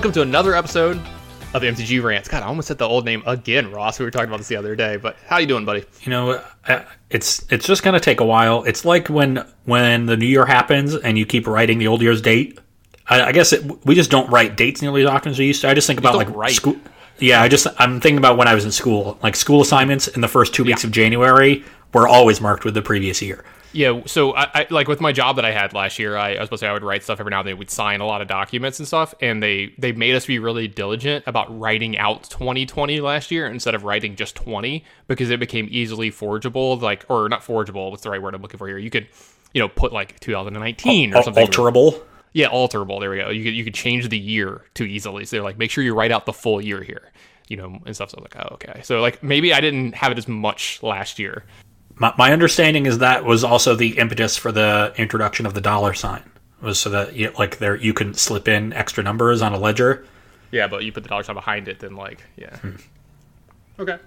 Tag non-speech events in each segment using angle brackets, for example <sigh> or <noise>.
Welcome to another episode of MTG Rants. God, I almost said the old name again, Ross. We were talking about this the other day, but how you doing, buddy? You know, uh, it's it's just gonna take a while. It's like when when the new year happens and you keep writing the old year's date. I, I guess it, we just don't write dates nearly as often as we used to. I just think about like write. school. Yeah, I just I'm thinking about when I was in school. Like school assignments in the first two weeks of January were always marked with the previous year. Yeah, so I, I like with my job that I had last year, I, I was supposed to say I would write stuff every now and then. We'd sign a lot of documents and stuff, and they they made us be really diligent about writing out 2020 last year instead of writing just 20 because it became easily forgeable, like or not forgeable. What's the right word I'm looking for here? You could, you know, put like 2019 or something. Alterable. Yeah, alterable. There we go. You could you could change the year too easily. So they're like, make sure you write out the full year here, you know, and stuff. So I was like, oh, okay. So like maybe I didn't have it as much last year. My, my understanding is that was also the impetus for the introduction of the dollar sign. Was so that you, like there you can slip in extra numbers on a ledger. Yeah, but you put the dollar sign behind it, then like, yeah. Hmm. Okay.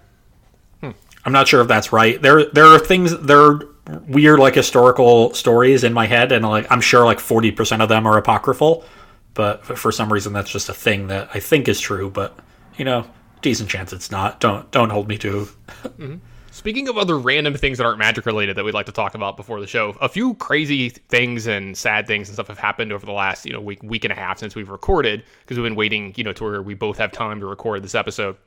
Hmm. I'm not sure if that's right. There there are things there are weird like historical stories in my head and like I'm sure like 40% of them are apocryphal, but for some reason that's just a thing that I think is true, but you know, decent chance it's not. Don't don't hold me to mm-hmm. Speaking of other random things that aren't magic related that we'd like to talk about before the show, a few crazy things and sad things and stuff have happened over the last you know week week and a half since we've recorded because we've been waiting you know to where we both have time to record this episode,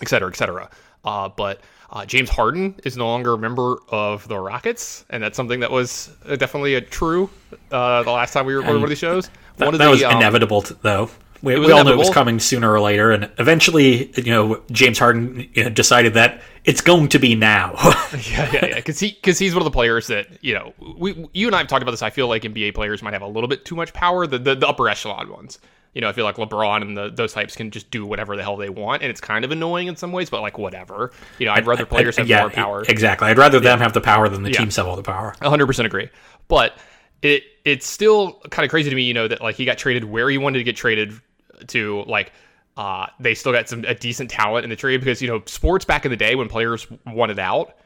et cetera, et cetera. Uh, but uh, James Harden is no longer a member of the Rockets, and that's something that was uh, definitely a true uh, the last time we recorded one of these shows. that, one of that the, was um, inevitable t- though. We, we all knew it was coming sooner or later, and eventually, you know, James Harden you know, decided that it's going to be now. <laughs> Yeah, yeah, yeah. Because he, because he's one of the players that you know. We, you and I have talked about this. I feel like NBA players might have a little bit too much power. The the, the upper echelon ones. You know, I feel like LeBron and the, those types can just do whatever the hell they want, and it's kind of annoying in some ways. But like, whatever. You know, I'd rather players have yeah, more power. Exactly. I'd rather them have the power than the teams have all the power. 100% agree. But it it's still kind of crazy to me, you know, that like he got traded where he wanted to get traded to like uh they still got some a decent talent in the trade because you know, sports back in the day when players wanted out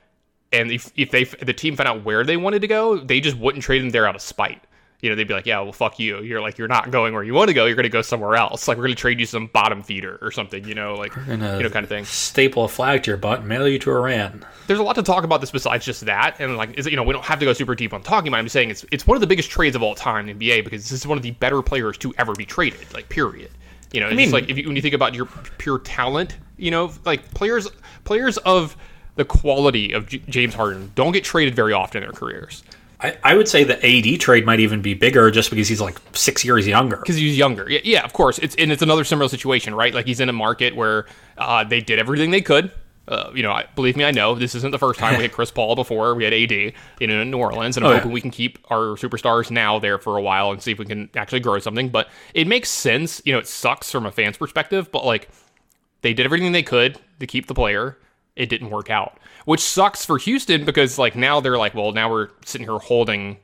and if if they if the team found out where they wanted to go, they just wouldn't trade them there out of spite. You know, they'd be like, "Yeah, well, fuck you. You're like, you're not going where you want to go. You're to go somewhere else. Like, we're to trade you some bottom feeder or something. You know, like, you know, kind of thing." Staple a flag to your butt and mail you to Iran. there's a lot to talk about this besides just that, and like, is it, you know, we don't have to go super deep on talking about. it. I'm saying it's it's one of the biggest trades of all time in NBA because this is one of the better players to ever be traded. Like, period. You know, it's mean- just like if you, when you think about your pure talent, you know, like players players of the quality of J- James Harden don't get traded very often in their careers I, I would say the AD trade might even be bigger just because he's like six years younger. because he's younger. Yeah, yeah, of course. It's and it's another similar situation, right? Like he's in a market where uh, they did everything they could. Uh, you know, I, believe me, I know this isn't the first time we had Chris Paul before. We had AD you know, in New Orleans, and I'm Oh, yeah. hoping we can keep our superstars now there for a while and see if we can actually grow something. But it makes sense. You know, it sucks from a fan's perspective, but like they did everything they could to keep the player. It didn't work out, which sucks for Houston because like now they're like, well, now we're sitting here holding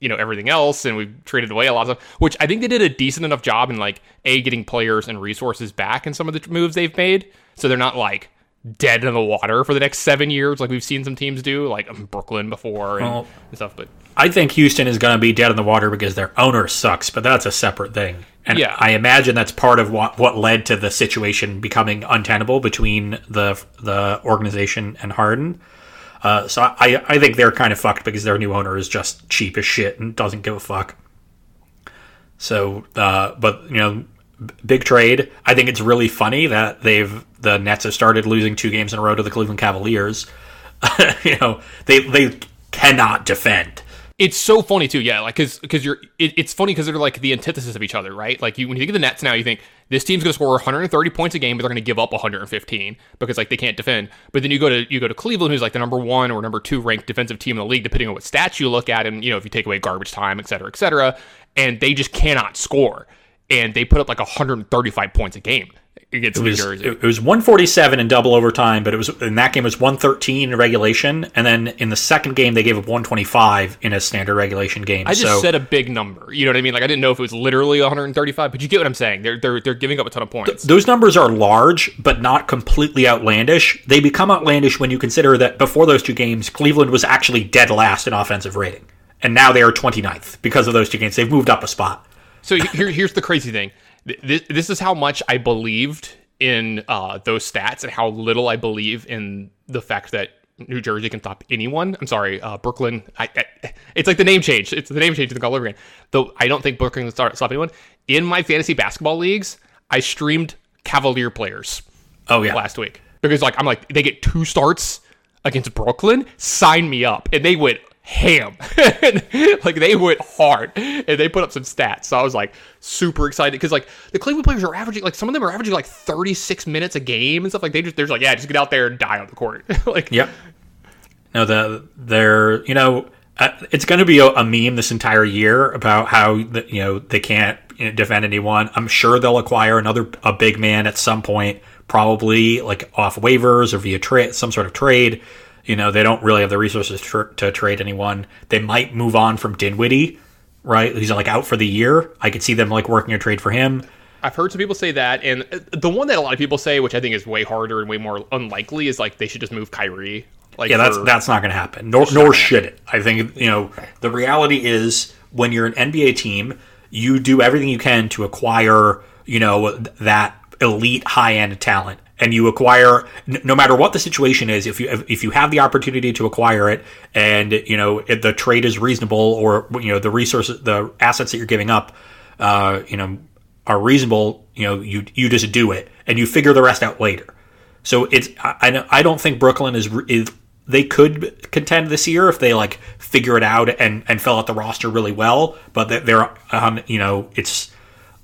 you know everything else and we've traded away a lot of stuff which i think they did a decent enough job in like a getting players and resources back in some of the moves they've made so they're not like dead in the water for the next seven years like we've seen some teams do like brooklyn before and, Well- and stuff but I think Houston is going to be dead in the water because their owner sucks, but that's a separate thing. And Yeah. I imagine that's part of what what led to the situation becoming untenable between the the organization and Harden. Uh, so I I think they're kind of fucked because their new owner is just cheap as shit and doesn't give a fuck. So, uh, but you know, big trade. I think it's really funny that they've the Nets have started losing two games in a row to the Cleveland Cavaliers. <laughs> you know, they they cannot defend. it's so funny too yeah like because because you're it, it's funny because they're like the antithesis of each other right like you when you think of the nets now you think this team's going to score 130 points a game but they're going to give up 115 because like they can't defend but then you go to you go to cleveland who's like the number one or number two ranked defensive team in the league depending on what stats you look at and you know if you take away garbage time et cetera et cetera and they just cannot score and they put up like 135 points a game against It New was, Jersey. it was 147 in double overtime, but it was in that game it was 113 in regulation, and then in the second game they gave up 125 in a standard regulation game. I just so said a big number. You know what I mean? Like I didn't know if it was literally 135, but you get what I'm saying. They're they're they're giving up a ton of points. those numbers are large, but not completely outlandish. They become outlandish when you consider that before those two games, Cleveland was actually dead last in offensive rating, and now they are 29th because of those two games. They've moved up a spot. So here, here's the crazy thing. this, this is how much I believed in uh, those stats and how little I believe in the fact that New Jersey can stop anyone. I'm sorry, uh, Brooklyn. I, I, it's like the name change. It's the name change all over again. Though I don't think Brooklyn can start, stop anyone. In my fantasy basketball leagues, I streamed Cavalier players. Oh yeah, last week because like I'm like they get two starts against Brooklyn. Sign me up, and they went ham. <laughs> like they went hard and they put up some stats. So I was like super excited because like the Cleveland players are averaging like some of them are averaging like 36 minutes a game and stuff. Like they just they're just like yeah, just get out there and die on the court. <laughs> like yep. No, the they're you know uh, it's going to be a, a, meme this entire year about how the, you know they can't defend anyone. I'm sure they'll acquire another a big man at some point, probably like off waivers or via trade, some sort of trade. You know, they don't really have the resources to, to trade anyone. They might move on from Dinwiddie, right? He's like out for the year. I could see them like working a trade for him. I've heard some people say that, and uh, the one that a lot of people say, which I think is way harder and way more unlikely, is like they should just move Kyrie. Like yeah, that's for, that's not going to happen. Nor nor should it. I think you know the reality is when you're an NBA team, you do everything you can to acquire you know that elite high end talent and you acquire no matter what the situation is if you if you have the opportunity to acquire it and you know the trade is reasonable or you know the resources the assets that you're giving up uh, you know are reasonable you know you you just do it and you figure the rest out later. So it's I I don't think Brooklyn is is they could contend this year if they like figure it out and and fill out the roster really well but they're um, you know it's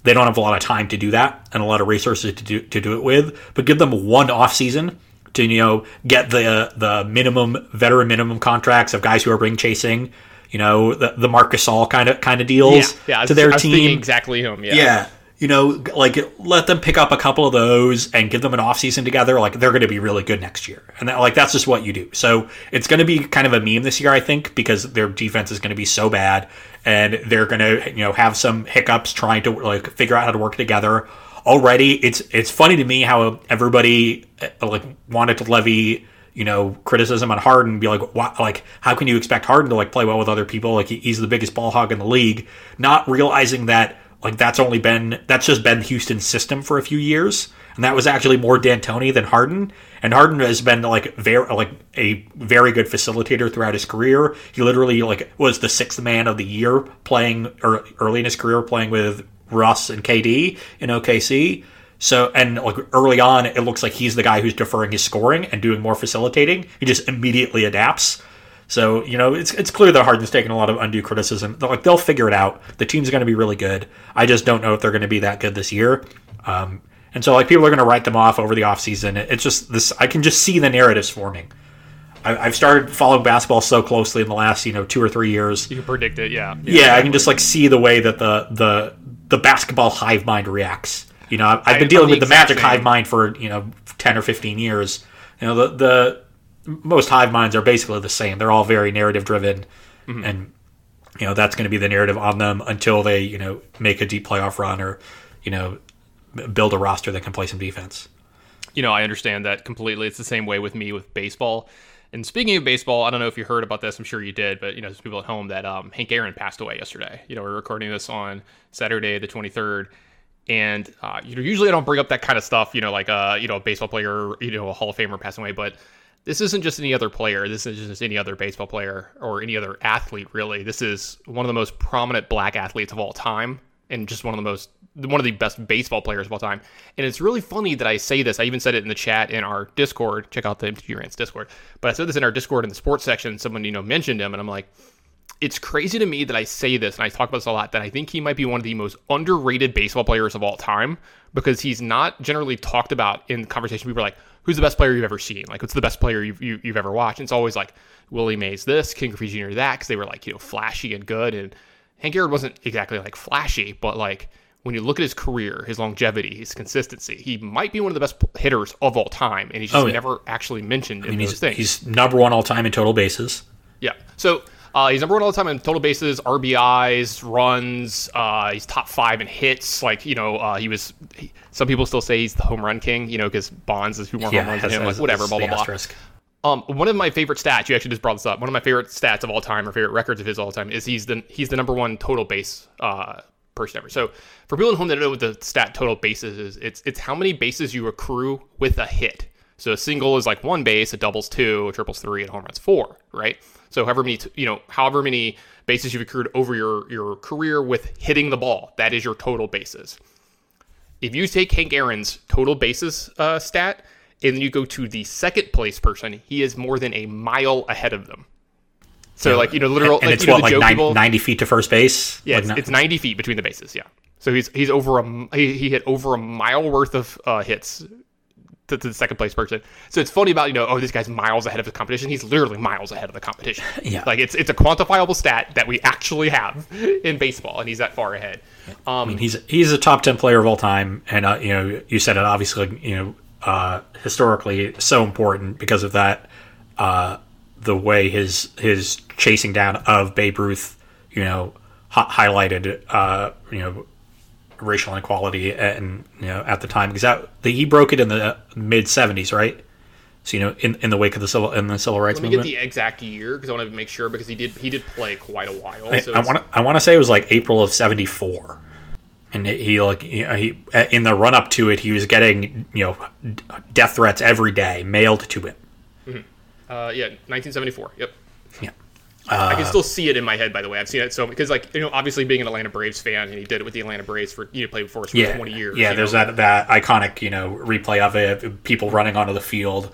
they don't have a lot of time to do that and a lot of resources to do to do it with. But give them one off season to you know get the the minimum veteran minimum contracts of guys who are ring chasing. You know the the Marc Gasol kind of kind of deals yeah, yeah, to their team. Exactly him. Yeah. Yeah you know, like let them pick up a couple of those and give them an off season together. Like they're going to be really good next year, and that, like that's just what you do. So it's going to be kind of a meme this year, I think, because their defense is going to be so bad, and they're going to you know have some hiccups trying to like figure out how to work together. Already, it's it's funny to me how everybody uh, like wanted to levy you know criticism on Harden, be like, what, like how can you expect Harden to like play well with other people? Like he's the biggest ball hog in the league, not realizing that like that's only been that's just been Houston's system for a few years, and that was actually more D'Antoni than Harden. And Harden has been like very like a very good facilitator throughout his career. He literally like was the sixth man of the year playing or early in his career playing with Russ and KD in OKC. So and like early on, it looks like he's the guy who's deferring his scoring and doing more facilitating. He just immediately adapts. So you know, it's it's clear that Harden's taking a lot of undue criticism. They're like they'll figure it out. The team's going to be really good. I just don't know if they're going to be that good this year. Um, and so like people are going to write them off over the offseason. It's just this. I can just see the narratives forming. I, have started following basketball so closely in the last you know two or three years. You can predict it, yeah. Yeah, yeah I can just like see the way that the the the basketball hive mind reacts. You know, I've, I've been dealing with the Magic hive mind for you know ten or fifteen years. You know, the the most hive minds are basically the same. They're all very narrative driven, mm-hmm. and you know that's going to be the narrative on them until they you know make a deep playoff run or you know build a roster that can play some defense. You know, I understand that completely. It's the same way with me with baseball. And speaking of baseball, I don't know if you heard about this. I'm sure you did, but you know, there's people at home that um, Hank Aaron passed away yesterday. You know, we're recording this on Saturday, the 23rd, and uh, you know, usually I don't bring up that kind of stuff. You know, like uh, you know, a baseball player, you know, a Hall of Famer passing away, but this isn't just any other player. This isn't just any other baseball player or any other athlete, really. This is one of the most prominent black athletes of all time and just one of the most one of the best baseball players of all time. And it's really funny that I say this. I even said it in the chat in our Discord. Check out the MTG Rants Discord. But I said this in our Discord in the sports section. Someone, you know, mentioned him, and I'm like, it's crazy to me that I say this, and I talk about this a lot, that I think he might be one of the most underrated baseball players of all time because he's not generally talked about in conversation. People are like, who's the best player you've ever seen? Like, what's the best player you've, you, have you have ever watched? And it's always like Willie Mays this, Ken Griffey Jr. that, because they were like, you know, flashy and good. And Hank Aaron wasn't exactly like flashy, but like when you look at his career, his longevity, his consistency, he might be one of the best hitters of all time. And he's just oh, yeah. never actually mentioned I mean, in those things. He's number one all time in total bases. Yeah. So uh, he's number one all the time in total bases, RBIs, runs. Uh, he's top five in hits. Like you know, uh, he was. He, some people still say he's the home run king. You know, because Bonds is who more yeah, home runs than him. Like whatever, blah blah blah. Um, one of my favorite stats. You actually just brought this up. One of my favorite stats of all time, or favorite records of his all time, is he's the he's the number one total base uh, person ever. So for people at home that don't know what the stat total bases is, it's it's how many bases you accrue with a hit. So a single is like one base, a double's two, a triple's three, and a home run's four, right? So however many you know, however many bases you've accrued over your your career with hitting the ball, that is your total bases. If you take Hank Aaron's total bases uh, stat and then you go to the second place person, he is more than a mile ahead of them. So yeah. like you know, literal, and, like, it's you know, what like 90, people, 90, feet to first base. Yeah, like it's, it's, ninety feet between the bases. Yeah, so he's he's over a he, he hit over a mile worth of uh, hits to, to, the second place person. So it's funny about you know, oh, this guy's miles ahead of the competition. He's literally miles ahead of the competition. <laughs> Yeah, like it's it's a quantifiable stat that we actually have <laughs> in baseball, and he's that far ahead. Um, I mean, he's he's a top ten player of all time, and uh, you know, you said it obviously, you know, uh, historically so important because of that. Uh, the way his his chasing down of Babe Ruth, you know, highlighted, uh, you know, racial inequality and you know at the time because that the, he broke it in the mid '70s, right? So you know, in, in the wake of the civil in the civil rights Let me movement. get the exact year because I want to make sure because he did he did play quite a while. I, So I want to I want to say it was like April of '74, and he like he in the run up to it he was getting you know death threats every day mailed to him. Mm-hmm. Uh, yeah, 1974. Yep. Uh, I can still see it in my head. By the way, I've seen it so because, like, you know, obviously being an Atlanta Braves fan, and he did it with the Atlanta Braves for you know played for us for yeah, 20 years. Yeah, there's know? that that iconic you know replay of it, people running onto the field,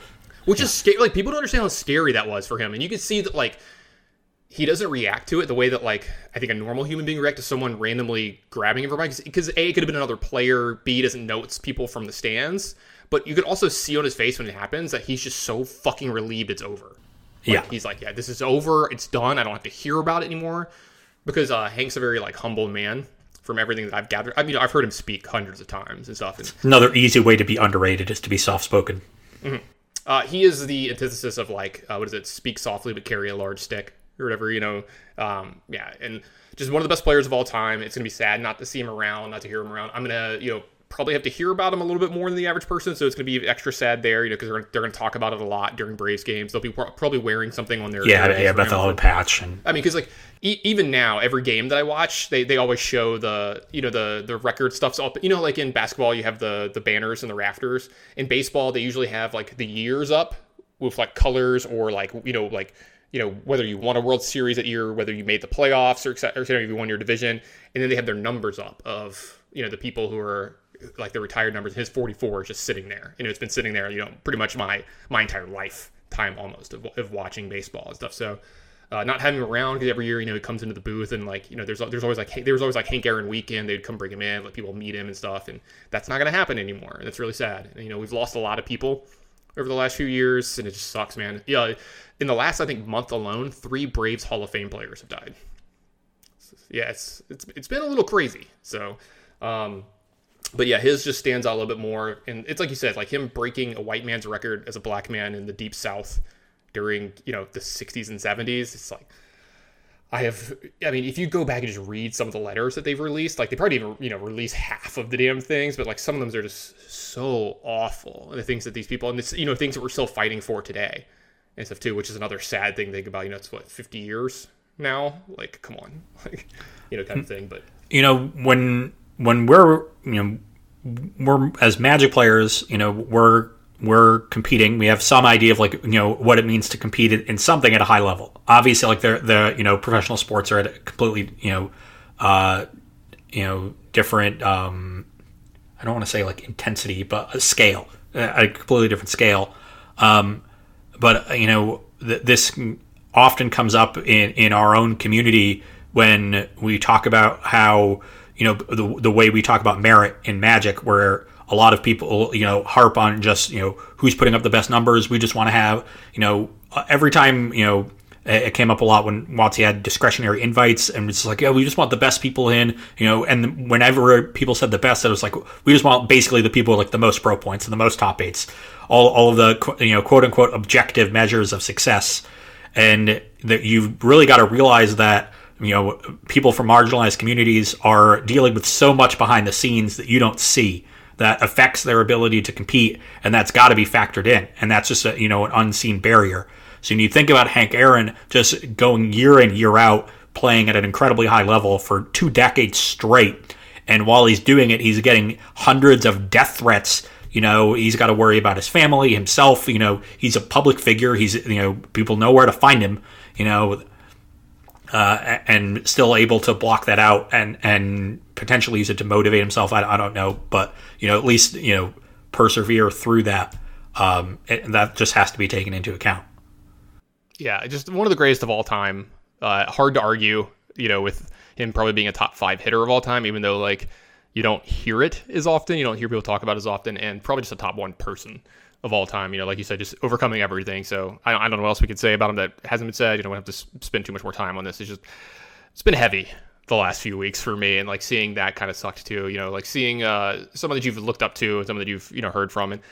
which yeah. is scary. Like people don't understand how scary that was for him, and you can see that like he doesn't react to it the way that like I think a normal human being react to someone randomly grabbing him from because a it could have been another player, b doesn't know it's people from the stands, but you could also see on his face when it happens that he's just so fucking relieved it's over. Like, yeah, he's like, yeah, this is over. It's done. I don't have to hear about it anymore. Because uh, Hank's a very like humble man. From everything that I've gathered, I mean, I've heard him speak hundreds of times and stuff. And, Another easy way to be underrated is to be soft spoken. Mm-hmm. Uh, he is the antithesis of like, uh, what is it? Speak softly but carry a large stick or whatever. You know, um, yeah, and just one of the best players of all time. It's gonna be sad not to see him around, not to hear him around. I'm gonna, you know, probably have to hear about him a little bit more than the average person, so it's going to be extra sad there, you know, because they're, they're going to talk about it a lot during Braves games. They'll be probably wearing something on their yeah, yeah, about the whole patch. And... I mean, because like e- even now, every game that I watch, they, they always show the you know the the record stuff's up. You know, like in basketball, you have the the banners and the rafters. In baseball, they usually have like the years up with like colors or like you know like you know whether you won a World Series that year, whether you made the playoffs or, or if you won your division, and then they have their numbers up of you know the people who are like the retired numbers. His 44 is just sitting there. Know, it's been sitting there. You know, pretty much my my entire lifetime almost of, of watching baseball and stuff. So. Uh, not having him around because every year, you know, he comes into the booth and like, you know, there's there's always like there was always like Hank Aaron weekend. They'd come bring him in, let people meet him and stuff, and that's not going to happen anymore. And it's really sad. And, you know, we've lost a lot of people over the last few years, and it just sucks, man. Yeah, in the last I think month alone, three Braves Hall of Fame players have died. Yeah, it's it's it's been a little crazy. So, um, but yeah, his just stands out a little bit more. And it's like you said, like him breaking a white man's record as a black man in the deep south during, you know, the 60s and 70s. It's like, I have, I mean, if you go back and just read some of the letters that they've released, like they probably even, you know, release half of the damn things, but like some of them are just so awful. And the things that these people, and it's, you know, things that we're still fighting for today and stuff too, which is another sad thing to think about, you know, it's what, 50 years now? Like, come on, <laughs> like, you know, kind of thing. But, you know, when, when we're you know we're as magic players you know we're we're competing. We have some idea of like you know what it means to compete in something at a high level. Obviously like the the you know professional sports are at a completely you know uh you know different um i don't want to say like intensity but a scale a completely different scale. Um but you know th- this often comes up in in our own community when we talk about how you know the, the way we talk about merit in magic where a lot of people you know harp on just you know who's putting up the best numbers we just want to have you know every time you know it came up a lot when WotC had discretionary invites and it's like, yeah, we just want the best people in, you know, and whenever people said the best, it was like, we just want basically the people like the most pro points and the most top eights, all, all of the, you know, quote unquote objective measures of success. And that you've really got to realize that you know people from marginalized communities are dealing with so much behind the scenes that you don't see that affects their ability to compete and that's got to be factored in and that's just a, you know an unseen barrier so when you think about Hank Aaron just going year in year out playing at an incredibly high level for two decades straight. And while he's doing it, he's getting hundreds of death threats. You know, he's got to worry about his family, himself. You know, he's a public figure. He's, you know, people know where to find him. You know, uh, and still able to block that out and and potentially use it to motivate himself. I, I don't know, but you know, at least you know, persevere through that. Um, and that just has to be taken into account. Yeah, just one of the greatest of all time. Uh, hard to argue, you know, with him probably being a top five hitter of all time, even though like you don't hear it as often, you don't hear people talk about it as often, and probably just a top one person of all time. You know, like you said, just overcoming everything. So I, I don't know what else we could say about him that hasn't been said. You know, we have to spend too much more time on this. It's just it's been heavy the last few weeks for me, and like seeing that kind of sucked too. You know, like seeing uh, someone that you've looked up to and someone that you've you know heard from, and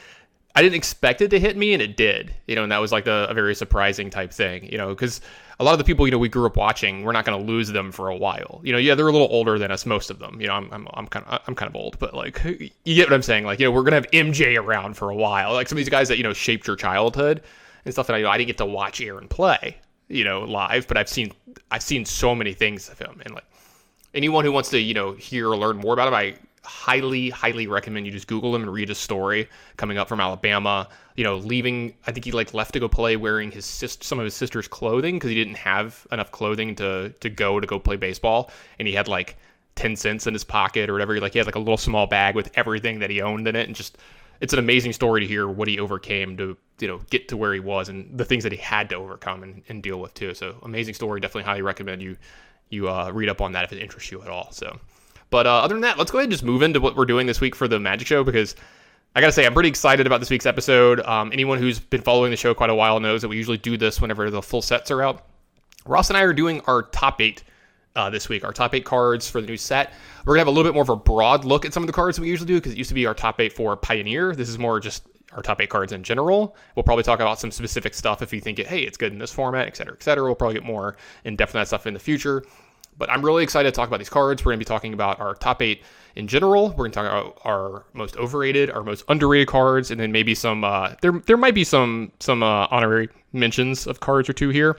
I didn't expect it to hit me, and it did. You know, and that was like a, a very surprising type thing. You know, because a lot of the people you know we grew up watching, we're not going to lose them for a while. You know, yeah, they're a little older than us, most of them. You know, I'm I'm, I'm kind of I'm kind of old, but like <laughs> you get what I'm saying. Like you know, we're gonna have MJ around for a while. Like some of these guys that you know shaped your childhood and stuff. that I you know, I didn't get to watch Aaron play, you know, live, but I've seen I've seen so many things of him, and like anyone who wants to you know hear or learn more about him, I highly, highly recommend you just Google him and read his story coming up from Alabama. You know, leaving. I think he like left to go play wearing his sis- some of his sister's clothing because he didn't have enough clothing to to go to go play baseball, and he had like ten cents in his pocket or whatever. Like he had like a little small bag with everything that he owned in it, and just it's an amazing story to hear what he overcame to you know get to where he was and the things that he had to overcome and, and deal with too. So amazing story. Definitely highly recommend you you uh, read up on that if it interests you at all. So. But uh, other than that, let's go ahead and just move into what we're doing this week for the Magic Show because I gotta say I'm pretty excited about this week's episode. Um, anyone who's been following the show quite a while knows that we usually do this whenever the full sets are out. Ross and I are doing our top eight uh, this week, our top eight cards for the new set. We're gonna have a little bit more of a broad look at some of the cards that we usually do because it used to be our top eight for Pioneer. This is more just our top eight cards in general. We'll probably talk about some specific stuff if you think hey, it's good in this format, et cetera, et cetera. We'll probably get more in depth on that stuff in the future. But I'm really excited to talk about these cards. We're going to be talking about our top eight in general. We're going to talk about our most overrated, our most underrated cards, and then maybe some. Uh, there, there might be some some uh, honorary mentions of cards or two here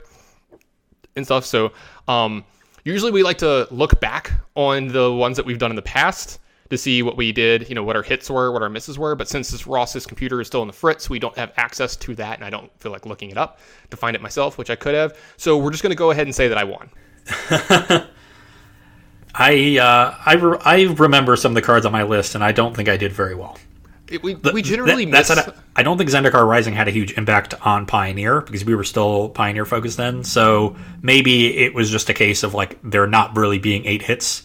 and stuff. So, um, usually we like to look back on the ones that we've done in the past to see what we did, you know, what our hits were, what our misses were. But since this Ross's computer is still in the fritz, we don't have access to that, and I don't feel like looking it up to find it myself, which I could have. So we're just going to go ahead and say that I won. <laughs> I uh, I, re- I remember some of the cards on my list, and I don't think I did very well. It, we, we generally that, miss. That's I don't think Zendikar Rising had a huge impact on Pioneer because we were still Pioneer focused then. So maybe it was just a case of like there not really being eight hits.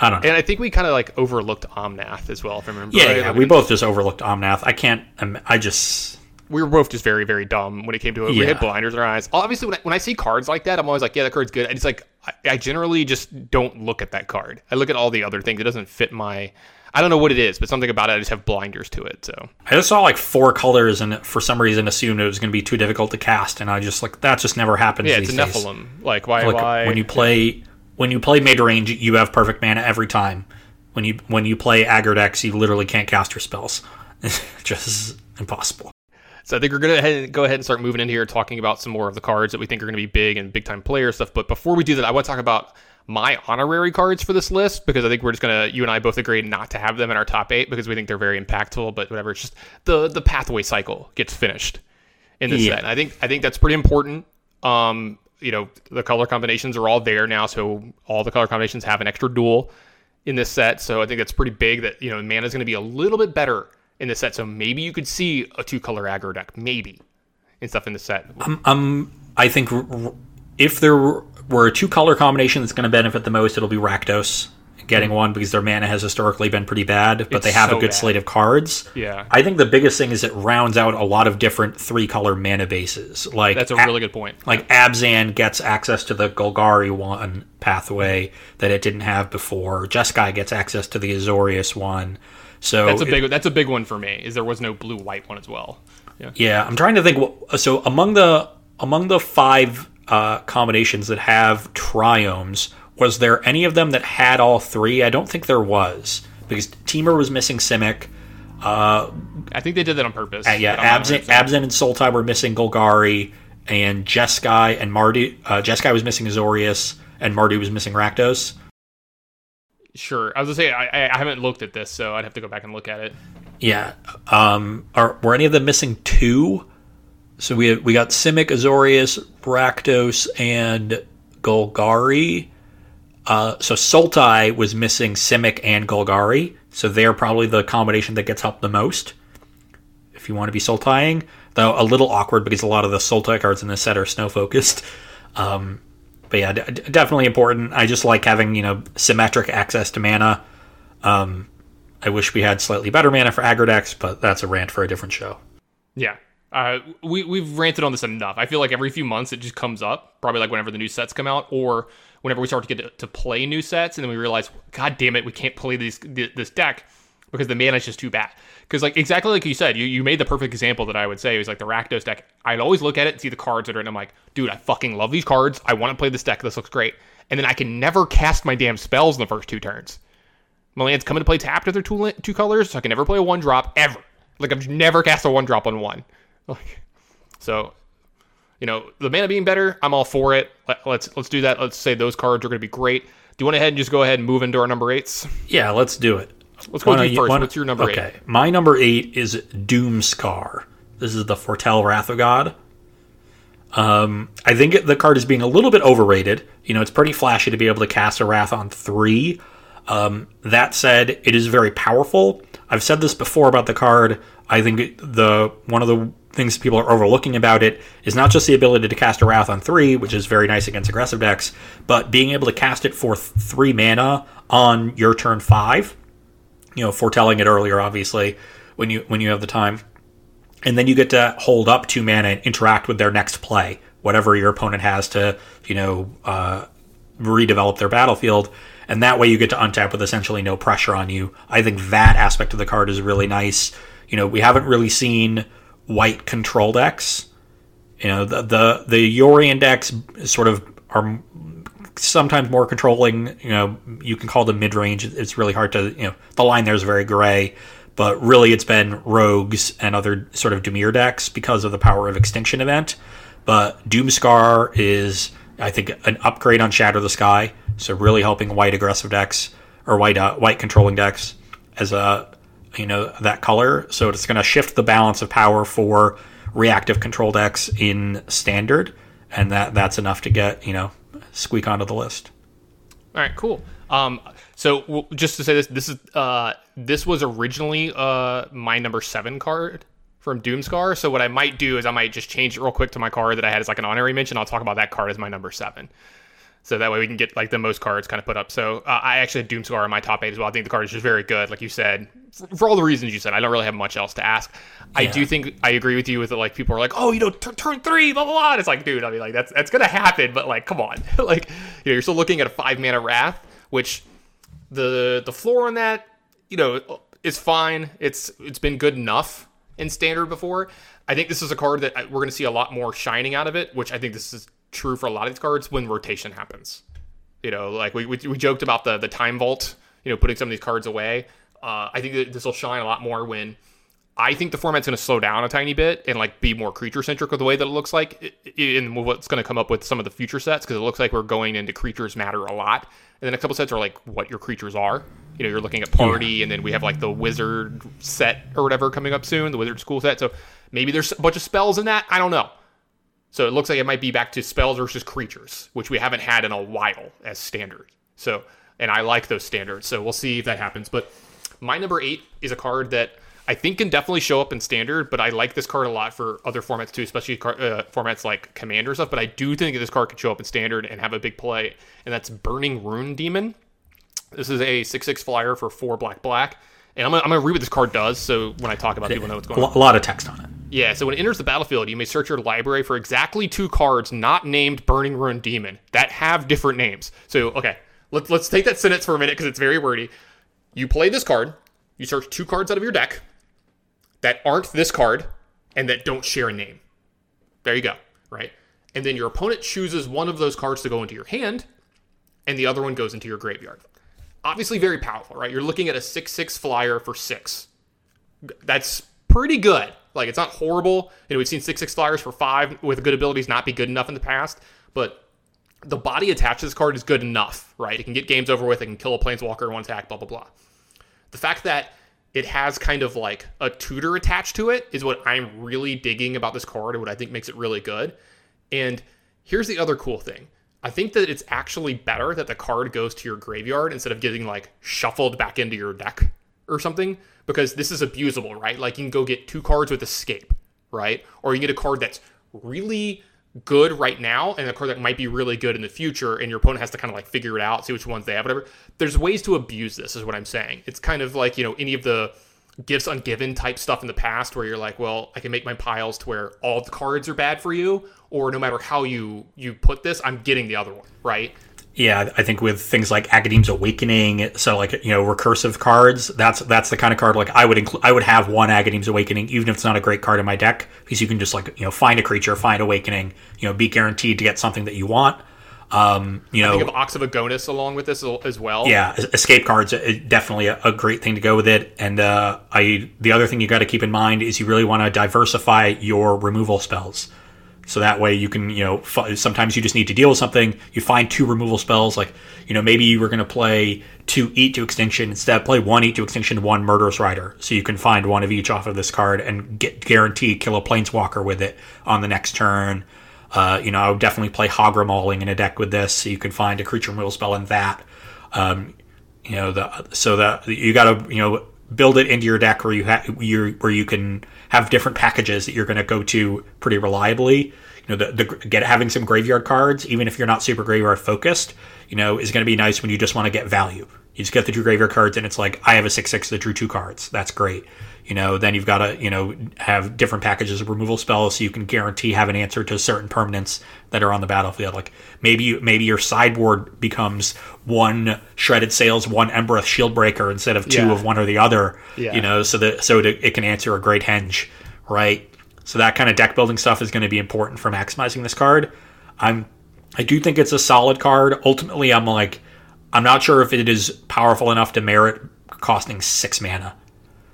I don't know. And I think we kind of like overlooked Omnath as well, if I remember. Yeah, right. yeah Like, we both just overlooked Omnath. I can't. um, I just. we were both just very, very dumb when it came to it. We Yeah. had blinders in our eyes. Obviously, when I, when I see cards like that, I'm always like, yeah, that card's good. And it's like, I, I generally just don't look at that card. I look at all the other things. It doesn't fit my. I don't know what it is, but something about it, I just have blinders to it. So I just saw like four colors and for some reason assumed it was going to be too difficult to cast, and I just like that just never happens. yeah, it's a these days. Like why? Like why? when you play when you play mid range, you have perfect mana every time. When you when you play aggro decks, you literally can't cast your spells. <laughs> Just impossible. So I think we're gonna go ahead and start moving in here, talking about some more of the cards that we think are gonna be big and big time player stuff. But before we do that, I want to talk about my honorary cards for this list because I think we're just gonna you and I both agree not to have them in our top eight because we think they're very impactful. But whatever, it's just the the pathway cycle gets finished in this Yeah. set. And I think I think that's pretty important. Um, you know, the color combinations are all there now, so all the color combinations have an extra dual in this set. So I think that's pretty big that, you know, mana is going to be a little bit better in this set. So maybe you could see a two color aggro deck, maybe, and stuff in the set. Um, I think r- if there were a two color combination that's going to benefit the most, it'll be Rakdos getting one because their mana has historically been pretty bad, but It's they have so a good bad. slate of cards. Yeah. I think the biggest thing is it rounds out a lot of different three color mana bases. Like That's a A- really good point. Like Abzan gets access to the Golgari one pathway that it didn't have before. Jeskai gets access to the Azorius one. So That's a it- big that's a big one for me. Is there was no blue white one as well. Yeah. Yeah, I'm trying to think. So among the among the five uh, combinations that have triomes, was there any of them that had all three? I don't think there was because Temur was missing Simic. Uh, I think they did that on purpose. yeah, but I'm not Abzan, and Sultai were missing Golgari, and Jeskai and Mardu. Uh, Jeskai was missing Azorius, and Mardu was missing Rakdos. Sure. I was gonna say I, I haven't looked at this, so I'd have to go back and look at it. Yeah. Um, are were any of them missing two? So we we got Simic, Azorius, Rakdos, and Golgari. Uh, so Sultai was missing Simic and Golgari, so they're probably the combination that gets helped the most. If you want to be Sultaiing, though a little awkward because a lot of the Sultai cards in this set are snow focused. Um, but yeah, d- definitely important. I just like having you know symmetric access to mana. Um, I wish we had slightly better mana for aggro but that's a rant for a different show. Yeah. Uh, we we've ranted on this enough. I feel like every few months it just comes up, probably like whenever the new sets come out, or whenever we start to get to, to play new sets, and then we realize, God damn it, we can't play these this deck because the mana is just too bad. Because like exactly like you said, you, you made the perfect example that I would say was like the Rakdos deck. I'd always look at it and see the cards that are, and I'm like, dude, I fucking love these cards. I want to play this deck. This looks great. And then I can never cast my damn spells in the first two turns. My lands come into play tapped with their two two colors, so I can never play a one drop ever. Like I've never cast a one drop on one. <laughs> Like, so, you know, the mana being better, I'm all for it. Let, let's let's do that. Let's say those cards are going to be great. Do you want to head and just go ahead and move into our number eights? Yeah, let's do it. Let's go with you first. What's your number okay. eight? Okay, my number eight is Doomskar. This is the Foretell Wrath of God. Um, I think the card is being a little bit overrated. You know, it's pretty flashy to be able to cast a Wrath on three. Um, that said, it is very powerful. I've said this before about the card. I think the one of the things people are overlooking about it is not just the ability to cast a Wrath on three, which is very nice against aggressive decks, but being able to cast it for th- three mana on your turn five you know, foretelling it earlier, obviously, when you when you have the time, and then you get to hold up two mana and interact with their next play, whatever your opponent has to, you know, uh, redevelop their battlefield, and that way you get to untap with essentially no pressure on you. I think that aspect of the card is really nice. You know, we haven't really seen white control decks. You know, the the the Yorion decks sort of are sometimes more controlling. You know, you can call them mid range. It's really hard to, you know, the line there is very gray, but really it's been rogues and other sort of Dimir decks because of the power of Extinction event. But Doomskar is, I think, an upgrade on Shatter the Sky, so really helping white aggressive decks or white uh, white controlling decks as a you know that color. So it's going to shift the balance of power for reactive control decks in standard, and that that's enough to get you know squeak onto the list. All right, cool. Um, so just to say this, this is uh, this was originally uh, my number seven card from Doomskar. So what I might do is I might just change it real quick to my card that I had as like an honorary mention. I'll talk about that card as my number seven. So that way we can get like the most cards kind of put up. So uh, I actually had Doomskar in my top eight as well. I think the card is just very good, like you said, for, for all the reasons you said. I don't really have much else to ask. Yeah. I do think I agree with you with it. Like people are like, oh, you know, t- turn three, blah blah blah. And it's like, dude, I mean, like that's that's gonna happen, but like, come on, <laughs> like you know, you're still looking at a five mana Wrath, which the the floor on that, you know, is fine. It's it's been good enough in standard before. I think this is a card that we're going to see a lot more shining out of it, which I think this is true for a lot of these cards when rotation happens. You know, like we, we, we joked about the the time vault, you know, putting some of these cards away. Uh, I think that this will shine a lot more when I think the format's going to slow down a tiny bit and like be more creature centric with the way that it looks like in what's going to come up with some of the future sets because it looks like we're going into creatures matter a lot. And then a couple sets are like what your creatures are. You know, you're looking at party, yeah. and then we have like the wizard set or whatever coming up soon, the wizard school set. So maybe there's a bunch of spells in that. I don't know. So it looks like it might be back to spells versus creatures, which we haven't had in a while as standard. So, and I like those standards. So we'll see if that happens. But my number eight is a card that I think can definitely show up in standard, but I like this card a lot for other formats too, especially uh, formats like commander stuff. But I do think this card could show up in standard and have a big play, and that's Burning Rune Demon. This is a six six flyer for four black black. And I'm gonna, I'm gonna read what this card does, so when I talk about, it, people know what's going on. A lot of text on it. Yeah, so when it enters the battlefield, you may search your library for exactly two cards not named Burning Rune Demon that have different names. So, okay, let's let's take that sentence for a minute because it's very wordy. You play this card, you search two cards out of your deck that aren't this card and that don't share a name. There you go, right? And then your opponent chooses one of those cards to go into your hand, and the other one goes into your graveyard. Obviously, very powerful, right? You're looking at a 6 6 flyer for six. That's pretty good. Like it's not horrible. You know, we've seen six six flyers for five with good abilities not be good enough in the past, but the body attached to this card is good enough, right? It can get games over with. It can kill a planeswalker in one attack. Blah blah blah. The fact that it has kind of like a tutor attached to it is what I'm really digging about this card and what I think makes it really good. And here's the other cool thing. I think that it's actually better that the card goes to your graveyard instead of getting like shuffled back into your deck or something because this is abusable, right? Like you can go get two cards with escape, right? Or you get a card that's really good right now and a card that might be really good in the future and your opponent has to kind of like figure it out see which ones they have whatever there's ways to abuse this is what i'm saying it's kind of like you know any of the gifts ungiven type stuff in the past where you're like well i can make my piles to where all the cards are bad for you or no matter how you you put this i'm getting the other one right yeah, I think with things like Agadeem's Awakening, so like you know recursive cards, that's that's the kind of card like I would include. I would have one Agadeem's Awakening, even if it's not a great card in my deck, because you can just like you know find a creature, find Awakening, you know, be guaranteed to get something that you want. Um, you know, I think of Ox of Agonas along with this as well. Yeah, escape cards definitely a, a, great thing to go with it. And uh, I the other thing you got to keep in mind is you really want to diversify your removal spells. So that way you can, you know, f- sometimes you just need to deal with something. You find two removal spells, like, you know, maybe you were going to play two Eat to Extinction instead, play one Eat to Extinction, one Murderous Rider. So you can find one of each off of this card and get guarantee kill a Planeswalker with it on the next turn. Uh, you know, I would definitely play Hagra Mauling in a deck with this, so you can find a creature removal spell in that. Um, you know, the so that you got to you know build it into your deck where you have where you can have different packages that you're going to go to pretty reliably. You know, the, the get having some graveyard cards, even if you're not super graveyard focused, you know, is going to be nice when you just want to get value. You just get the two graveyard cards, and it's like I have a six six that drew two cards. That's great. You know, then you've got to you know have different packages of removal spells so you can guarantee have an answer to certain permanents that are on the battlefield. Like maybe you, maybe your sideboard becomes one shredded sails, one Embereth Shieldbreaker instead of two yeah. of one or the other. Yeah. You know, so that so it, it can answer a great henge, right? So that kind of deck building stuff is going to be important for maximizing this card. I'm I do think it's a solid card. Ultimately, I'm like I'm not sure if it is powerful enough to merit costing six mana.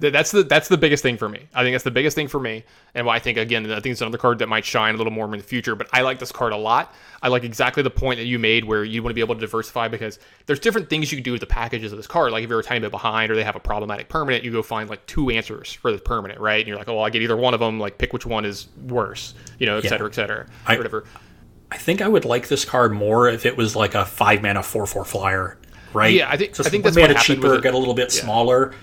That's the that's the biggest thing for me. I think that's the biggest thing for me, and why I think again I think it's another card that might shine a little more in the future. But I like this card a lot. I like exactly the point that you made where you want to be able to diversify because there's different things you can do with the packages of this card. Like if you're a tiny bit behind or they have a problematic permanent, you go find like two answers for the permanent, right? And you're like, oh, well, I get either one of them. Like pick which one is worse, you know, et yeah. cetera, et cetera, I, whatever. I think I would like this card more if it was like a five mana four four flyer, right? Yeah, I think so I think that's mana cheaper, get a little bit yeah. smaller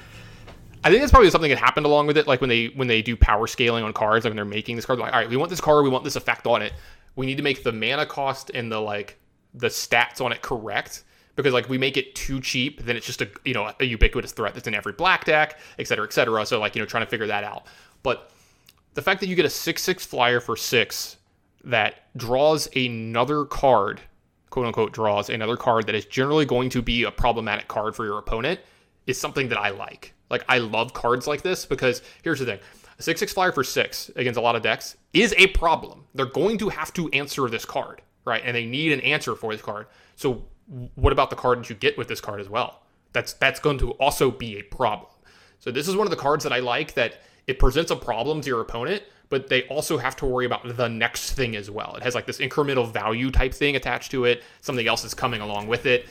I think that's probably something that happened along with it. Like when they when they do power scaling on cards, like when they're making this card, like all right, we want this card, we want this effect on it. We need to make the mana cost and the like the stats on it correct because like we make it too cheap, then it's just a you know a ubiquitous threat that's in every black deck, et cetera, et cetera. So like you know trying to figure that out. But the fact that you get a six six flyer for six that draws another card, quote unquote draws another card that is generally going to be a problematic card for your opponent is something that I like. Like I love cards like this because here's the thing. A 6 6 flyer for 6 against a lot of decks is a problem. They're going to have to answer this card, right? And they need an answer for this card. So what about the card that you get with this card as well? That's that's going to also be a problem. So this is one of the cards that I like that it presents a problem to your opponent, but they also have to worry about the next thing as well. It has like this incremental value type thing attached to it, something else is coming along with it.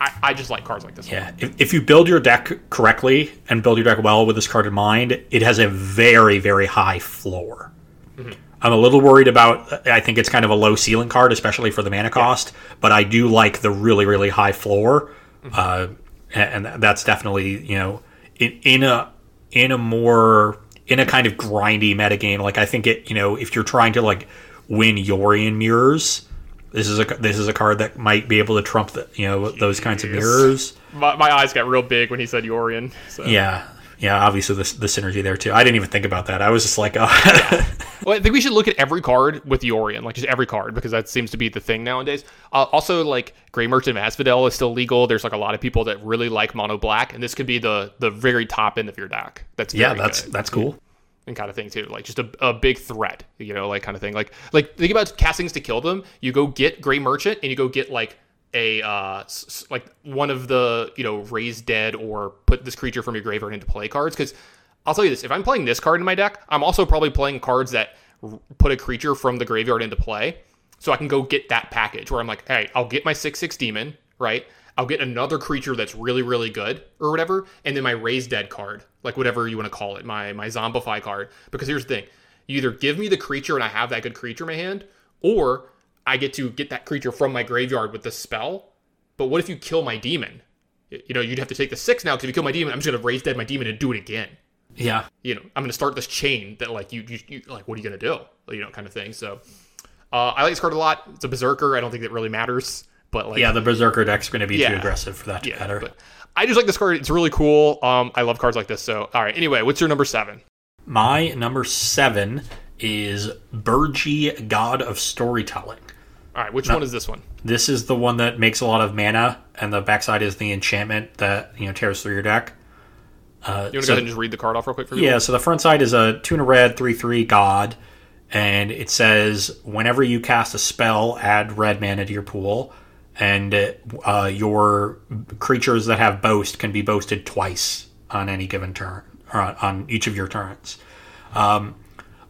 I, I just like cards like this. Yeah, if, if, you build your deck correctly and build your deck well with this card in mind, it has a very, very high floor. Mm-hmm. I'm a little worried about. I think it's kind of a low ceiling card, especially for the mana cost. Yeah. But I do like the really, really high floor, mm-hmm. uh, and, and that's definitely you know in, in a in a more in a kind of grindy metagame. Like I think it, you know, if you're trying to like win Yorion mirrors, this is a this is a card that might be able to trump the, you know those kinds of mirrors. My, my eyes got real big when he said Yorion. So. Yeah, yeah. Obviously, the, the synergy there too. I didn't even think about that. I was just like, <laughs> oh. yeah. Well, I think we should look at every card with Yorion, like just every card, because that seems to be the thing nowadays. Uh, also, like Gray Merchant of Asphodel is still legal. There's like a lot of people that really like mono black, and this could be the the very top end of your deck. That's yeah, that's good. that's cool and kind of thing too. Like just a, a big threat, you know, like kind of thing. Like like think about castings to kill them. You go get Gray Merchant and you go get like a uh s- like one of the you know raise dead or put this creature from your graveyard into play cards. Because I'll tell you this: if I'm playing this card in my deck, I'm also probably playing cards that r- put a creature from the graveyard into play. So I can go get that package where I'm like, hey, I'll get my 6 6 demon, right? I'll get another creature that's really, really good or whatever, and then my Raise Dead card, like whatever you want to call it, my my Zombify card. Because here's the thing. You either give me the creature and I have that good creature in my hand, or I get to get that creature from my graveyard with the spell. But what if you kill my demon? You know, you'd have to take the six now because if you kill my demon, I'm just gonna raise dead my demon and do it again. Yeah. You know, I'm gonna start this chain that like you, you, you like what are you gonna do? You know, kind of thing. So uh, I like this card a lot. It's a berserker. I don't think that really matters, but like Yeah, the Berserker deck's going to be too aggressive for that to yeah, matter. but I just like this card. It's really cool. Um, I love cards like this. So all right. Anyway, what's your number seven? My number seven is Birgi, God of Storytelling. All right, which one is this one? This is the one that makes a lot of mana, and the backside is the enchantment that you know tears through your deck. Uh, You want to so- go ahead and just read the card off real quick for me? Yeah, so the front side is a two and a red, three three god, and it says whenever you cast a spell, add red mana to your pool, and uh, your creatures that have boast can be boasted twice on any given turn, or on, each of your turns. Um,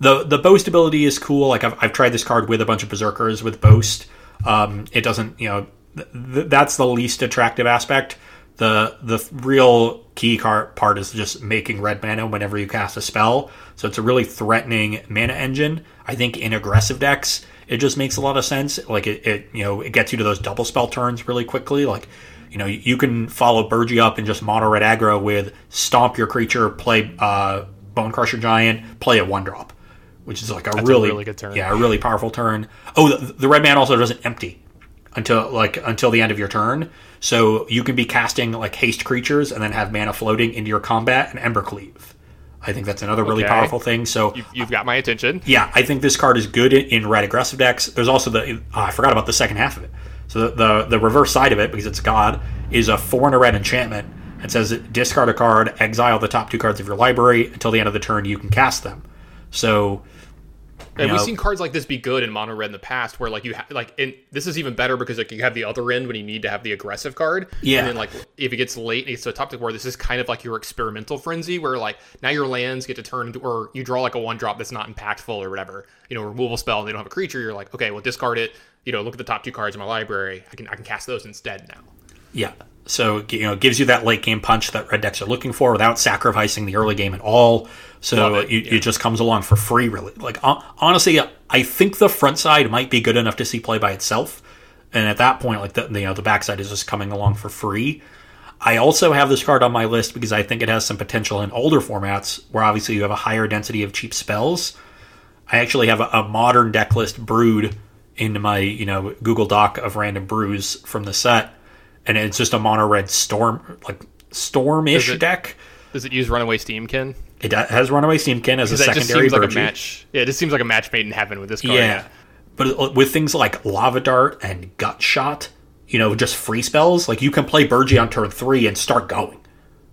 the the boast ability is cool. Like I've, I've tried this card with a bunch of berserkers with boast. Um, it doesn't, you know, th- th- that's the least attractive aspect. The the real key part is just making red mana whenever you cast a spell. So it's a really threatening mana engine. I think in aggressive decks, it just makes a lot of sense. Like it, it you know, it gets you to those double spell turns really quickly. Like you know, you can follow Birgi up and just mono red aggro with stomp your creature, play uh, Bonecrusher Giant, play a one drop, which is like a a really, really good turn. Yeah, a really powerful turn. Oh, the, the red man also doesn't empty until like until the end of your turn. So you can be casting like haste creatures and then have mana floating into your combat and Embercleave. I think that's another really Okay. powerful thing. So You've, you've got my attention. yeah, I think this card is good in, in red aggressive decks. There's also the oh, I forgot about the second half of it. So the, the the reverse side of it because it's God is a four and a red enchantment. It says discard a card, exile the top two cards of your library until the end of the turn. You can cast them. So And know- we've seen cards like this be good in mono red in the past, where like you have like, and this is even better because like you have the other end when you need to have the aggressive card. Yeah. And then like if it gets late and it gets to a top deck where this is kind of like your experimental frenzy, where like now your lands get to turn into, or you draw like a one drop that's not impactful or whatever, you know, removal spell and they don't have a creature. You're like, okay, well discard it. You know, look at the top two cards in my library. I can I can cast those instead now. Yeah. So you know, it gives you that late game punch that red decks are looking for without sacrificing the early game at all. So it, it, yeah. it just comes along for free, really. Like honestly, I think the front side might be good enough to see play by itself, and at that point, like the you know the backside is just coming along for free. I also have this card on my list because I think it has some potential in older formats where obviously you have a higher density of cheap spells. I actually have a, a modern deck list brewed into my you know Google Doc of random brews from the set, and it's just a mono red storm like stormish Is it- deck. Does it use Runaway Steamkin? It has Runaway Steamkin as a That just secondary seems like a match. Yeah, it just seems like a match made in heaven with this card. Yeah. But uh, with things like Lava Dart and Gut Shot, you know, just free spells, like you can play Birgi on turn three and start going.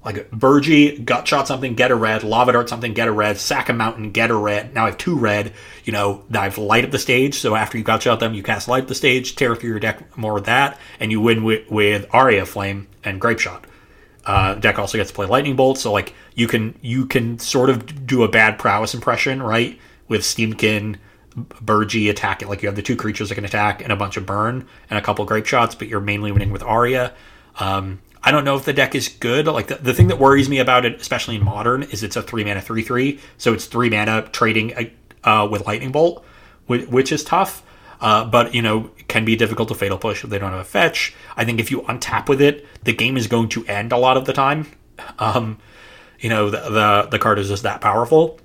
Like Birgi, Gut Shot something, get a red, Lava Dart something, get a red, sack a mountain, get a red. Now I have two red, you know, I've light up the stage, so after you gut shot them, you cast light up the stage, tear through your deck more of that, and you win with, with Aria Flame and Grapeshot. Uh, deck also gets to play lightning bolt, so like you can you can sort of do a bad prowess impression, right? With Steamkin, Birgi it. like you have the two creatures that can attack and a bunch of burn and a couple grapeshots, but you're mainly winning with Aria. Um, I don't know if the deck is good. Like the, the thing that worries me about it, especially in modern, is it's a three mana three three, so it's three mana trading uh, with lightning bolt, which, which is tough. Uh, but you know, can be difficult to fatal push if they don't have a fetch. I think if you untap with it, the game is going to end a lot of the time. <laughs> Um, you know, the, the the card is just that powerful,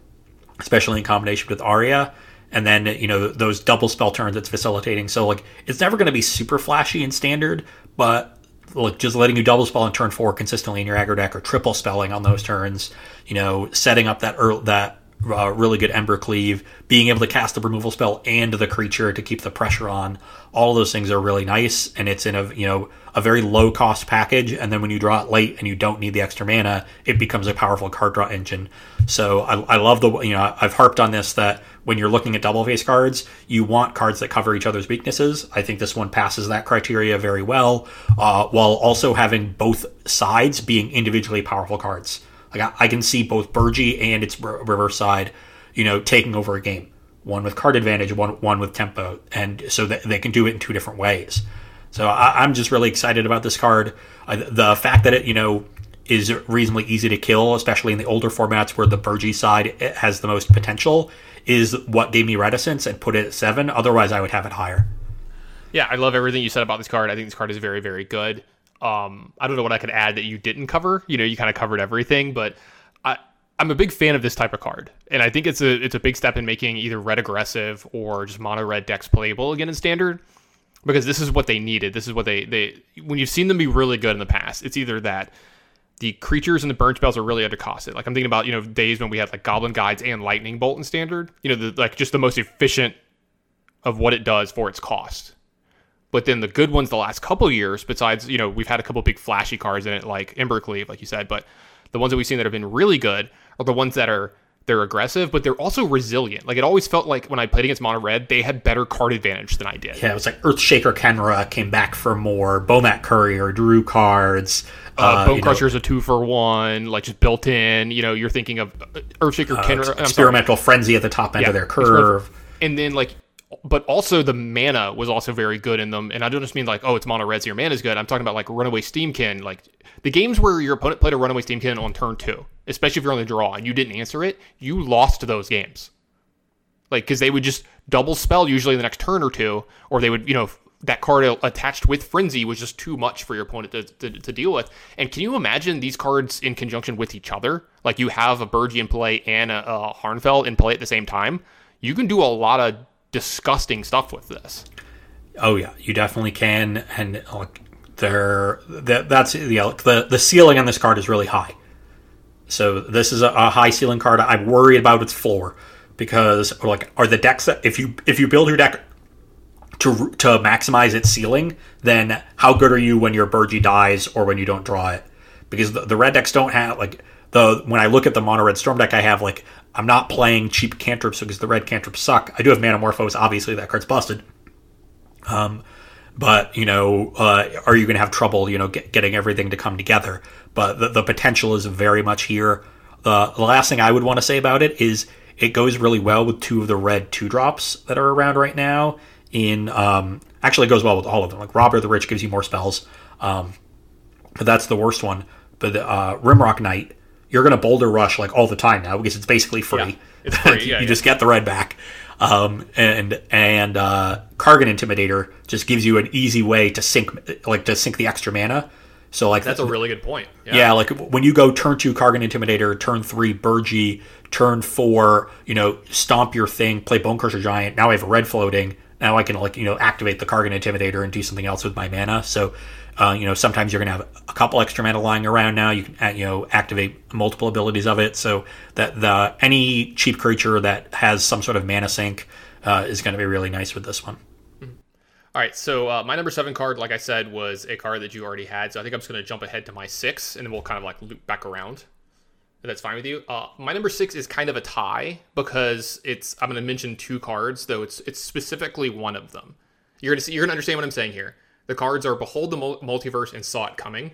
especially in combination with Aria. And then you know those double spell turns it's facilitating. So like it's never going to be super flashy in standard, but like just letting you double spell on turn four consistently in your aggro deck or triple spelling on those turns. You know, setting up that earl that uh, really good Embercleave, being able to cast the removal spell and the creature to keep the pressure on. All those things are really nice, and it's in a you know a very low cost package. And then when you draw it late and you don't need the extra mana, it becomes a powerful card draw engine. So I, I love the you know I've harped on this that when you're looking at double face cards, you want cards that cover each other's weaknesses. I think this one passes that criteria very well, uh, while also having both sides being individually powerful cards. Like I, I can see both Birgi and its re- reverse side, you know, taking over a game one with card advantage, one one with tempo, and so that they can do it in two different ways. So I, am just really excited about this card. The fact that it you know is reasonably easy to kill, especially in the older formats where the Birgi side has the most potential, is what gave me reticence and put it at seven. Otherwise, I would have it higher. Yeah, I love everything you said about this card. I think this card is very, very good. Um, I don't know what I could add that you didn't cover. You know, you kind of covered everything, but I, I'm a big fan of this type of card, and I think it's a it's a big step in making either red aggressive or just mono red decks playable again in standard, because this is what they needed. This is what they they when you've seen them be really good in the past, it's either that the creatures and the burn spells are really undercosted. Like I'm thinking about you know days when we had like Goblin Guides and Lightning Bolt in standard. You know, the, like just the most efficient of what it does for its cost. But then the good ones the last couple years, besides you know we've had a couple big flashy cards in it like Embercleave, like you said, but the ones that we've seen that have been really good are the ones that are they're aggressive, but they're also resilient. Like it always felt like when I played against Mono Red, they had better card advantage than I did. Yeah, it was like Earthshaker Khenra came back for more, Bomat Courier drew cards. Uh, uh, Bonecrusher is a two for one, like just built in. You know, you're thinking of uh, Earthshaker uh, Khenra. Experimental Frenzy at the top end yeah, of their curve. And then like but also the mana was also very good in them. And I don't just mean like, oh, it's mono red, so your mana is good. I'm talking about like Runaway Steamkin, like the games where your opponent played a Runaway Steamkin on turn two, especially if you're on the draw and you didn't answer it, you lost those games. Like, because they would just double spell usually the next turn or two, or they would, you know, that card attached with Frenzy was just too much for your opponent to, to, to, deal with. And can you imagine these cards in conjunction with each other? Like you have a Birgi in play and a, a Harnfell in play at the same time. You can do a lot of disgusting stuff with this. Oh yeah, you definitely can, and like there, that, that's the the the ceiling on this card is really high. So this is a, a high ceiling card. I'm worried about its floor because like are the decks that if you if you build your deck to to maximize its ceiling, then how good are you when your Birgi dies or when you don't draw it? Because the, the red decks don't have like the when I look at the mono red storm deck, I have like I'm not playing cheap cantrips because the red cantrips suck. I do have Manamorphose, obviously that card's busted. Um, but you know, uh, are you going to have trouble, you know, get, getting everything to come together? But the, the potential is very much here. Uh, the last thing I would want to say about it is it goes really well with two of the red two drops that are around right now. In um, actually, it goes well with all of them. Like Robber the Rich gives you more spells, um, but that's the worst one. But uh, Rimrock Knight you're going to boulder rush like all the time now because it's basically free. Yeah, it's <laughs> free. you yeah, just get the red back. Um, and and uh, Kargan Intimidator just gives you an easy way to sink like to sink the extra mana. So like that's a really good point. Yeah. yeah. like when you go turn two Kargan Intimidator, turn three Birgi, turn four, you know, stomp your thing, play Bonecrusher Giant. Now I have a red floating. Now I can like you know activate the Kargan Intimidator and do something else with my mana. So uh, you know, sometimes you're going to have a couple extra mana lying around now. You can, you know, activate multiple abilities of it. So that the any cheap creature that has some sort of mana sink uh, is going to be really nice with this one. All right, so uh, my number seven card, like I said, was a card that you already had. So I think I'm just going to jump ahead to my six, and then we'll kind of like loop back around. If that's fine with you. Uh, my number six is kind of a tie because it's. I'm going to mention two cards, though it's it's specifically one of them. You're going to see. You're going to understand what I'm saying here. The cards are Behold the Multiverse and Saw It Coming.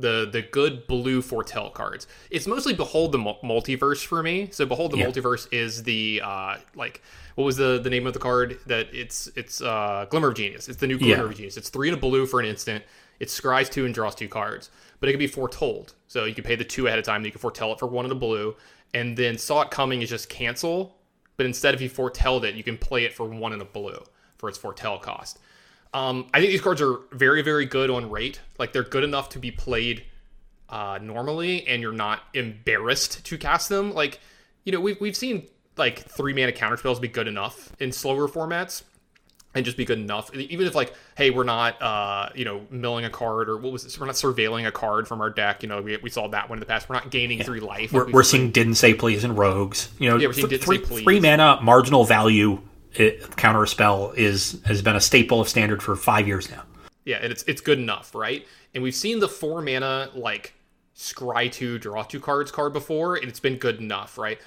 The the good blue foretell cards. It's mostly Behold the Multiverse for me. So Behold the yeah. Multiverse is the uh like what was the the name of the card that it's it's uh Glimmer of Genius. It's the new Glimmer yeah. of Genius. It's three in a blue for an instant. It scries two and draws two cards, but it can be foretold. So you can pay the two ahead of time. You can foretell it for one in a blue, and then Saw It Coming is just cancel. But instead, if you foretelled it, you can play it for one in a blue for its foretell cost. Um, I think these cards are very, very good on rate. Like they're good enough to be played uh, normally, and you're not embarrassed to cast them. Like, you know, we've we've seen like three mana counter spells be good enough in slower formats, and just be good enough. Even if like, hey, we're not, uh, you know, milling a card or what was this? We're not surveilling a card from our deck. You know, we, we saw that one in the past. We're not gaining yeah. three life. We're, we're seeing didn't say please and rogues. You know, yeah, we're seeing th- three, say please. three mana marginal value it, counter spell is has been a staple of standard for five years now. Yeah, and it's it's good enough, right? And we've seen the four mana like scry two, draw two cards card before, and it's been good enough, right?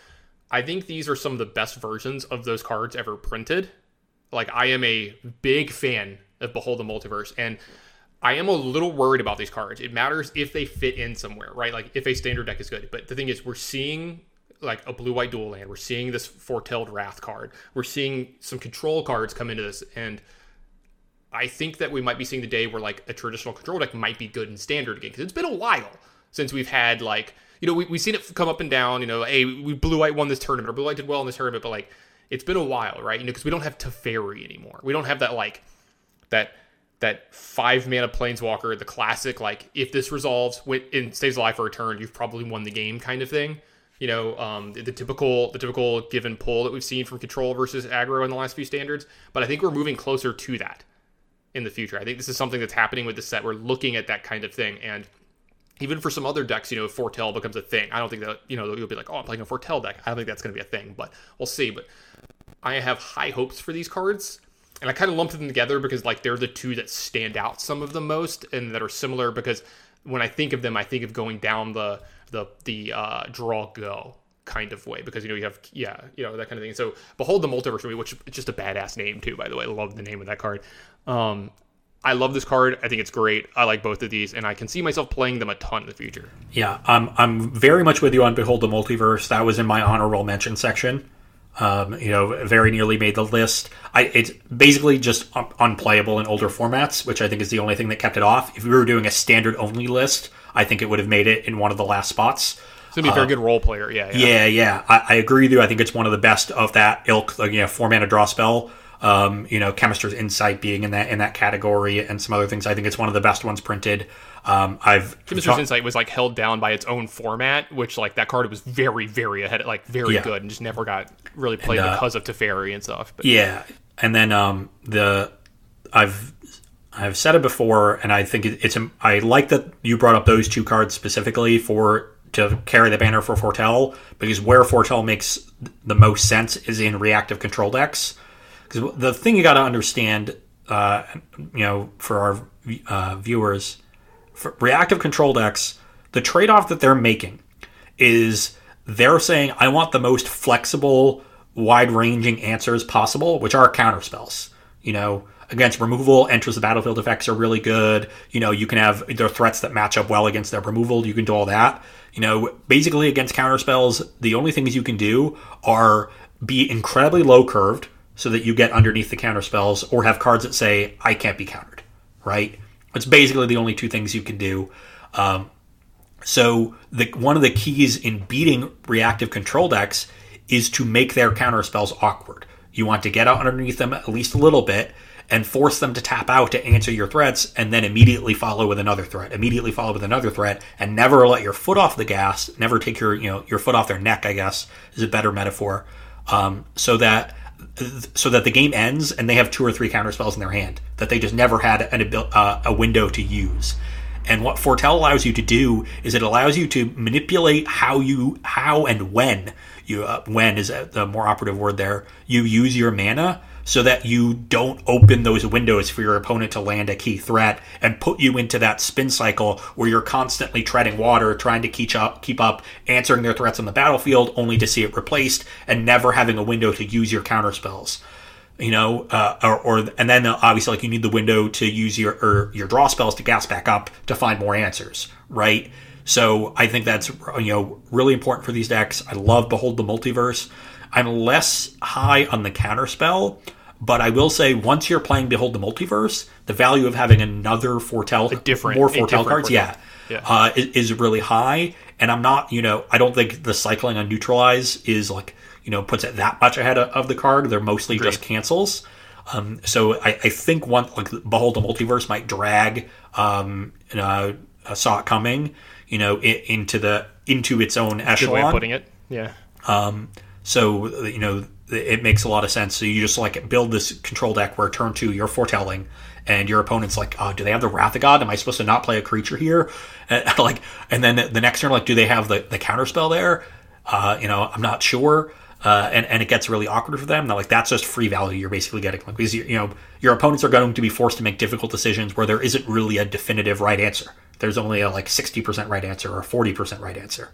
I think these are some of the best versions of those cards ever printed. Like I am a big fan of Behold the Multiverse, and I am a little worried about these cards. It matters if they fit in somewhere, right? Like if a standard deck is good. But the thing is, we're seeing like a blue white dual land. We're seeing this foretelled wrath card. We're seeing some control cards come into this, and I think that we might be seeing the day where like a traditional control deck might be good in standard again because it's been a while since we've had like you know we we've seen it come up and down. You know, hey, we blue white won this tournament or blue white did well in this tournament, but like it's been a while, right? You know, because we don't have Teferi anymore. We don't have that like that that five mana planeswalker, the classic like if this resolves and stays alive for a turn, you've probably won the game kind of thing. You know, um, the, typical the typical given pull that we've seen from control versus aggro in the last few standards. But I think we're moving closer to that in the future. I think this is something that's happening with the set. We're looking at that kind of thing, and even for some other decks, you know, Foretell becomes a thing, I don't think that you know you'll be like, oh, I'm playing a Foretell deck. I don't think that's going to be a thing, but we'll see. But I have high hopes for these cards, and I kind of lumped them together because like they're the two that stand out some of the most and that are similar. Because when I think of them, I think of going down the the the uh, draw go kind of way because you know you have yeah you know that kind of thing. So behold the multiverse me, which is just a badass name too, by the way. I love the name of that card. Um, I love this card. I think it's great. I like both of these, and I can see myself playing them a ton in the future. Yeah, I'm I'm very much with you on Behold the Multiverse. That was in my honorable mention section. Um, you know, very nearly made the list. I it's basically just un- unplayable in older formats, which I think is the only thing that kept it off. If we were doing a standard only list, I think it would have made it in one of the last spots. It's gonna be a very uh, good role player. Yeah, yeah, yeah. yeah. I, I, agree with you. I think it's one of the best of that ilk. Like, you know, four mana draw spell um, you know, Chemister's Insight being in that in that category, and some other things. I think it's one of the best ones printed. Um, I've Chemister's ta- Insight was like held down by its own format, which like that card was very very ahead, like very yeah. good, and just never got really played and, uh, because of Teferi and stuff. But, yeah, and then um, the I've I've said it before, and I think it's I like that you brought up those two cards specifically for to carry the banner for Foretell because where Foretell makes the most sense is in reactive control decks. Because the thing you got to understand, uh, you know, for our uh, viewers, for reactive control decks, the trade off that they're making is they're saying, I want the most flexible, wide ranging answers possible, which are counter spells. You know, against removal, enters the battlefield effects are really good. You know, you can have their threats that match up well against their removal. You can do all that. You know, basically against counter spells, the only things you can do are be incredibly low curved, so that you get underneath the counter spells or have cards that say I can't be countered, right? It's basically the only two things you can do. Um, so the one of the keys in beating reactive control decks is to make their counter spells awkward. You want to get out underneath them at least a little bit and force them to tap out to answer your threats and then immediately follow with another threat immediately follow with another threat and never let your foot off the gas never take your you know your foot off their neck i guess is a better metaphor um, so that so that the game ends and they have two or three counter spells in their hand that they just never had an, uh, a window to use. And what Foretell allows you to do is it allows you to manipulate how you how and when you uh, when is the more operative word there you use your mana so that you don't open those windows for your opponent to land a key threat and put you into that spin cycle where you're constantly treading water, trying to keep up, keep up, answering their threats on the battlefield, only to see it replaced and never having a window to use your counter spells. You know, uh, or, or, and then obviously like you need the window to use your your draw spells to gas back up to find more answers, right? So I think that's you know really important for these decks. I love Behold the Multiverse. I'm less high on the counter spell, but I will say once you're playing Behold the Multiverse, the value of having another foretell, a different, more foretell cards, foretell. yeah, yeah. Uh, is, is, really high. And I'm not, you know, I don't think the cycling on neutralize is like, you know, puts it that much ahead of, the card. They're mostly Agreed. just cancels. Um, so I, I, think one like Behold the Multiverse might drag um, uh, saw it coming, you know, it, into the into its own echelon. Way of putting it. Yeah. Um, so you know it makes a lot of sense. So you just like build this control deck where turn two you're foretelling, and your opponent's like, oh, do they have the Wrath of God? Am I supposed to not play a creature here? <laughs> And, like, and then the next turn, like, do they have the the counter spell there? Uh, you know, I'm not sure. Uh, and, and it gets really awkward for them. Now, like that's just free value you're basically getting, like, because you, you know your opponents are going to be forced to make difficult decisions where there isn't really a definitive right answer. There's only a like 60% right answer or 40% right answer.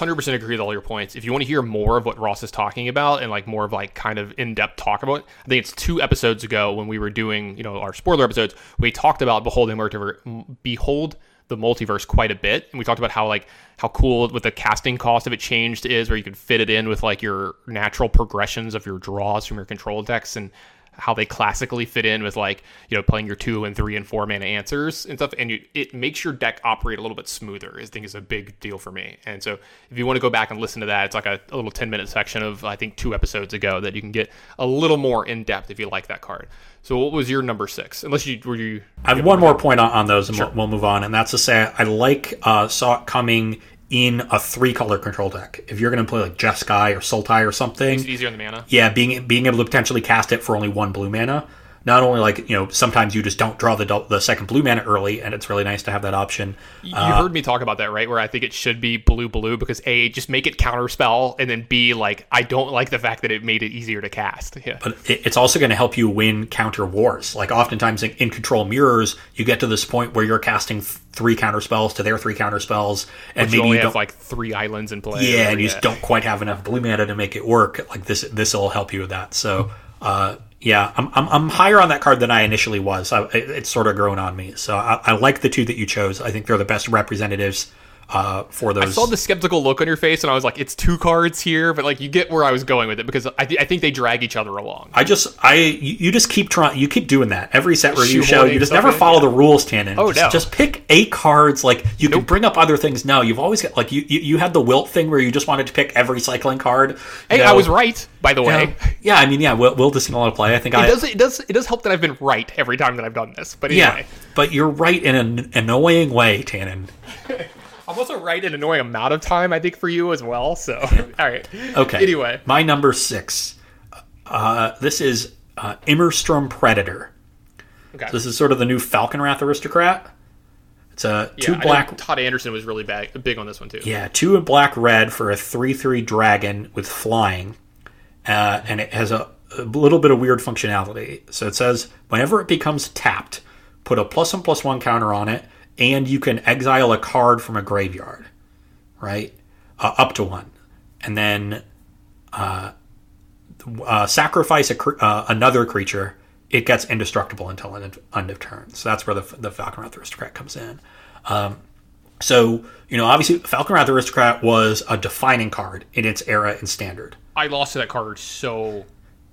100% agree with all your points. If you want to hear more of what Ross is talking about and like more of like kind of in-depth talk about it, I think it's two episodes ago when we were doing, you know, our spoiler episodes, we talked about Behold the Multiverse, Behold the multiverse quite a bit, and we talked about how like how cool with the casting cost of it changed is, where you could fit it in with like your natural progressions of your draws from your control decks and how they classically fit in with like you know playing your two and three and four mana answers and stuff and you, it makes your deck operate a little bit smoother i think is a big deal for me. And so if you want to go back and listen to that it's like a, a little 10 minute section of i think two episodes ago that you can get a little more in depth if you like that card. So what was your number six? Unless you were you I have one more point on, on those, and we'll, we'll move on. And that's to say, I like uh, saw it coming in a three color control deck. If you're going to play like Jeskai or Sultai or something, it's easier on the mana yeah, being being able to potentially cast it for only one blue mana. Not only like you know, sometimes you just don't draw the the second blue mana early, and it's really nice to have that option. you heard me talk about that right where i think it should be blue blue because a just make it counter spell and then b like i don't like the fact that it made it easier to cast yeah But it- it's also going to help you win counter wars. Like oftentimes in, in control mirrors, you get to this point where you're casting th- three counter spells to their three counter spells, and you maybe only you have like three islands in play. yeah, and you just don't quite have enough blue mana to make it work. Like this, this will help you with that. So, uh, yeah, I'm, I'm, I'm higher on that card than I initially was. I, it, it's sort of grown on me. So I, I like the two that you chose. I think they're the best representatives uh, for those. I saw the skeptical look on your face, and I was like, "It's two cards here," but like you get where I was going with it because I, th- I think they drag each other along. I just I you, you just keep trying you keep doing that every set review show you just never follow yeah. the rules Tannen Oh, just, no. just pick eight cards like you can bring up other things no you've always got like you, you you had the wilt thing where you just wanted to pick every cycling card hey, I was right, by the way. yeah, yeah I mean yeah Wilt, Wilt has seen a lot of play I think It I does. It does. It does help that I've been right every time that I've done this. But yeah but you're right in an annoying way Tannen <laughs> I'm also right an annoying amount of time. I think for you as well. So <laughs> all right. okay Anyway, my number six uh, this is uh, Immersturm Predator okay. this is sort of the new Falkenrath aristocrat it's a Yeah, two black Todd Anderson was really bag, big on this one too. Yeah, two in black red for a 3 3 dragon with flying. Uh, and it has a, a little bit of weird functionality. So it says whenever it becomes tapped, put a plus one plus one counter on it, and you can exile a card from a graveyard, right? Uh, up to one. And then uh, uh, sacrifice a, cr- uh, another creature. It gets indestructible until end of, end of turn. So that's where the, the Falkenrath Aristocrat comes in. So, you know, obviously, Falkenrath Aristocrat was a defining card in its era in Standard. I lost to that card so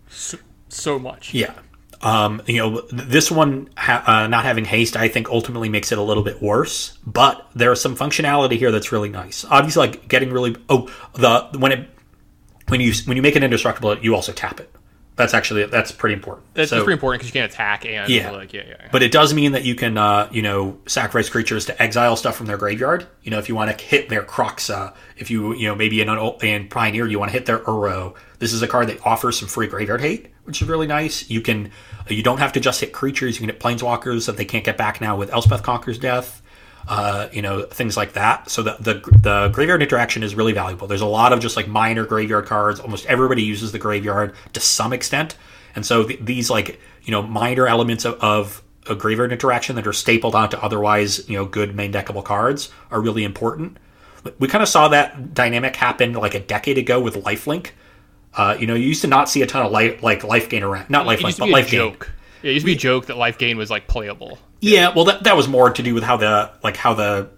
so, so much. Yeah. Um, you know, this one ha- uh, not having haste, I think, ultimately makes it a little bit worse. But there's some functionality here that's really nice. Obviously, like getting really oh the when it when you when you make it indestructible, you also tap it. That's actually that's pretty important. That's, So- pretty important because you can't attack and Yeah. like yeah yeah. yeah. But it does mean that you can, uh, you know, sacrifice creatures to exile stuff from their graveyard. You know, if you want to hit their Kroxa, if you, you know, maybe in, an, in Pioneer you want to hit their Uro. This is a card that offers some free graveyard hate, which is really nice. You can, you don't have to just hit creatures. You can hit planeswalkers that they can't get back now with Elspeth Conquers Death. Uh, you know, things like that. So the, the the graveyard interaction is really valuable. There's a lot of just like minor graveyard cards. Almost everybody uses the graveyard to some extent, and so th- these like you know minor elements of, of a graveyard interaction that are stapled onto otherwise you know good main deckable cards are really important. We kind of saw that dynamic happen like a decade ago with Lifelink. Uh, you know, you used to not see a ton of life like life gain around, not life, but life gain. joke. Yeah, it used to be a joke that life gain was like playable. Yeah, well, that, that was more to do with how the like how the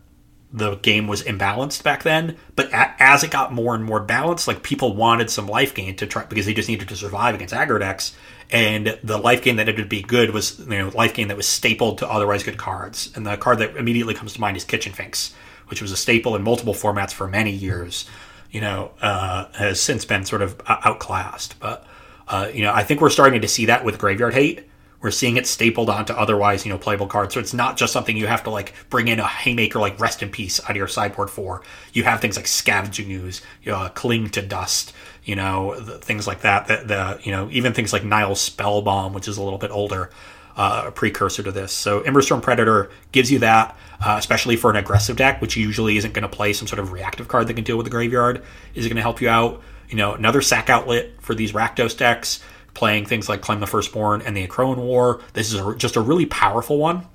the game was imbalanced back then. But a, as it got more and more balanced, like people wanted some life gain to try because they just needed to survive against aggro decks. And the life gain that it would be good was you know life gain that was stapled to otherwise good cards. And the card that immediately comes to mind is Kitchen Finks, which was a staple in multiple formats for many years. You know, uh, has since been sort of outclassed, but. Uh, you know, I think we're starting to see that with Graveyard Hate. We're seeing it stapled onto otherwise, you know, playable cards. So it's not just something you have to like bring in a haymaker like Rest in Peace out of your sideboard for. You have things like Scavenging Ooze, you know, Cling to Dust, you know, the, things like that. The, the you know even things like Nihil Spellbomb, which is a little bit older, uh, a precursor to this. So Immersturm Predator gives you that, uh, especially for an aggressive deck, which usually isn't going to play some sort of reactive card that can deal with the graveyard. Is going to help you out. You know, another sack outlet for these Rakdos decks, playing things like Claim the Firstborn and the Akroan War. This is a, just a really powerful one.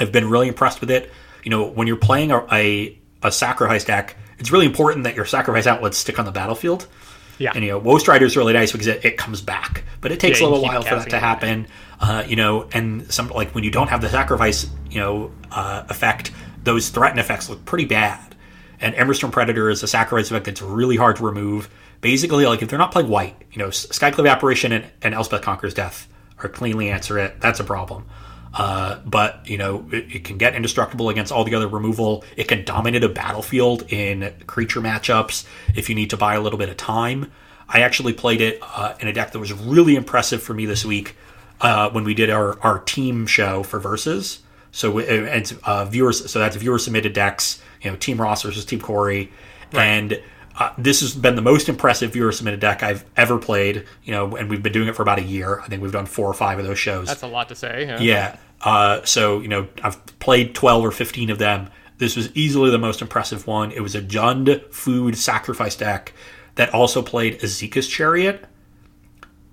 I've been really impressed with it. You know, when you're playing a, a, a sacrifice deck, it's really important that your sacrifice outlets stick on the battlefield. Yeah. And you know, Woe Strider is really nice because it, it comes back, but it takes Yeah, a little while for that to happen. Uh, you know, and some like when you don't have the sacrifice, you know, uh, effect, those threaten effects look pretty bad. And Immersturm Predator is a sacrifice effect that's really hard to remove. Basically, like if they're not playing white, you know, Skyclave Apparition and, and Elspeth Conquers Death are cleanly answer it. That's a problem. Uh, but you know, it, it, can get indestructible against all the other removal. It can dominate a battlefield in creature matchups if you need to buy a little bit of time. I actually played it uh, in a deck that was really impressive for me this week uh, when we did our, our team show for verses. So and uh, viewers, so that's viewer submitted decks. You know, Team Ross versus Team Corey, right. and uh, this has been the most impressive viewer submitted deck I've ever played. You know, and we've been doing it for about a year. I think we've done four or five of those shows. That's a lot to say. Yeah. yeah. Uh, so you know, I've played twelve or fifteen of them. This was easily the most impressive one. It was a Jund food sacrifice deck that also played Esika's Chariot,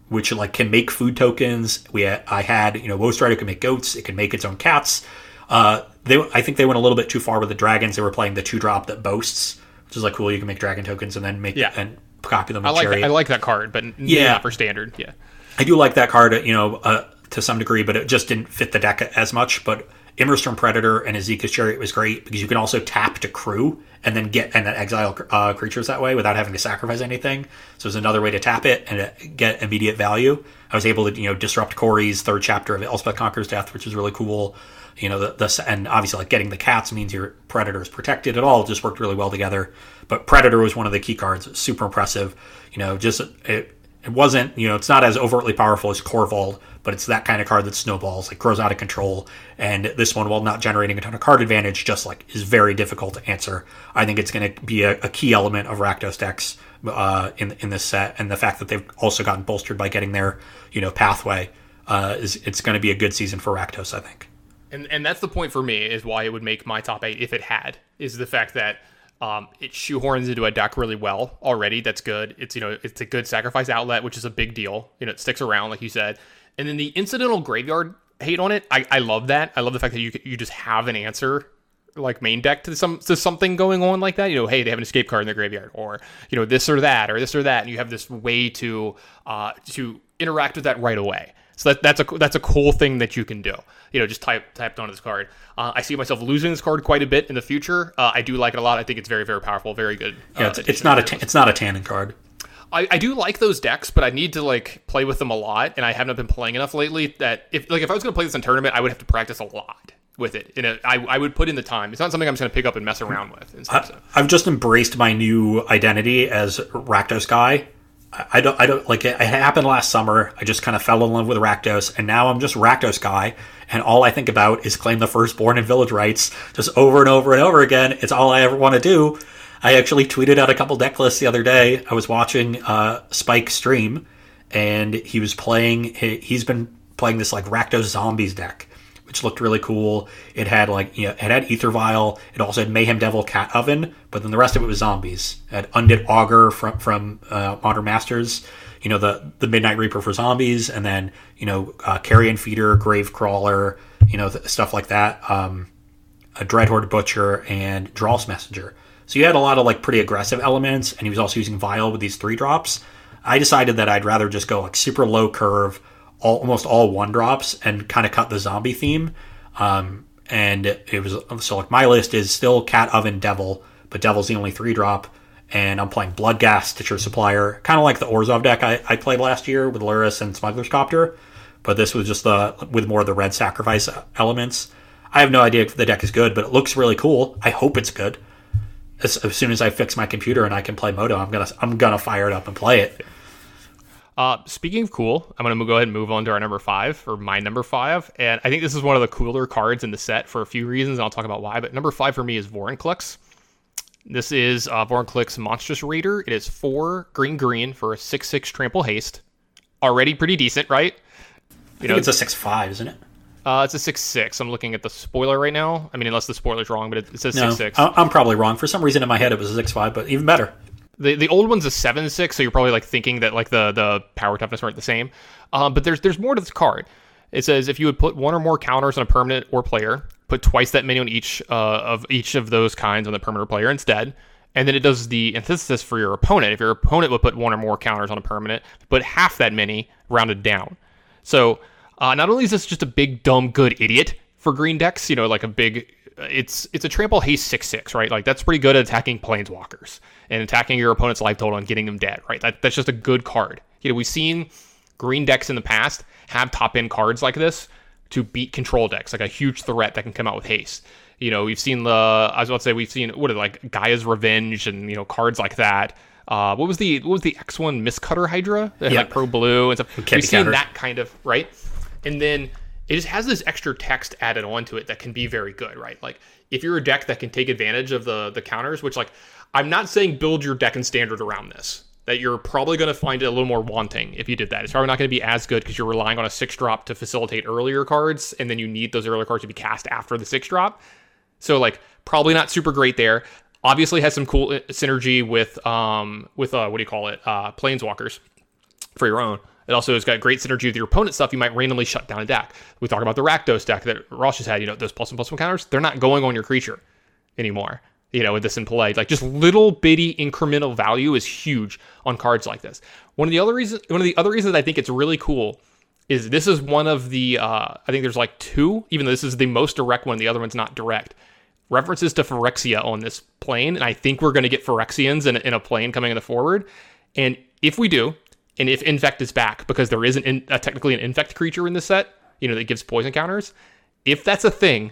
which like can make food tokens. We had, I had you know Woe Strider can make goats. It can make its own cats. Uh, they I think they went a little bit too far with the dragons. They were playing the two drop that boasts, which is like cool. You can make dragon tokens and then make yeah. and copy them. I like that, I like that card, but yeah, not for standard. Yeah, I do like that card. You know, uh, to some degree, but it just didn't fit the deck as much. But Immersturm Predator and Esika's Chariot was great because you can also tap to crew and then get and then exile uh, creatures that way without having to sacrifice anything. So it's another way to tap it and get immediate value. I was able to you know disrupt Corey's third chapter of Elspeth Conquers Death, which is really cool. You know the, the and obviously like getting the cats means your predator is protected. It all just worked really well together. But Predator was one of the key cards. Super impressive. You know, just it it wasn't, you know, it's not as overtly powerful as Korvold, but it's that kind of card that snowballs, like grows out of control. And this one, while not generating a ton of card advantage, just like is very difficult to answer. I think it's going to be a, a, key element of Rakdos decks uh, in in this set, and the fact that they've also gotten bolstered by getting their, you know, pathway uh, is it's going to be a good season for Rakdos, I think. And and that's the point for me is why it would make my top eight if it had is the fact that um, it shoehorns into a deck really well already. That's good. It's you know it's a good sacrifice outlet, which is a big deal. You know it sticks around like you said. And then the incidental graveyard hate on it. I, I love that. I love the fact that you you just have an answer like main deck to some to something going on like that. You know, hey, they have an escape card in their graveyard, or you know this or that, or this or that, and you have this way to uh, to interact with that right away. So that, that's a that's a cool thing that you can do. You know, just type typed onto this card. Uh, I see myself losing this card quite a bit in the future. Uh, I do like it a lot. I think it's very very powerful, very good. Uh, yeah, it's, it's not a ta- it's not a Tannin card. I, I do like those decks, but I need to like play with them a lot, and I haven't been playing enough lately. That if like if I was going to play this in tournament, I would have to practice a lot with it. In I would put in the time. It's not something I'm just going to pick up and mess around with. I, I've just embraced my new identity as Rakdos guy. I don't, I don't like it. It happened last summer. I just kind of fell in love with Rakdos, and now I'm just Rakdos guy. And all I think about is claim the firstborn and village rites, just over and over and over again. It's all I ever want to do. I actually tweeted out a couple deck lists the other day. I was watching uh, Spike stream, and he was playing. He's been playing this like Rakdos Zombies deck, which looked really cool. It had like you know, it had Aether Vial. It also had Mayhem Devil Cat Oven, but then the rest of it was zombies. It had Undead Augur from from uh, Modern Masters. You know the the Midnight Reaper for zombies, and then you know uh, Carrion Feeder, Gravecrawler, you know stuff like that. Um, a Dreadhorde Butcher and Draw's Messenger. So you had a lot of like pretty aggressive elements, and he was also using Vial with these three drops. I decided that I'd rather just go like super low curve all, almost all one drops and kind of cut the zombie theme. Um, and it was so like my list is still Cat Oven Devil, but Devil's the only three drop. And I'm playing Bloodghast, Stitcher Supplier, kind of like the Orzhov deck I, I played last year with Lurrus and Smuggler's Copter. But this was just the with more of the red sacrifice elements. I have no idea if the deck is good, but it looks really cool. I hope it's good. As, as soon as I fix my computer and I can play Moto, I'm gonna I'm gonna fire it up and play it. Uh, speaking of cool, I'm going to go ahead and move on to our number five, or my number five. And I think this is one of the cooler cards in the set for a few reasons, and I'll talk about why. But number five for me is Vorinclex. This is uh, Vorinclex Monstrous Raider. It is four green green for a 6 6 trample haste. Already pretty decent, right? You know, it's a 6 5, isn't it? Uh, it's a 6 6. I'm looking at the spoiler right now. I mean, unless the spoiler's wrong, but it, it says no, 6 6. I'm probably wrong. For some reason in my head, it was a 6 5, but even better. The the old one's a seven six, so you're probably like thinking that like the the power toughness aren't the same. Um, but there's there's more to this card. It says if you would put one or more counters on a permanent or player, put twice that many on each uh, of each of those kinds on the permanent or player instead. And then it does the antithesis for your opponent. If your opponent would put one or more counters on a permanent, put half that many rounded down. So uh, not only is this just a big dumb good idiot for green decks, you know, like a big it's it's a trample haste six six, right? Like that's pretty good at attacking planeswalkers and attacking your opponent's life total and getting them dead, right? That, that's just a good card. You know, we've seen green decks in the past have top end cards like this to beat control decks, like a huge threat that can come out with haste. You know, we've seen the I was about to say we've seen what are like Gaea's Revenge and you know cards like that. Uh, what was the what was the X one Mistcutter Hydra that Yeah. like Pro Blue and stuff? We've seen that kind of right, and then it just has this extra text added onto it that can be very good, right? Like if you're a deck that can take advantage of the the counters, which like I'm not saying build your deck and standard around this. That you're probably going to find it a little more wanting if you did that. It's probably not going to be as good because you're relying on a six drop to facilitate earlier cards, and then you need those earlier cards to be cast after the six drop. So like probably not super great there. Obviously has some cool uh, synergy with um with uh what do you call it uh planeswalkers for your own. It also has got great synergy with your opponent stuff. You might randomly shut down a deck. We talk about the Rakdos deck that Ross just had. You know those plus one plus one counters. They're not going on your creature anymore. You know with this in play, like just little bitty incremental value is huge on cards like this. One of the other reasons, one of the other reasons I think it's really cool is this is one of the uh, I think there's like two, even though this is the most direct one, the other one's not direct. References to Phyrexia on this plane, and I think we're going to get Phyrexians in, in a plane coming in the forward. And if we do, and if Infect is back, because there is an in, uh, technically an Infect creature in this set, you know that gives poison counters. If that's a thing,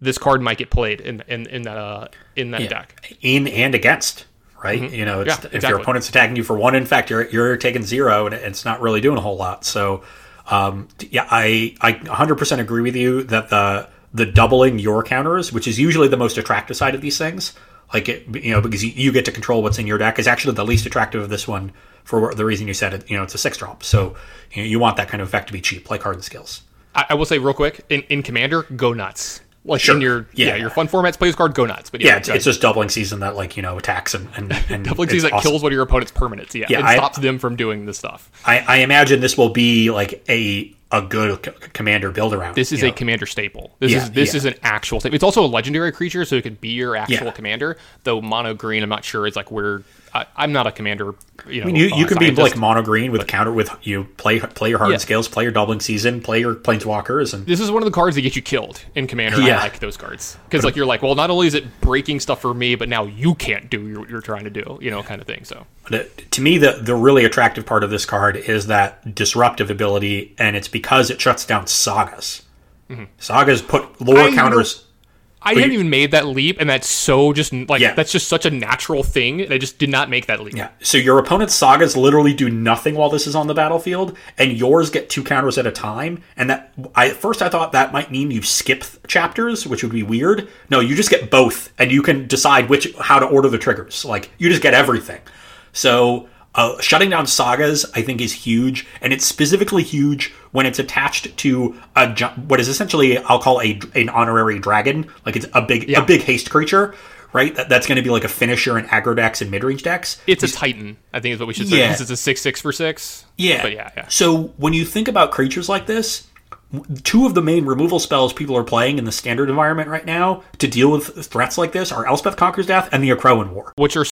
this card might get played in in, in that uh, in that deck. in and against, right? You know, it's, Mm-hmm. Yeah, if exactly. your opponent's attacking you for one infect, you're, you're taking zero, and it's not really doing a whole lot. So, um, yeah, I I 100% agree with you that the the doubling your counters, which is usually the most attractive side of these things, like it, you know, because you, get to control what's in your deck, is actually the least attractive of this one for the reason you said it. You know, it's a six drop, so you, know, you want that kind of effect to be cheap, like hardened scales. I, I will say real quick in, in Commander, go nuts. Like Sure. in your yeah. Yeah. your fun formats, play this card, go nuts. But Yeah, yeah, it's, it's just doubling season that like you know attacks and and, <laughs> and Double it's season that awesome. kills one of your opponent's permanents. Yeah, Yeah, and I- stops them from doing this stuff. I, I imagine this will be like a a good c- commander build around. This is a know. commander staple. This Yeah, is this is an actual thing. It's also a legendary creature, so it could be your actual commander. Though mono green, I'm not sure. It's like where I, I'm not a commander. You know, I mean, you, you uh, can be like mono green with counter with you play play your hard Yeah. scales, play your doubling season, play your planeswalkers, and This is one of the cards that get you killed in Commander. I like those cards because like you're like, well, not only is it breaking stuff for me, but now you can't do what you're trying to do, you know, kind of thing. So the, to me the the really attractive part of this card is that disruptive ability, and it's because it shuts down sagas. Sagas put lore Mm-hmm. I know- I hadn't even made that leap, and that's so just like Yeah. that's just such a natural thing. I just did not make that leap. Yeah. So your opponent's sagas literally do nothing while this is on the battlefield, and yours get two counters at a time. And that I at first I thought that might mean you skip chapters, which would be weird. No, you just get both, and you can decide which how to order the triggers. Like you just get everything. So uh, shutting down sagas, I think, is huge, and it's specifically huge when it's attached to a what is essentially I'll call a an honorary dragon, like it's a big Yeah. a big haste creature, right? That, that's going to be like a finisher in aggro decks and mid range decks. It's a Titan, I think is what we should say. Yeah. because It's a six six for six. Yeah. but yeah, yeah. So when you think about creatures like this, two of the main removal spells people are playing in the standard environment right now to deal with threats like this are Elspeth Conquers Death and the Akroan War, Which are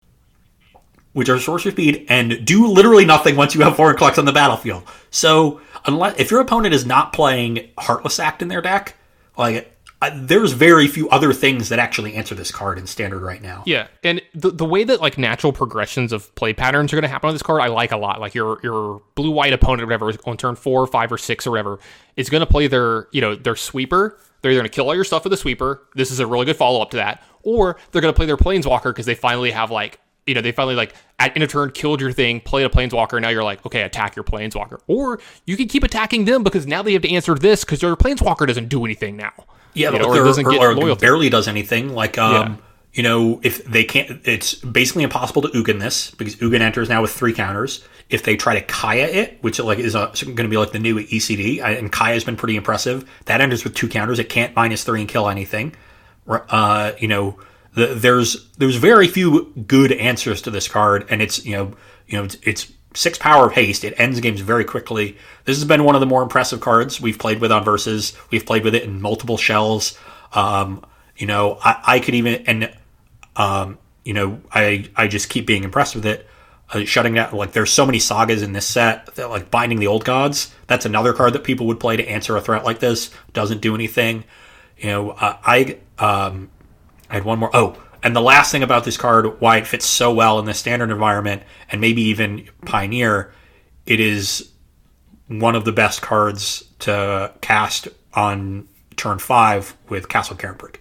which are sorcery speed and do literally nothing once you have Vorinclex on the battlefield. So unless if your opponent is not playing Heartless Act in their deck, like there's very few other things that actually answer this card in standard right now. Yeah, and the the way that like natural progressions of play patterns are going to happen on this card, I like a lot. Like your your blue white opponent, whatever, on turn four, five, or six, or whatever, is going to play their you know their sweeper. They're either going to kill all your stuff with a sweeper. This is a really good follow up to that. Or they're going to play their planeswalker because they finally have like you know they finally like at in a turn killed your thing, played a planeswalker. Now you're like okay, attack your planeswalker. Or you can keep attacking them because now they have to answer this because your planeswalker doesn't do anything now. Yeah, You know, or doesn't or, get or loyalty. barely does anything. Like, um, Yeah. you know, if they can't, it's basically impossible to Ugin this because Ugin enters now with three counters. If they try to Kaya it, which like is going to be like the new ECD, and Kaya's been pretty impressive. That enters with two counters. It can't minus three and kill anything. Uh, you know, the, there's there's very few good answers to this card, and it's you know you know it's, it's six power of haste. It ends games very quickly. This has been one of the more impressive cards we've played with on versus. We've played with it in multiple shells. Um, you know, I, I could even and um, you know, I I just keep being impressed with it. Uh, shutting down like there's so many sagas in this set that like binding the old gods. That's another card that people would play to answer a threat like this. Doesn't do anything. You know, uh, I um, I had one more. Oh, and the last thing about this card, why it fits so well in the standard environment and maybe even Pioneer, it is one of the best cards to cast on turn five with Castle Garenbrig.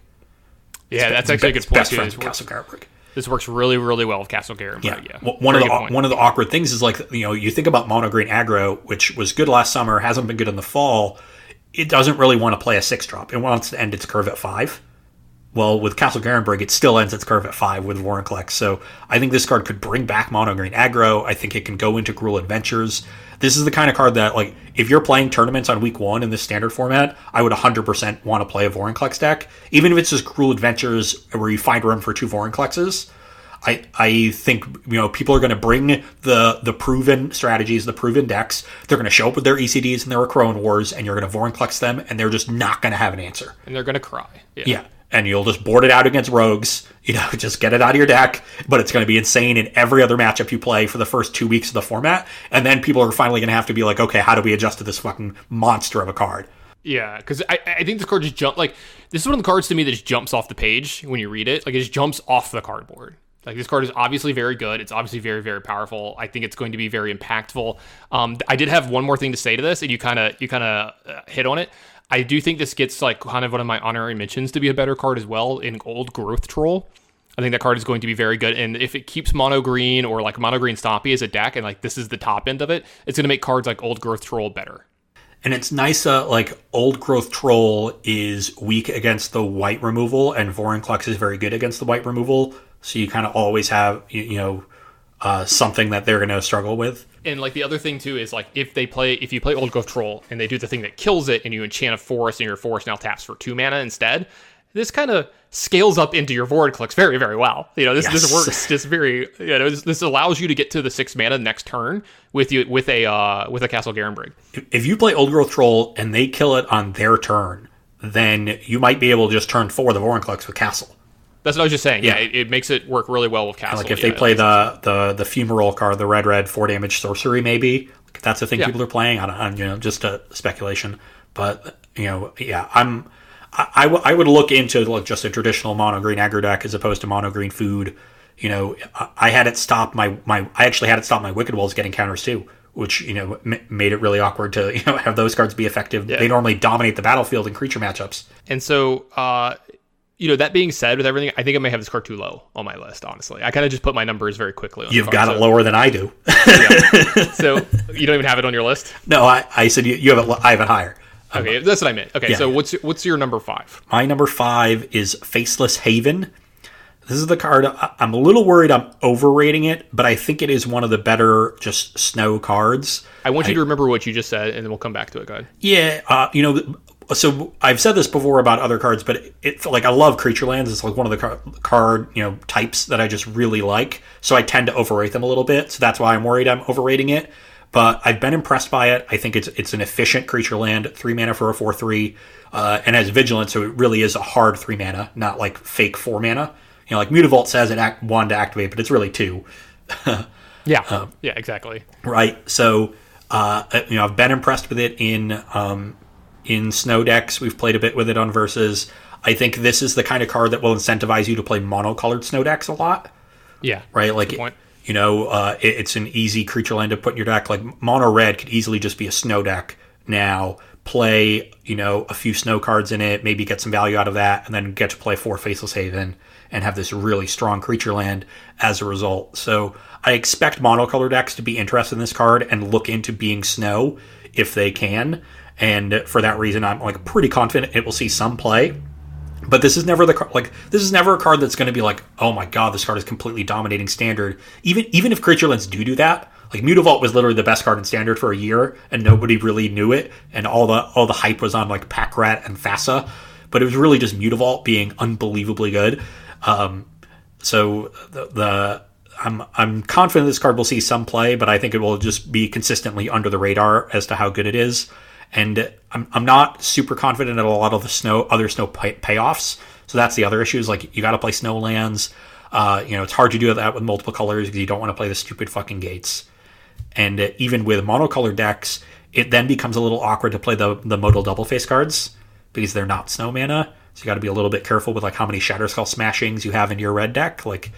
Yeah, that's actually a good point Best too. friend This works, Castle Garenbrig. this works really, really well with Castle Garenbrig. Yeah, yeah. One of the point. one of the awkward things is like you know you think about mono green aggro, which was good last summer, hasn't been good in the fall. It doesn't really want to play a six drop. It wants to end its curve at five. Well, with Castle Garenbrig, it still ends its curve at five with Vorinclex. So I think this card could bring back mono green aggro. I think it can go into Gruul Adventures. This is the kind of card that, like, if you're playing tournaments on week one in this standard format, I would 100% want to play a Vorinclex deck. Even if it's just Gruul Adventures where you find room for two Vorinclexes. I, I think you know people are going to bring the the proven strategies, the proven decks. They're going to show up with their ECDs and their Crone Wars, and you're going to Vorinclex them, and they're just not going to have an answer. and they're gonna cry. Yeah. Yeah. And you'll just board it out against rogues, <laughs> you know, just get it out of your deck, but it's going to be insane in every other matchup you play for the first two weeks of the format. And then people are finally going to have to be like, okay, how do we adjust to this fucking monster of a card? Yeah, because I, I think this card just jump like this is one of the cards to me that just jumps off the page when you read it. Like it just jumps off the cardboard. Like this card is obviously very good. It's obviously very very powerful. I think it's going to be very impactful. Um, I did have one more thing to say to this, and you kind of you kind of uh, hit on it. I do think this gets like kind of one of my honorary mentions to be a better card as well in Old Growth Troll. I think that card is going to be very good, and if it keeps mono green or like mono green Stompy as a deck, and like this is the top end of it, it's going to make cards like Old Growth Troll better. And it's nice uh, like old growth troll is weak against the white removal, and Vorinclex is very good against the white removal. So you kind of always have you, you know uh, something that they're going to struggle with. And like the other thing too is like if they play if you play Old Growth Troll and they do the thing that kills it and you enchant a forest and your forest now taps for two mana instead, this kind of scales up into your Vorinclex very very well. You know this this works just very you know this, this allows you to get to the six mana next turn with you with a uh, with a Castle Garenbrig. If you play old growth troll and they kill it on their turn, then you might be able to just turn four the Vorinclex with castle. That's what I was just saying. Yeah, Yeah. it, it makes it work really well with Castle. Like if yeah. they play the the the fumarole card, the red red four damage sorcery, maybe if that's the thing Yeah. people are playing. I don't, I, you know, just a speculation. But you know, yeah, I'm I, I, w- I would look into like just a traditional mono green aggro deck as opposed to mono green food. You know, I, I had it stop my my I actually had it stop my wicked walls getting counters too. Which you know m- made it really awkward to <laughs> you know have those cards be effective. They normally dominate the battlefield in creature matchups. And so, uh, you know, that being said, with everything, I think I may have this card too low on my list. Honestly, I kind of just put my numbers very quickly. On You've got so, it lower than I do. So <laughs> you don't even have it on your list. no, I, I said you, you have it. I have it higher. Okay, that's what I meant. Okay, Yeah. so what's your, what's your number five? My number five is Faceless Haven. This is the card. I- I'm a little worried I'm overrating it, but I think it is one of the better just snow cards. I want you to remember what you just said, and then we'll come back to it. Go ahead. Yeah, uh, you know, so I've said this before about other cards, but it, it like I love creature lands. It's like one of the car- card you know types that I just really like. So I tend to overrate them a little bit. So that's why I'm worried I'm overrating it. But I've been impressed by it. I think it's it's an efficient creature land, three mana for a four three, uh, and has vigilance, so it really is a hard three mana, not like fake four mana. You know, like Mutavault says it act one to activate, but it's really two. <laughs> Yeah, Um, yeah, exactly. right? So, uh, you know, I've been impressed with it in um, in snow decks. We've played a bit with it on versus. I think this is the kind of card that will incentivize you to play monocolored snow decks a lot, Yeah, right? Like, you know, uh, it, it's an easy creature land to put in your deck. Like mono red could easily just be a snow deck now. Play, you know, a few snow cards in it, maybe get some value out of that, and then get to play four Faceless Haven and have this really strong creature land as a result. So I expect monocolor decks to be interested in this card and look into being snow if they can. And for that reason, I'm like pretty confident it will see some play. But this is never the car- like this is never a card that's going to be like, oh my god, this card is completely dominating standard. Even even if creature lands do do that, like Mutavault was literally the best card in standard for a year, and nobody really knew it, and all the all the hype was on like Pack Rat and Thassa, but it was really just Mutavault being unbelievably good. Um, so the, the I'm I'm confident this card will see some play, but I think it will just be consistently under the radar as to how good it is. And I'm, I'm not super confident in a lot of the snow other snow pay, payoffs. So that's the other issue is like you got to play snow lands. Uh, you know, it's hard to do that with multiple colors because you don't want to play the stupid fucking gates. And uh, even with monocolor decks, it then becomes a little awkward to play the the modal double face cards because they're not snow mana. So you got to be a little bit careful with like how many Shatterskull smashings you have in your red deck, like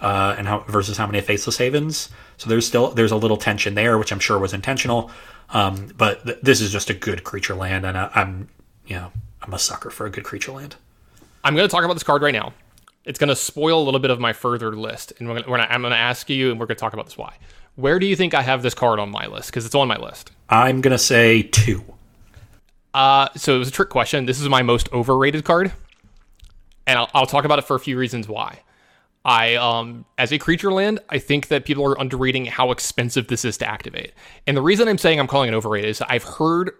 uh, and how versus how many Faceless Havens. So there's still there's a little tension there, which I'm sure was intentional. Um, but th- this is just a good creature land, and I, I'm you know I'm a sucker for a good creature land. I'm going to talk about this card right now. It's going to spoil a little bit of my further list, and we're gonna, we're gonna, I'm going to ask you, and we're going to talk about this why. Where do you think I have this card on my list? Because it's on my list. I'm gonna say two. Uh, so it was a trick question. This is my most overrated card, and I'll, I'll talk about it for a few reasons why. I, um, as a creature land, I think that people are underrating how expensive this is to activate. And the reason I'm saying I'm calling it overrated is I've heard,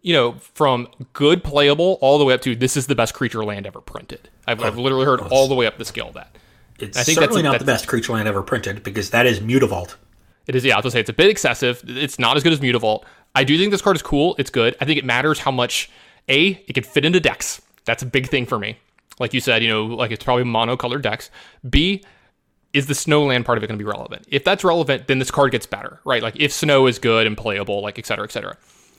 you know, from good playable all the way up to this is the best creature land ever printed. I've, I've literally heard all the way up the scale of that. It's I think certainly that's- not the best creature land ever printed because that is Mutavault. It is, yeah, I was gonna say it's a bit excessive. It's not as good as Mutavault. I do think this card is cool. It's good. I think it matters how much a it can fit into decks. That's a big thing for me. Like you said, you know, like it's probably monocolored decks. B is the snow land part of it going to be relevant? If that's relevant, then this card gets better, right? Like if snow is good and playable, like et cetera, et cetera.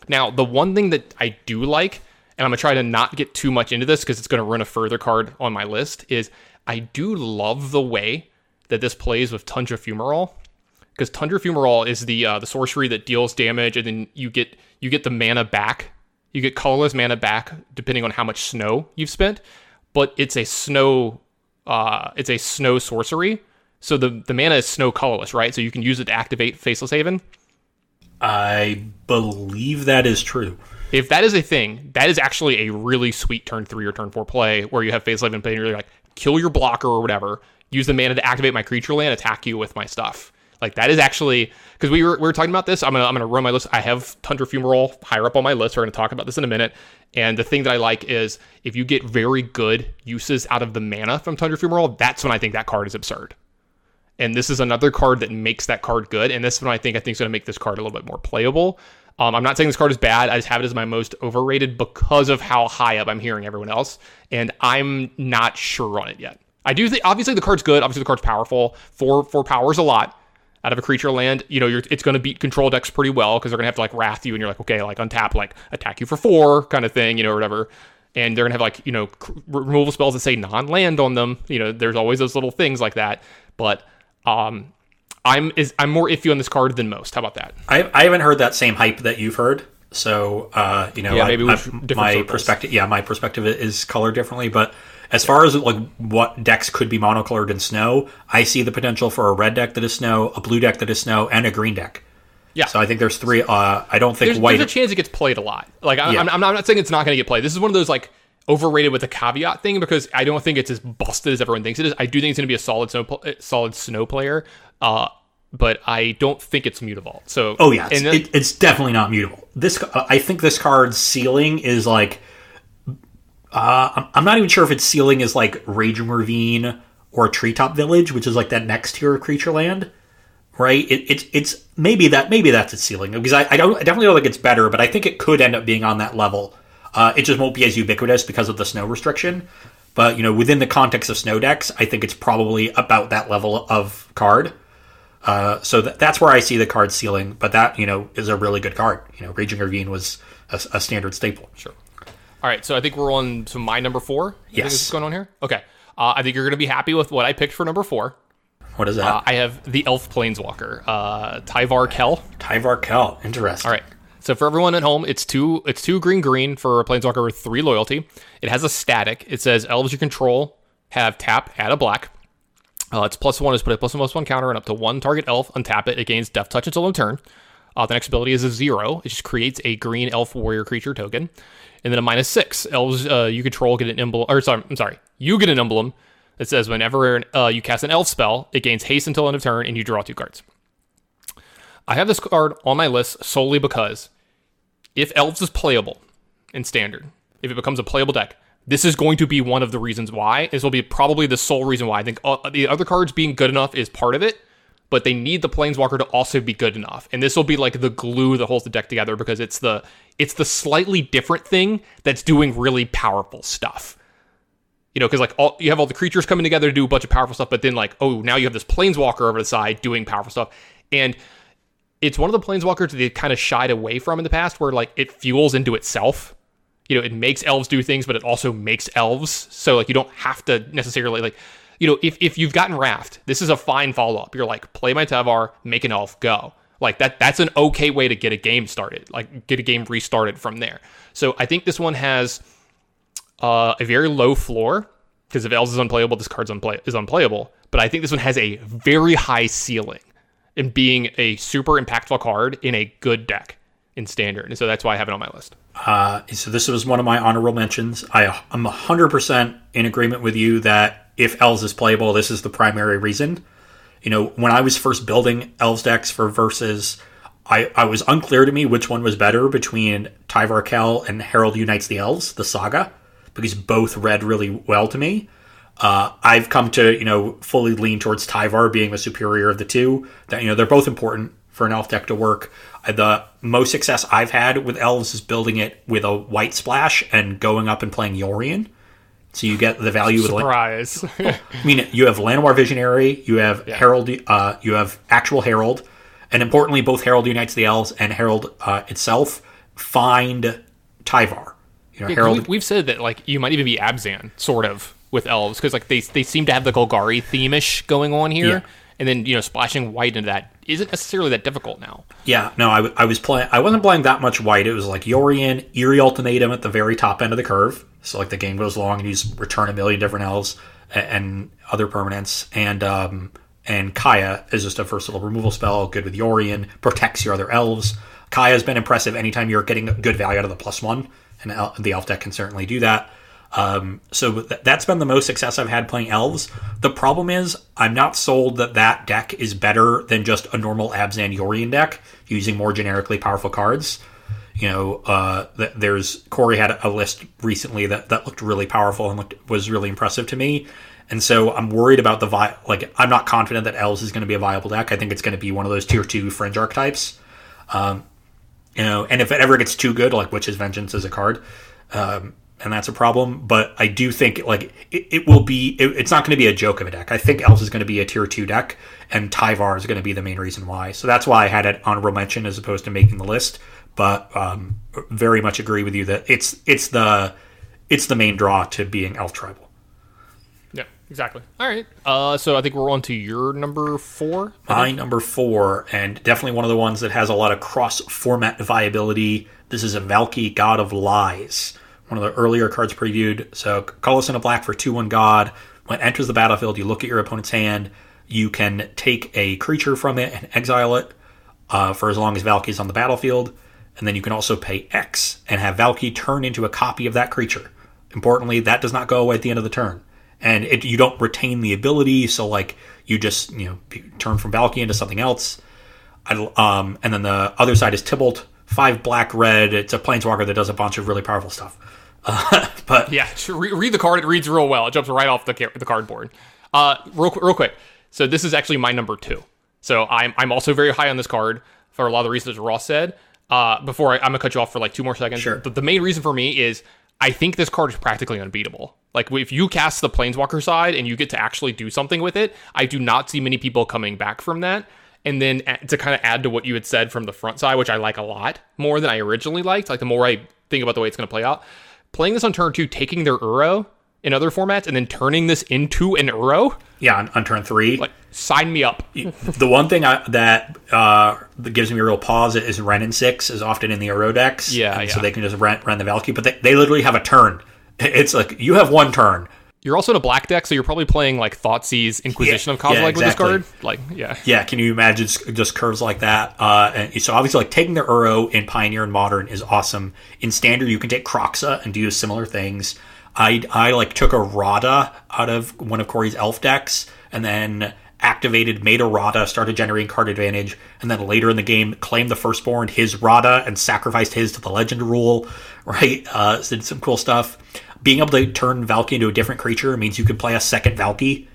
Now, the one thing that I do like, and I'm gonna try to not get too much into this because it's gonna run a further card on my list, is I do love the way that this plays with Tundra Fumarole because Tundra Fumarole is the uh, the sorcery that deals damage, and then you get you get the mana back. You get colorless mana back depending on how much snow you've spent, but it's a snow uh, it's a snow sorcery. So the the mana is snow colorless, right? So you can use it to activate Faceless Haven. I believe that is true. If that is a thing, that is actually a really sweet turn three or turn four play where you have Faceless Haven play and you're like, kill your blocker or whatever, use the mana to activate my creature land, attack you with my stuff. Like that is actually because we were we were talking about this. I'm gonna I'm gonna run my list. I have Tundra Fumarole higher up on my list. We're gonna talk about this in a minute. And the thing that I like is if you get very good uses out of the mana from Tundra Fumarole, that's when I think that card is absurd. And this is another card that makes that card good. And this one I think I think is to make this card a little bit more playable. Um, I'm not saying this card is bad. I just have it as my most overrated because of how high up I'm hearing everyone else, and I'm not sure on it yet. I do think obviously the card's good. Obviously the card's powerful. Four four powers a lot out of a creature land. You know, you're, it's going to beat control decks pretty well because they're going to have to like wrath you, and you're like, okay, like untap, like attack you for four kind of thing, you know, or whatever. And they're going to have like you know c- removal spells that say non-land on them. You know, there's always those little things like that. But um, I'm is I'm more iffy on this card than most. How about that? I, I haven't heard that same hype that you've heard. So uh, you know, Yeah, I- maybe I- my circles. perspective, yeah, my perspective is colored differently. But as far as like what decks could be monocolored in snow, I see the potential for a red deck that is snow, a blue deck that is snow, and a green deck. Yeah. So I think there's three. Uh, I don't think there's, white. there's a chance it gets played a lot. Like I, Yeah. I'm, I'm, not, saying it's not going to get played. This is one of those like overrated with a caveat thing because I don't think it's as busted as everyone thinks it is. I do think it's going to be a solid snow, uh, solid snow player, uh, but I don't think it's Mutavault. So Oh yeah, it's, then- it, it's definitely not mutable. This uh, I think this card's ceiling is like. Uh, I'm, not even sure if its ceiling is like Raging Ravine or Treetop Village, which is like that next tier of creature land, right? It, it's it's maybe that maybe that's its ceiling because I, I don't I definitely don't think it's better, but I think it could end up being on that level. Uh, it just won't be as ubiquitous because of the snow restriction. But you know, within the context of snow decks, I think it's probably about that level of card. Uh, so th- that's where I see the card ceiling. But that you know is a really good card. You know, Raging Ravine was a, a standard staple. Sure. All right, so I think we're on to my number four. I Yes. what's going on here. Okay, uh, I think you're going to be happy with what I picked for number four. What is that? Uh, I have the Elf Planeswalker, uh, Tyvar Kell. Tyvar Kell. Interesting. All right. So for everyone at home, it's two it's two green green for a planeswalker with three loyalty. It has a static. It says elves you control have tap, add a black. Uh, it's plus one is put a plus one plus one counter and up to one target elf, untap it. It gains death touch until end turn. Uh, the next ability is a zero. It just creates a green elf warrior creature token. And then a minus six. Elves uh, you control get an emblem or sorry, I'm sorry. You get an emblem that says whenever uh, you cast an elf spell, it gains haste until end of turn and you draw two cards. I have this card on my list solely because if Elves is playable in standard, if it becomes a playable deck, this is going to be one of the reasons why. This will be probably the sole reason why. I think uh, the other cards being good enough is part of it, but they need the Planeswalker to also be good enough. And this will be like the glue that holds the deck together because it's the it's the slightly different thing that's doing really powerful stuff. You know, because like all you have all the creatures coming together to do a bunch of powerful stuff, but then like oh now you have this Planeswalker over the side doing powerful stuff, and it's one of the planeswalkers that they kind of shied away from in the past where like it fuels into itself you know, it makes elves do things, but it also makes elves. So like you don't have to necessarily like, you know, if, if you've gotten Raft, this is a fine follow up. You're like, play my Tyvar, make an elf, go. Like that that's an okay way to get a game started. Like get a game restarted from there. So I think this one has uh, a very low floor because if elves is unplayable, this card's unplay- is unplayable. But I think this one has a very high ceiling in being a super impactful card in a good deck in standard. And so that's why I have it on my list. Uh, so this was one of my honorable mentions. I, I'm 100% in agreement with you that if Elves is playable, this is the primary reason. You know, when I was first building Elves decks for Versus, I, I was unclear to me which one was better between Tyvar Kell and Harald Unites the Elves, the saga, because both read really well to me. Uh, I've come to, you know, fully lean towards Tyvar being the superior of the two. That, you know, they're both important for an elf deck to work. The most success I've had with elves is building it with a white splash and going up and playing Yorion. So you get the value with Surprise. <laughs> I mean, you have Llanowar Visionary, you have Yeah. Harald, uh, you have actual Harald, and importantly, both Harald unites the elves and Harald uh, itself find Tyvar. You know, Yeah, Harald. we've, we've said that like you might even be Abzan, sort of, with elves because like they they seem to have the Golgari theme-ish going on here, Yeah. and then you know splashing white into that isn't necessarily that difficult now. Yeah, no, I was playing. I wasn't playing that much white. It was like Yorion, Eerie Ultimatum at the very top end of the curve. So like the game goes along and you return a million different elves and, and other permanents, and um, and Kaya is just a versatile removal spell, good with Yorion, protects your other elves. Kaya's been impressive anytime you're getting good value out of the plus one, and the elf deck can certainly do that. Um, so th- that's been the most success I've had playing elves. The problem is I'm not sold that that deck is better than just a normal Abzan Yorion deck using more generically powerful cards. You know, uh, th- there's Corey had a list recently that, that looked really powerful and looked, was really impressive to me. And so I'm worried about the vi- like I'm not confident that Elves is going to be a viable deck. I think it's going to be one of those tier two fringe archetypes. Um, you know, and if it ever gets too good, like Witch's Vengeance is a card, um, and that's a problem. But I do think like it, it will be. It, it's not going to be a joke of a deck. I think Elves is going to be a tier two deck, and Tyvar is going to be the main reason why. So that's why I had it honorable mention as opposed to making the list. But um, very much agree with you that it's it's the it's the main draw to being Elf tribal. Yeah, exactly. All right. Uh, so I think we're on to your number four. My number four, and definitely one of the ones that has a lot of cross format viability. This is a Valki God of Lies, one of the earlier cards previewed. So, colorless in a black for 2 1 God. When it enters the battlefield, you look at your opponent's hand. You can take a creature from it and exile it uh, for as long as Valki is on the battlefield. And then you can also pay X and have Valki turn into a copy of that creature. Importantly, that does not go away at the end of the turn. And it, you don't retain the ability, so like you just you know turn from Valki into something else. Um, and then the other side is Tibalt, five black red. It's a planeswalker that does a bunch of really powerful stuff. Uh, <laughs> but Yeah, re- read the card. It reads real well. It jumps right off the the cardboard. Uh, real real quick. So this is actually my number two. So I'm I'm also very high on this card for a lot of the reasons Ross said. Uh, before I, I'm gonna cut you off for like two more seconds. Sure. The, the main reason for me is I think this card is practically unbeatable. Like if you cast the Planeswalker side and you get to actually do something with it, I do not see many people coming back from that. And then to kind of add to what you had said from the front side, which I like a lot more than I originally liked. Like the more I think about the way it's going to play out, playing this on turn two, taking their Uro in other formats, and then turning this into an Uro, yeah, on, on turn three, like sign me up. the one thing I, that uh, that gives me a real pause is Wrenn and Six is often in the Uro decks. Yeah, yeah. So they can just run, run the Valki, but they, they literally have a turn. It's like you have one turn. You're also in a black deck, so you're probably playing like Thoughtseize Inquisition Yeah, of Kozilek yeah, with this card. Like, yeah. Yeah, can you imagine just, just curves like that? Uh, and so obviously, like taking the Uro in Pioneer and Modern is awesome. In Standard, you can take Kroxa and do similar things. I I like took a Rada out of one of Corey's Elf decks, and then activated, made a Rada, started generating card advantage, and then later in the game claimed the firstborn his Rada and sacrificed his to the Legend rule. <laughs> Right, uh, so did some cool stuff. Being able to turn Valki into a different creature means you can play a second Valki.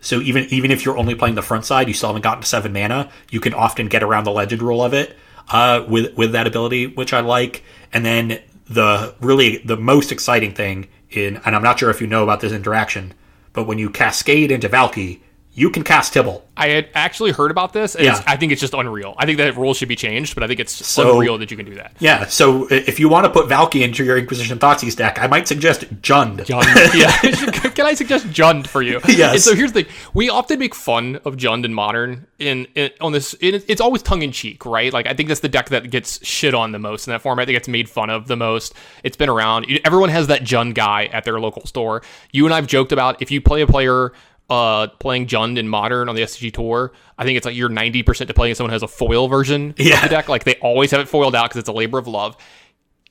So even even if you're only playing the front side, you still haven't gotten to seven mana. You can often get around the legend rule of it uh, with with that ability, which I like. And then the really the most exciting thing in, and I'm not sure if you know about this interaction, but when you cascade into Valki, you can cast Tibalt. I had actually heard about this. And Yeah. I think it's just unreal. I think that rule should be changed, but I think it's So- unreal that you can do that. Yeah, so if you want to put Valki into your Inquisition Thoughtseize deck, I might suggest Jund. Jund. <laughs> yeah. <laughs> Can I suggest Jund for you? <laughs> Yes. And so here's the thing: we often make fun of Jund in Modern. In, in on this, it, it's always tongue in cheek, right? Like I think that's the deck that gets shit on the most in that format. That gets made fun of the most. It's been around. Everyone has that Jund guy at their local store. You and I've joked about if you play a player. Uh, playing Jund in Modern on the SCG tour, I think it's like you're 90% to playing someone who has a foil version Yeah. of the deck. Like they always have it foiled out because it's a labor of love.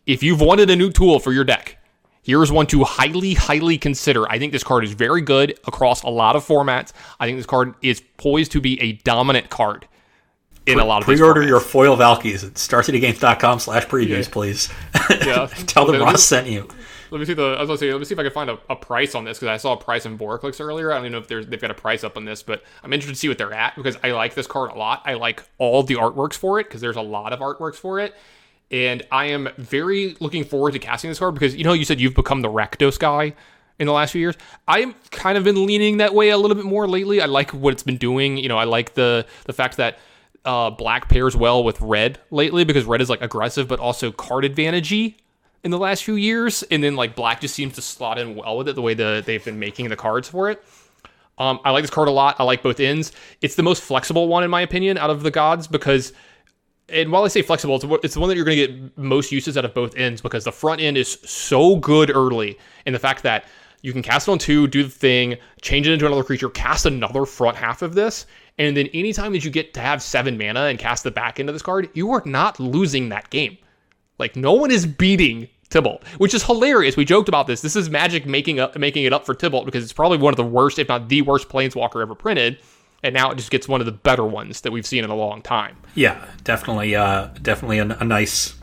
If you've wanted a new tool for your deck, Here's one to highly, highly consider. I think this card is very good across a lot of formats. I think this card is poised to be a dominant card in a lot of these Pre-order your foil Valkis at starcitygames.com slash previews, please. Yeah. <laughs> Tell them Ross sent you. Let me see the. I was gonna say. Let me see if I can find a, a price on this because I saw a price in Boraclix earlier. I don't even know if they've got a price up on this, but I'm interested to see what they're at because I like this card a lot. I like all the artworks for it because there's a lot of artworks for it, and I am very looking forward to casting this card because you know you said you've become the Rakdos guy in the last few years. I've kind of been leaning that way a little bit more lately. I like what it's been doing. You know, I like the the fact that uh, black pairs well with red lately because red is like aggressive but also card advantagey in the last few years, and then like black just seems to slot in well with it the way that they've been making the cards for it. Um, I like this card a lot. I like both ends. It's the most flexible one in my opinion out of the gods because, and while I say flexible, it's, it's the one that you're going to get most uses out of both ends because the front end is so good early, and the fact that you can cast it on two, do the thing, change it into another creature, cast another front half of this, and then anytime that you get to have seven mana and cast the back end of this card, you are not losing that game. Like no one is beating Tibalt, which is hilarious. We joked about this. This is Magic making up making it up for Tibalt because it's probably one of the worst, if not the worst, Planeswalker ever printed. And now it just gets one of the better ones that we've seen in a long time. Yeah, definitely, uh, definitely a, a nice,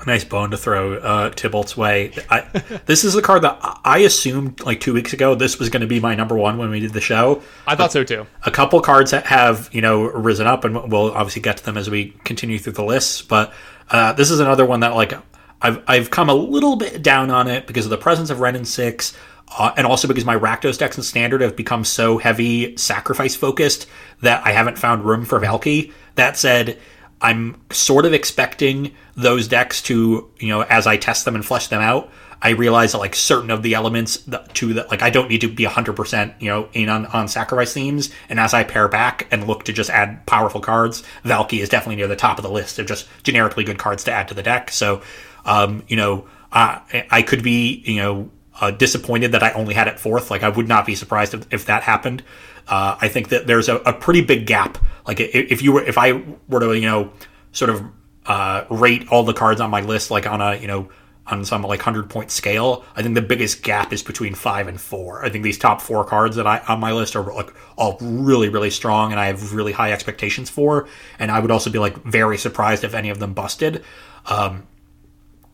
a nice bone to throw uh, Tibalt's way. I, <laughs> this is a card that I- assumed like two weeks ago this was going to be my number one when we did the show. I thought so too. A couple cards that have you know risen up, and we'll obviously get to them as we continue through the lists. But uh, this is another one that like I've I've come a little bit down on it because of the presence of Wrenn and six. Uh, and also because my Rakdos decks and standard have become so heavy sacrifice focused that I haven't found room for Valki. That said, I'm sort of expecting those decks to, you know, as I test them and flesh them out, I realize that like certain of the elements that, to that, like I don't need to be 100%, you know, in on, on sacrifice themes. And as I pair back and look to just add powerful cards, Valki is definitely near the top of the list of just generically good cards to add to the deck. So, um, you know, I, I could be, you know, uh, disappointed that I only had it fourth. Like I would not be surprised if, if that happened. Uh, I think that there's a, a pretty big gap. Like if you were, if I were to, you know, sort of uh, rate all the cards on my list, like on a, you know, on some like hundred point scale, I think the biggest gap is between five and four. I think these top four cards that I on my list are like all really, really strong, and I have really high expectations for. And I would also be like very surprised if any of them busted. Um,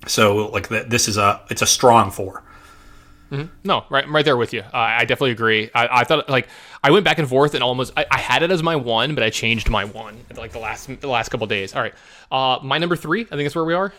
so like th- this is a it's a strong four. No, right, right there with you. Uh, I definitely agree. I, I thought like I went back and forth and almost I, I had it as my one, but I changed my one like the last the last couple days. All right, uh, my number three. I think that's where we are.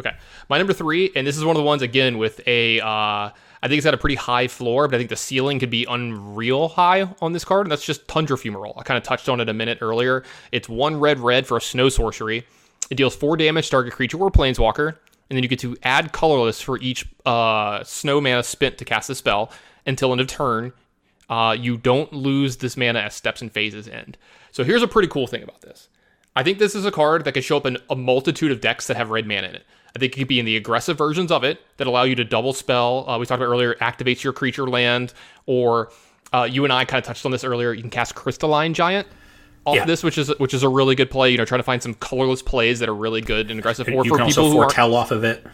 Okay, my number three, and this is one of the ones again with a. Uh, I think it's got a pretty high floor, but I think the ceiling could be unreal high on this card, and that's just Tundra Fumarole. I kind of touched on it a minute earlier. It's one red red for a snow sorcery. It deals four damage to target creature or planeswalker, and then you get to add colorless for each uh, snow mana spent to cast the spell until end of turn. Uh, you don't lose this mana as steps and phases end. So here's a pretty cool thing about this. I think this is a card that could show up in a multitude of decks that have red mana in it. I think it could be in the aggressive versions of it that allow you to double spell. Uh, we talked about earlier, activates your creature land, or uh, you and I kind of touched on this earlier. You can cast Crystalline Giant off Yeah. this, which is which is a really good play. You know, trying to find some colorless plays that are really good and aggressive, or you for can people also who foretell off of it.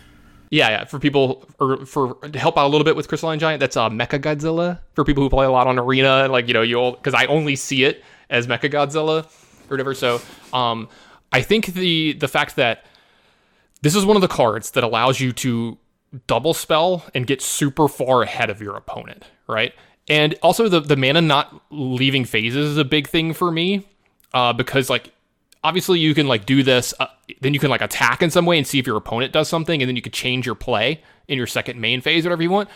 yeah, yeah. For people, or for to help out a little bit with Crystalline Giant, that's uh, Mecha Godzilla. For people who play a lot on Arena, like you know, you'll because I only see it as Mecha Godzilla or whatever. So, um, I think the the fact that this is one of the cards that allows you to double spell and get super far ahead of your opponent, right? And also the the mana not leaving phases is a big thing for me, uh, because like obviously you can like do this uh, then you can like attack in some way and see if your opponent does something and then you could change your play in your second main phase whatever you want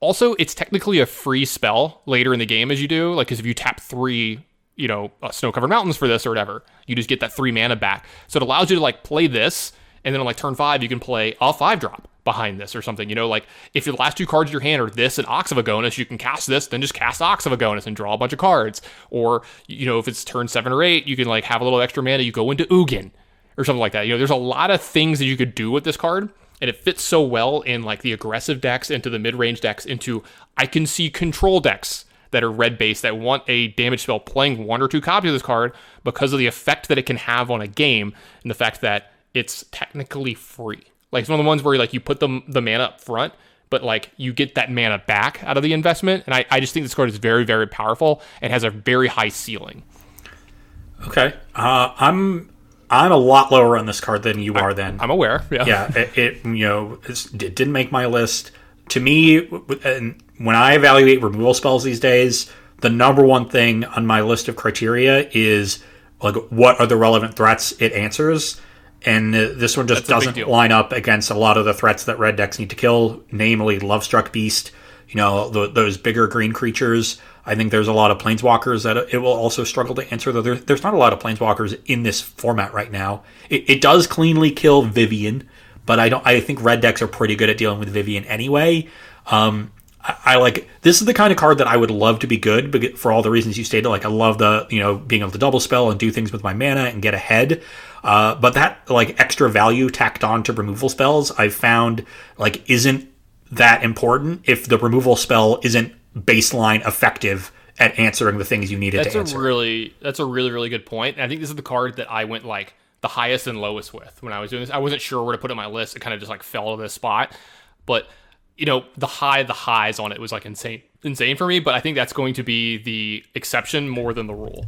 Also, it's technically a free spell later in the game as you do. Like, because if you tap three, you know, uh, snow covered mountains for this or whatever, you just get that three mana back. So it allows you to like play this, and then on like turn five, you can play a five drop behind this or something. You know, like if the last two cards in your hand are this and Ox of Agonas, you can cast this, then just cast Ox of Agonas and draw a bunch of cards. Or, you know, if it's turn seven or eight, you can like have a little extra mana, you go into Ugin or something like that. You know, there's a lot of things that you could do with this card and it fits so well in like the aggressive decks into the mid-range decks into I can see control decks that are red based that want a damage spell playing one or two copies of this card because of the effect that it can have on a game and the fact that it's technically free. Like it's one of the ones where like you put the the mana up front, but like you get that mana back out of the investment. And I, I just think this card is very, very powerful and has a very high ceiling. Okay. Uh, I'm I'm a lot lower on this card than you are. Then I'm aware. Yeah. yeah. It, it you know it didn't make my list. To me, and when I evaluate removal spells these days, the number one thing on my list of criteria is like what are the relevant threats it answers. And uh, this one just That's doesn't line up against a lot of the threats that red decks need to kill, namely Lovestruck Beast. You know tho- those bigger green creatures. I think there's a lot of planeswalkers that it will also struggle to answer. Though there, there's not a lot of planeswalkers in this format right now. It, it does cleanly kill Vivien, but I don't. I think red decks are pretty good at dealing with Vivien anyway. Um, I, I like this is the kind of card that I would love to be good, but for all the reasons you stated. Like I love the you know being able to double spell and do things with my mana and get ahead. Uh, but that like extra value tacked on to removal spells, I've found like isn't that important if the removal spell isn't baseline effective at answering the things you need it That's to a answer. really that's a really really good point. And I think this is the card that I went like the highest and lowest with when I was doing this. I wasn't sure where to put it on my list. It kind of just like fell to this spot. But you know, the high the highs on it was like insane insane for me, but I think that's going to be the exception more than the rule.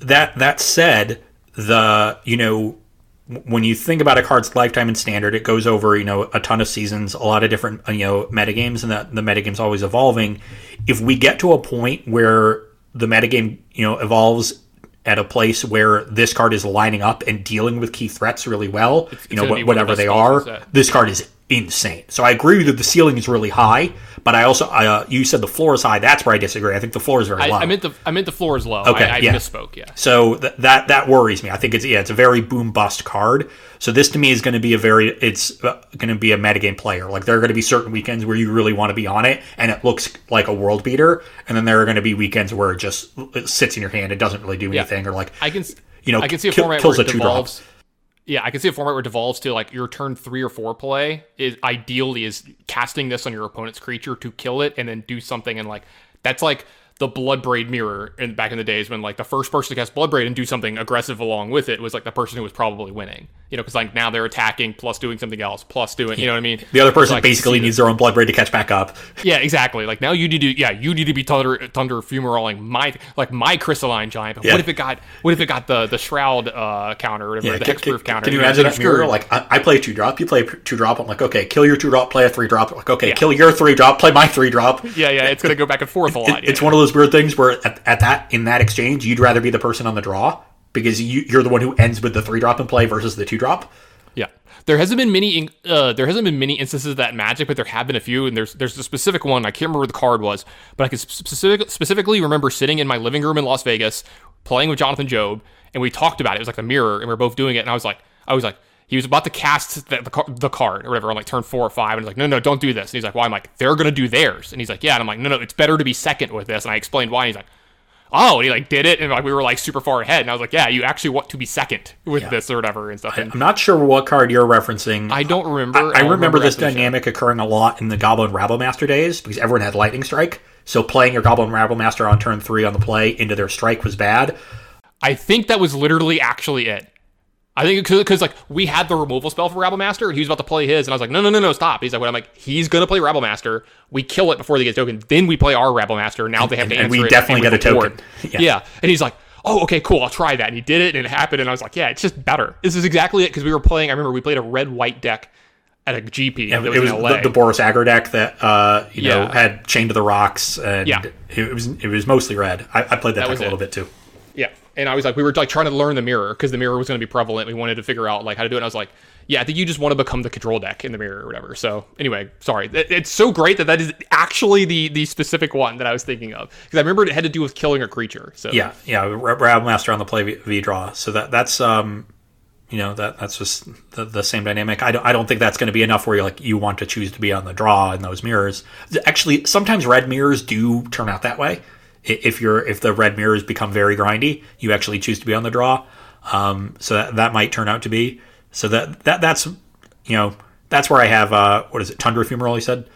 that that said, the you know when you think about a card's lifetime and standard, it goes over you know a ton of seasons, a lot of different uh, you know metagames, and that the metagame's always evolving. If we get to a point where the metagame you know evolves at a place where this card is lining up and dealing with key threats really well, you know the whatever they are, this card is insane. So I agree that the ceiling is really high, but I also uh, you said the floor is high. That's where I disagree. I think the floor is very I, low. I meant the I meant the floor is low. Okay, I, I yeah. misspoke. Yeah. So th- that that worries me. I think it's yeah, it's a very boom bust card. So this to me is going to be a very it's uh, going to be a metagame player. Like there are going to be certain weekends where you really want to be on it and it looks like a world beater, and then there are going to be weekends where it just it sits in your hand. It doesn't really do anything, or like I can you know I can see a kill- format kills where a it two drop. Yeah, I can see a format where it devolves to like your turn three or four play is ideally is casting this on your opponent's creature to kill it and then do something and like that's like the Bloodbraid mirror in back in the days when like the first person to cast Bloodbraid and do something aggressive along with it was like the person who was probably winning. You know, because like now they're attacking plus doing something else plus doing. You know what I mean? <laughs> The other person So can basically needs their own Bloodbraid to catch back up. <laughs> yeah, exactly. Like now you need to, yeah, you need to be thunder, thunder fumaroling my, like my crystalline giant. But Yeah. what if it got, what if it got the the shroud uh, counter, or whatever, the can, hexproof counter? can you know, imagine you're that mirror? Like I, I play two drop, you play two drop. I'm like, okay, kill your two drop, play a three drop. Like okay, Yeah. kill your three drop, play my three drop. yeah, yeah, it's gonna go back and forth a lot. It- it's one of those weird things where at, at that in that exchange, you'd rather be the person on the draw because you, you're the one who ends with the three drop in play versus the two drop. Yeah, there hasn't been many. Uh, there hasn't been many instances of that magic, but there have been a few. And there's there's a specific one. I can't remember what the card was, but I can specific, specifically remember sitting in my living room in Las Vegas playing with Jonathan Job, and we talked about it. It was like the mirror, and we are both doing it. And I was like, I was like, he was about to cast the, the, the card or whatever on like turn four or five, and he's like, no, no, don't do this. And he's like, why? I'm like, they're gonna do theirs, and he's like, yeah. And I'm like, no, no, it's better to be second with this. And I explained why. And he's like. Oh, and he like did it, and like we were like super far ahead, and I was like, "Yeah, you actually want to be second with this or whatever and stuff." And I'm not sure what card you're referencing. I don't remember. I I'll remember this after the show. dynamic occurring a lot in the Goblin Rabblemaster days because everyone had Lightning Strike. So playing your Goblin Rabblemaster on turn three on the play into their strike was bad. I think that was literally actually it. I think because like we had the removal spell for Rabblemaster, and he was about to play his, and I was like, no, no, no, no, stop. He's like, what? I'm like, he's gonna play Rabblemaster. We kill it before they get token. Then we play our Rabblemaster. Now they have to and we it, definitely get a token. <laughs> Yeah. Yeah. and he's like, oh, okay, cool, I'll try that. And he did it, and it happened, and I was like, yeah, it's just better. This is exactly it because we were playing. I remember we played a red white deck at a GP. It, was, it was the, the Boros Aggro deck that uh, you know had Chain to the Rocks, and Yeah. it was it was mostly red. I, I played that, deck a little it. bit too. Yeah, and I was like, we were like trying to learn the mirror because the mirror was going to be prevalent. We wanted to figure out like how to do it. And I was like, yeah, I think you just want to become the control deck in the mirror or whatever. So anyway, sorry, it's so great that that is actually the the specific one that I was thinking of because I remember it had to do with killing a creature. So Yeah, yeah, Ra- Master on the play v, v draw. So that that's um, you know that that's just the, the same dynamic. I don't I don't think that's going to be enough where you like you want to choose to be on the draw in those mirrors. Actually, sometimes red mirrors do turn out that way. If you're if the red mirrors become very grindy, you actually choose to be on the draw. Um, so that that might turn out to be so that that that's you know that's where I have uh what is it Tundra Fumarole he said?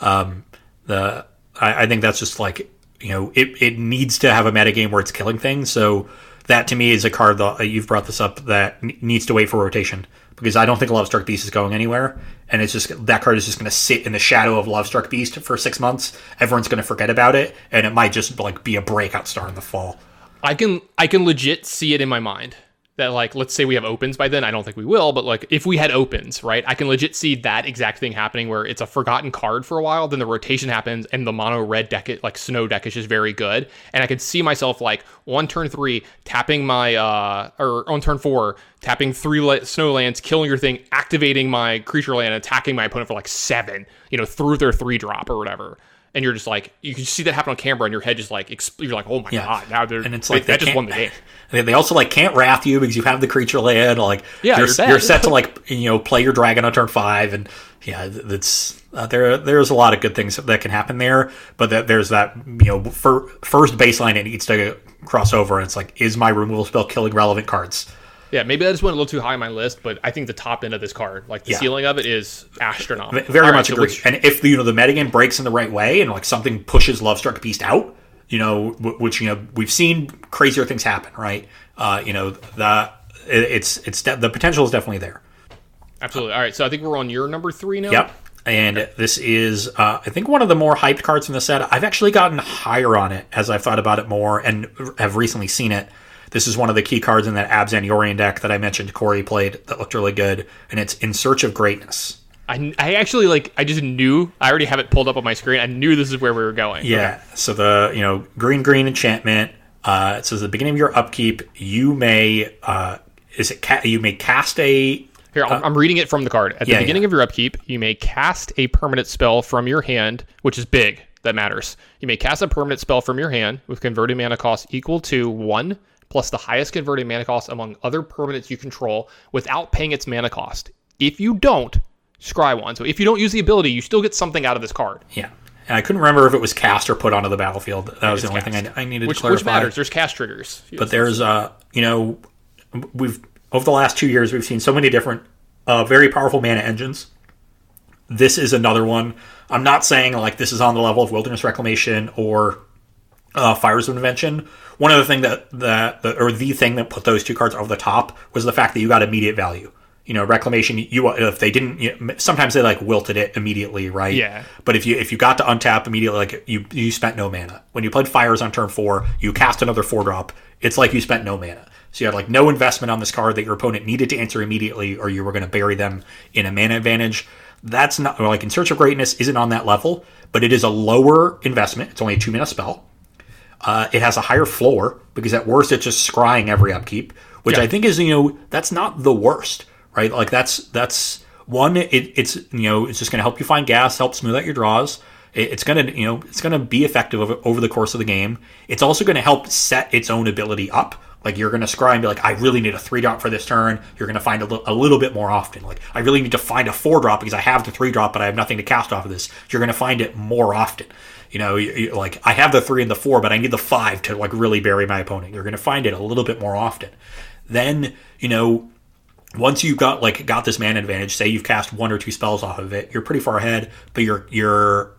Um, the I, I think that's just like you know it, it needs to have a metagame where it's killing things. So that to me is a card that uh, you've brought this up that needs to wait for rotation because I don't think Lovestruck Beast is going anywhere and it's just that card is just going to sit in the shadow of Lovestruck Beast for six months. Everyone's going to forget about it and it might just like be a breakout star in the fall. I can I can legit see it in my mind that like let's say we have opens by then. I don't think we will, but like if we had opens, right? I can legit see that exact thing happening where it's a forgotten card for a while, then the rotation happens and the mono red deck like snow deck is just very good. And I could see myself like on turn three tapping my uh or on turn four tapping three la- snow lands, killing your thing, activating my creature land, attacking my opponent for like seven, you know, through their three drop or whatever. And you're just like, you can see that happen on camera, and your head just like, exp- you're like, oh my Yeah. god, now they're and it's like they, that just won the game. <laughs> They they also like can't wrath you because you have the creature land. Like Yeah, you're, you're set. you're set to like you know play your dragon on turn five, and yeah, that's uh, there. There's a lot of good things that can happen there, but that there's that you know for first baseline it needs to cross over, and it's like is my removal spell killing relevant cards? Yeah, maybe I just went a little too high on my list, but I think the top end of this card, like the Yeah. ceiling of it, is astronomical. V- Very All right, much so agree. which- and if you know the metagame breaks in the right way, and like something pushes Lovestruck Beast out, you know, w- which you know we've seen crazier things happen, right? Uh, you know, the it's it's de- the potential is definitely there. absolutely. All right, so I think we're on your number three now. Yep. And this is, uh, I think, one of the more hyped cards from the set. I've actually gotten higher on it as I've thought about it more and have recently seen it. This is one of the key cards in that Abzan Yorion deck that I mentioned Corey played that looked really good, and it's In Search of Greatness. I, I actually like. I just knew. I already have it pulled up on my screen. I knew this is where we were going. Yeah. So the you know green green enchantment. Uh, it says at the beginning of your upkeep, you may uh, is it ca- you may cast a Here, I'm, reading it from the card. At the yeah, beginning yeah. of your upkeep, you may cast a permanent spell from your hand, which is big. That matters. You may cast a permanent spell from your hand with converted mana cost equal to one plus the highest converted mana cost among other permanents you control without paying its mana cost. If you don't, scry one. So if you don't use the ability, you still get something out of this card. yeah. And I couldn't remember if it was cast or put onto the battlefield. That was the only thing. I, I needed which, to clarify. which matters. There's cast triggers. but there's uh you know we've over the last two years we've seen so many different uh very powerful mana engines this is another one i'm not saying like this is on the level of wilderness reclamation or uh, fires of invention one of the thing that that the, or the thing that put those two cards over the top was the fact that you got immediate value you know reclamation you if they didn't you know, sometimes they like wilted it immediately right Yeah. but if you if you got to untap immediately, like you you spent no mana. When you played fires on turn four, you cast another four drop. It's like you spent no mana. So you had like no investment on this card that your opponent needed to answer immediately, or you were going to bury them in a mana advantage. That's not like in search of greatness isn't on that level, but it is a lower investment. It's only a two mana spell. Uh, it has a higher floor because at worst it's just scrying every upkeep, which Yeah. I think is you know that's not the worst, right? Like that's that's one. It, it's you know it's just going to help you find gas, help smooth out your draws. It, it's going to you know it's going to be effective over, over the course of the game. It's also going to help set its own ability up. Like you're going to scry and be like, I really need a three drop for this turn. You're going to find a, li- a little bit more often. Like I really need to find a four drop because I have the three drop, but I have nothing to cast off of this. You're going to find it more often. You know, like I have the three and the four, but I need the five to like really bury my opponent. You're going to find it a little bit more often. Then you know, once you've got like got this mana advantage, say you've cast one or two spells off of it, you're pretty far ahead, but your your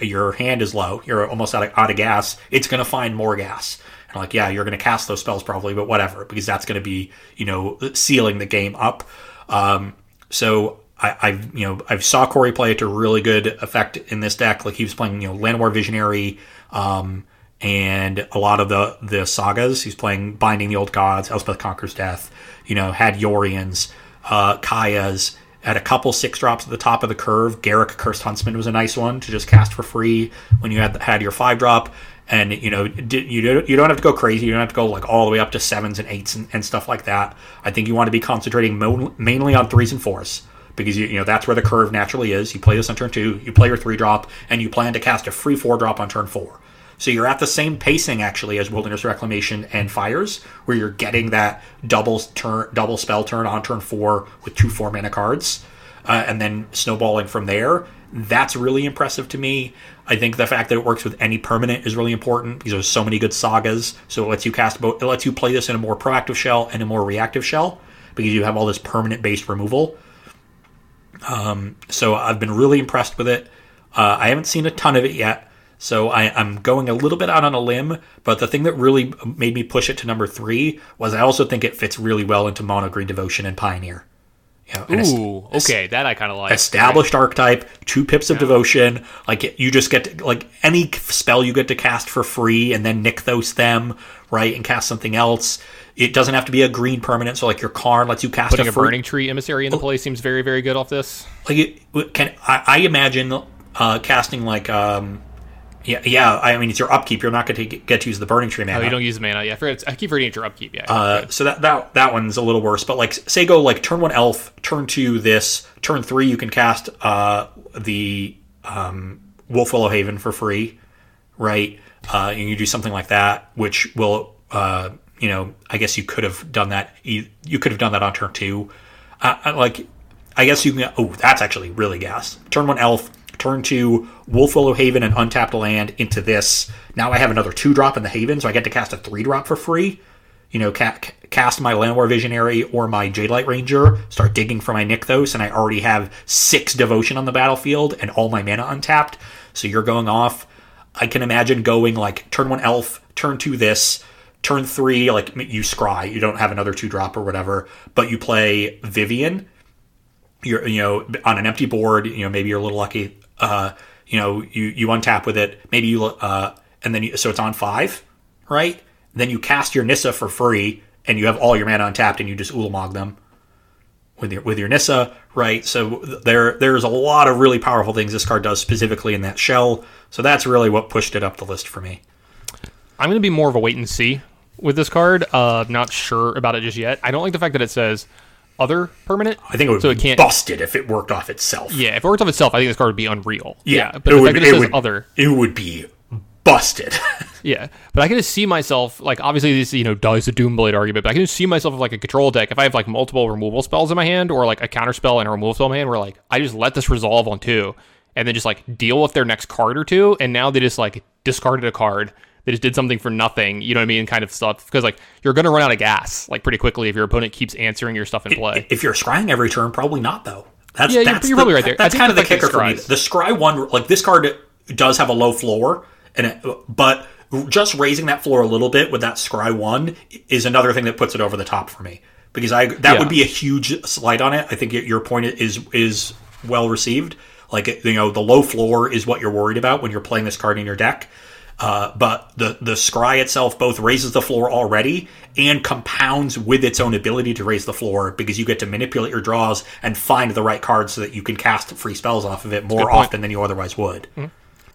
your hand is low. You're almost out of, out of gas. It's going to find more gas. And like, yeah, you're going to cast those spells probably, but whatever, because that's going to be you know sealing the game up. Um, so I've you know I've saw Corey play it to really good effect in this deck. Like he was playing you know Llanowar Visionary. Um, and a lot of the the sagas. He's playing Binding the Old Gods, Elspeth Conquers Death. You know, had Yorions, uh, Kaya's, had a couple six drops at the top of the curve. Garruk Cursed Huntsman was a nice one to just cast for free when you had had your five drop. And you know, you don't you don't have to go crazy. You don't have to go like all the way up to sevens and eights and, and stuff like that. I think you want to be concentrating mainly on threes and fours because you, you know that's where the curve naturally is. You play this on turn two, you play your three drop, and you plan to cast a free four drop on turn four. So you're at the same pacing actually as Wilderness Reclamation and Fires, where you're getting that double turn, double spell turn on turn four with two four mana cards, uh, and then snowballing from there. That's really impressive to me. I think the fact that it works with any permanent is really important because there's so many good sagas. So it lets you cast. It lets you play this in a more proactive shell and a more reactive shell because you have all this permanent based removal. Um, so I've been really impressed with it. Uh, I haven't seen a ton of it yet, so I, I'm going a little bit out on a limb. But the thing that really made me push it to number three was I also think it fits really well into Mono Green Devotion and Pioneer. You know, an est- Ooh, okay, that I kind of like. established archetype, two pips of devotion. Like you just get to, like any spell you get to cast for free, and then Nykthos them right and cast something else. It doesn't have to be a green permanent. So like your Karn lets you cast Putting a burning tree emissary into play seems very, very good off this. like it, can I, I imagine uh, casting like um yeah yeah I mean it's your upkeep. You're not going to get to use the burning tree mana. Oh, you don't use the mana. Yeah, I, forget, I keep forgetting it's your upkeep. Yeah. Uh, so that, that that one's a little worse. But like, say go like turn one elf, turn two this, turn three you can cast uh, the um, Wolf Willow Haven for free, right? Uh, and you do something like that, which will uh, you know I guess you could have done that. You, you could have done that on turn two. Uh, like I guess you can. Oh, that's actually really gas. Turn one elf, turn two Wolf Willow Haven and untapped land into this. Now I have another two drop in the Haven, so I get to cast a three drop for free you know, ca- cast my Llanowar Visionary or my Jade Light Ranger, start digging for my Nykthos, and I already have six Devotion on the battlefield and all my mana untapped. So you're going off. I can imagine going like turn one Elf, turn two this, turn three like you scry. You don't have another two drop or whatever, but you play Vivien. You're you know on an empty board. You know maybe you're a little lucky. Uh, you know you you untap with it. Maybe you uh, and then you, so it's on five, right? Then you cast your Nissa for free, and you have all your mana untapped, and you just Ulamog them with your with your Nissa, right? So there there's a lot of really powerful things this card does specifically in that shell. So that's really what pushed it up the list for me. I'm going to be more of a wait and see with this card. Uh, not sure about it just yet. I don't like the fact that it says other permanent. I think it would so it can't. busted if it worked off itself. Yeah, if it worked off itself, I think this card would be unreal. Yeah, but it would- it, it says would- other, It would be busted. <laughs> yeah. But I can just see myself like obviously this you know dies the Doomblade argument, but I can just see myself with like a control deck if I have like multiple removal spells in my hand or like a counter spell and a removal spell in my hand, where like I just let this resolve on two and then just like deal with their next card or two, and now they just like discarded a card. They just did something for nothing, you know what I mean, kind of stuff. Because like you're gonna run out of gas like pretty quickly if your opponent keeps answering your stuff in play. if you're scrying every turn, probably not though. That's, Yeah, you're- that's you're the- probably right there. That's kind of the the kicker for me. The scry one, like this card does have a low floor, and it, but just raising that floor a little bit with that scry one is another thing that puts it over the top for me because I that Yeah. would be a huge slight on it. I think your point is is well received. Like you know, the low floor is what you're worried about when you're playing this card in your deck. Uh, but the the scry itself both raises the floor already and compounds with its own ability to raise the floor because you get to manipulate your draws and find the right cards so that you can cast free spells off of it more often than you otherwise would.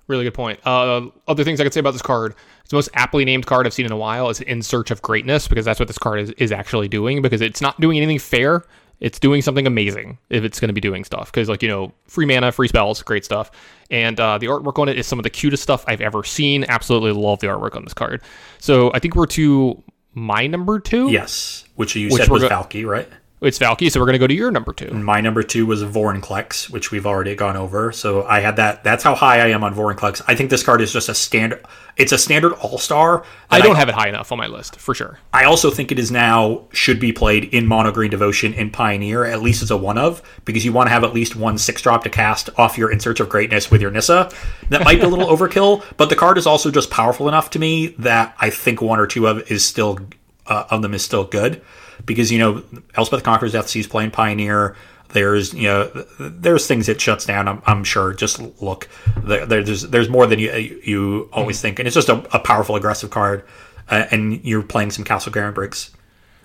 Really good point. Uh, other things I could say about this card. It's the most aptly named card I've seen in a while. It's In Search of Greatness because that's what this card is, is actually doing because it's not doing anything fair. It's doing something amazing if it's going to be doing stuff. Because, like, you know, free mana, free spells, great stuff. And uh, the artwork on it is some of the cutest stuff I've ever seen. Absolutely love the artwork on this card. So I think we're to my number two. Yes, which you said was go- Valki, right? It's Valki. So we're going to go to your number two. My number two was Vorinclex, which we've already gone over. So I had that. That's how high I am on Vorinclex. I think this card is just a standard. It's a standard All Star. I don't have it high enough on my list for sure. I also think it is now should be played in Mono Green Devotion in Pioneer, at least as a one of, because you want to have at least one six drop to cast off your In Search of Greatness with your Nissa. That might be a little <laughs> overkill, but the card is also just powerful enough to me that I think one or two of is still uh, of them is still good, because you know Elspeth Conquers Death sees playing Pioneer. There's you know there's things it shuts down. I'm, I'm sure. Just look, there, there's there's more than you you always think, and it's just a, a powerful aggressive card, uh, and you're playing some Castle Briggs.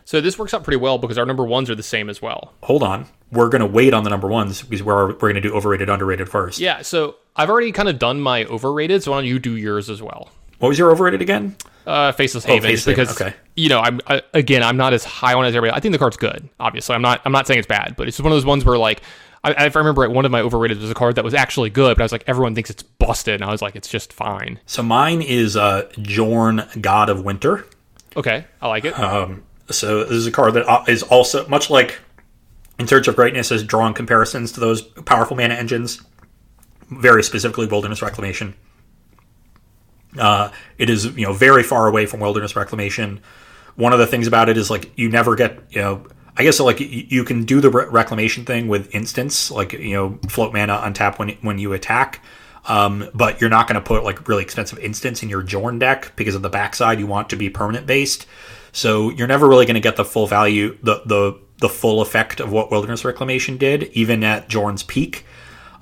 So this works out pretty well because our number ones are the same as well. Hold on, we're gonna wait on the number ones because we're we're gonna do overrated underrated first. Yeah, so I've already kind of done my overrated, so why don't you do yours as well? What was your overrated again? Uh, Faceless Haven, Faceless because okay. you know I'm I, again I'm not as high on it as everybody. I think the card's good. Obviously, I'm not I'm not saying it's bad, but it's just one of those ones where like I, if I remember right, one of my overrated was a card that was actually good, but I was like everyone thinks it's busted, and I was like it's just fine. So mine is uh, Jorn, God of Winter. Okay, I like it. Um, so this is a card that uh, also much like In Search of Greatness has drawn comparisons to those powerful mana engines, very specifically Wilderness Reclamation. Uh, it is you know very far away from Wilderness Reclamation. One of the things about it is like you never get you know I guess like you, can do the reclamation thing with instants like you know float mana on tap when when you attack. Um, but you're not going to put like really expensive instants in your Jorn deck because of the backside you want to be permanent based. So you're never really going to get the full value, the the the full effect of what Wilderness Reclamation did, even at Jorn's peak.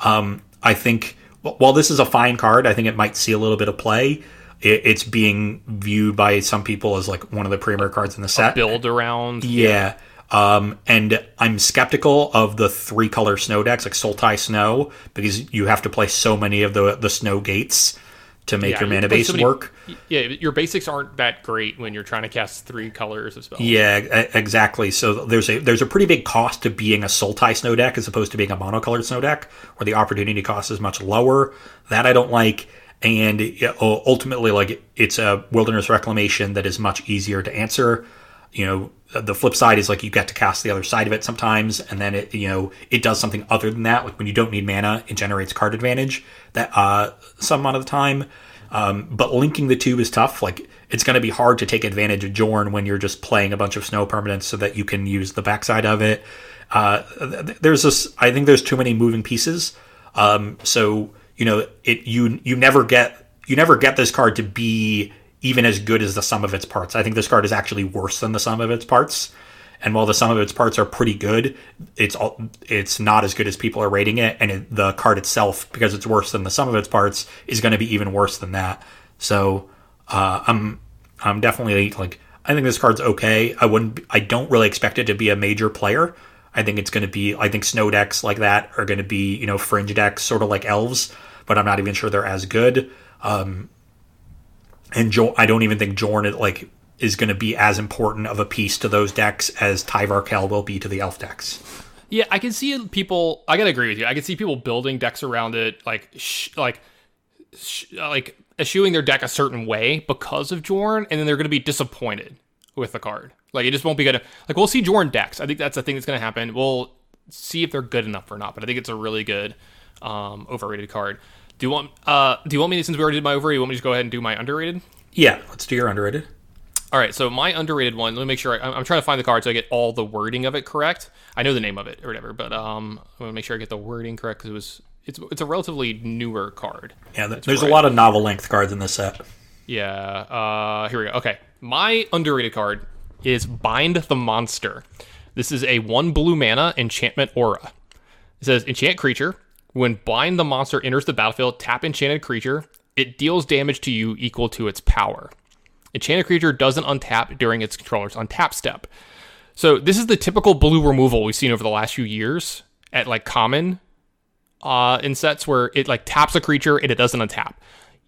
Um, I think while this is a fine card, I think it might see a little bit of play. It, it's being viewed by some people as like one of the premier cards in the set. Build around. Yeah. Um, and I'm skeptical of the three color snow decks, like Sultai Snow, because you have to play so many of the the snow gates to make Yeah, your mana base so many- work. Yeah, your basics aren't that great when you're trying to cast three colors of spells. Yeah, exactly. So there's a there's a pretty big cost to being a Sultai snow deck as opposed to being a monocolored snow deck, where the opportunity cost is much lower. That I don't like, and uh, ultimately, like it's a wilderness reclamation that is much easier to answer. You know, the flip side is like you get to cast the other side of it sometimes, and then it you know it does something other than that. Like when you don't need mana, it generates card advantage that uh some amount of the time. Um, but linking the two is tough. Like it's going to be hard to take advantage of Jorn when you're just playing a bunch of snow permanents so that you can use the backside of it. Uh, th- th- there's this. I think there's too many moving pieces. Um, so you know, it you you never get you never get this card to be even as good as the sum of its parts. I think this card is actually worse than the sum of its parts. And while the sum of its parts are pretty good, it's all, it's not as good as people are rating it. And it, the card itself, because it's worse than the sum of its parts, is going to be even worse than that. So uh, I'm I'm definitely like I think this card's okay. I wouldn't I don't really expect it to be a major player. I think it's going to be I think snow decks like that are going to be you know fringe decks sort of like elves, but I'm not even sure they're as good. Um, and jo- I don't even think Jorn like is going to be as important of a piece to those decks as Tyvar Kell will be to the elf decks. Yeah, I can see people. I gotta agree with you. I can see people building decks around it, like sh- like sh- like eschewing their deck a certain way because of Jorn, and then they're gonna be disappointed with the card. Like it just won't be good. Like we'll see Jorn decks. I think that's the thing that's gonna happen. We'll see if they're good enough or not. But I think it's a really good um, overrated card. Do you want uh do you want me to, since we already did my overrated, you want me to just go ahead and do my underrated? Yeah, let's do your underrated. All right, so my underrated one. Let me make sure I, I'm trying to find the card so I get all the wording of it correct. I know the name of it or whatever, but um, I want to make sure I get the wording correct because it was it's it's a relatively newer card. Yeah, th- there's right. a lot of novel length cards in this set. Yeah. Uh, here we go. Okay, my underrated card is Bind the Monster. This is a one blue mana enchantment aura. It says enchant creature. When bind the monster enters the battlefield, tap enchanted creature. It deals damage to you equal to its power. Enchanted creature doesn't untap during its controller's untap step. So this is the typical blue removal we've seen over the last few years at like common uh, in sets where it like taps a creature and it doesn't untap.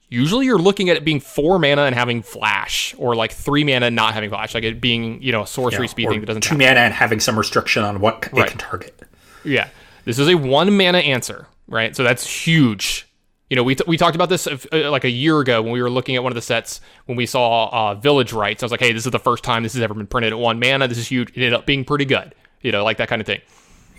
Usually you're looking at it being four mana and having flash, or like three mana and not having flash, like it being you know a sorcery speed or thing that doesn't two tap. mana and having some restriction on what Right. it can target. Yeah, this is a one mana answer, right? So that's huge. You know, we, t- we talked about this uh, like a year ago when we were looking at one of the sets when we saw uh, Village Rites. I was like, hey, this is the first time this has ever been printed at one mana. This is huge. It ended up being pretty good. You know, like that kind of thing.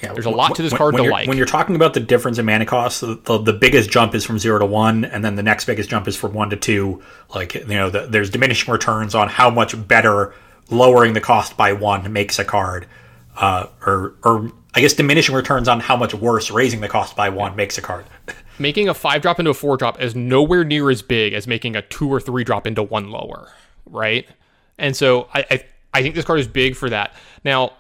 Yeah, There's a lot to this when- card when to like. When you're talking about the difference in mana cost, the, the, the biggest jump is from zero to one, and then the next biggest jump is from one to two. Like you know, the, there's diminishing returns on how much better lowering the cost by one makes a card, uh, or or I guess diminishing returns on how much worse raising the cost by one makes a card. <laughs> Making a five drop into a four drop is nowhere near as big as making a two or three drop into one lower, right? And so I I, I think this card is big for that. Now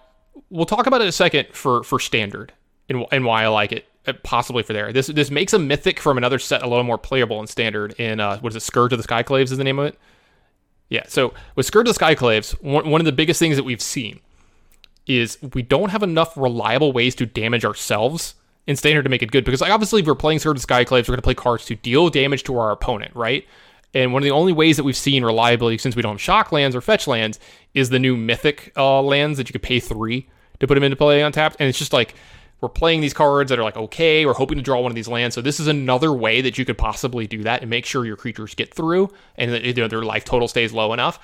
we'll talk about it in a second for for standard and, and why I like it. uh, Possibly for there. This this makes a mythic from another set a little more playable in standard. In uh, what is it? Scourge of the Skyclaves is the name of it. Yeah. So with Scourge of the Skyclaves, one, one of the biggest things that we've seen is we don't have enough reliable ways to damage ourselves in standard to make it good. Because like obviously if we're playing the Skyclaves, we're gonna play cards to deal damage to our opponent, right? And one of the only ways that we've seen reliably, since we don't have shock lands or fetch lands, is the new mythic uh, lands that you could pay three to put them into play untapped. And it's just like we're playing these cards that are like okay, we're hoping to draw one of these lands. So this is another way that you could possibly do that and make sure your creatures get through and that you know, their life total stays low enough.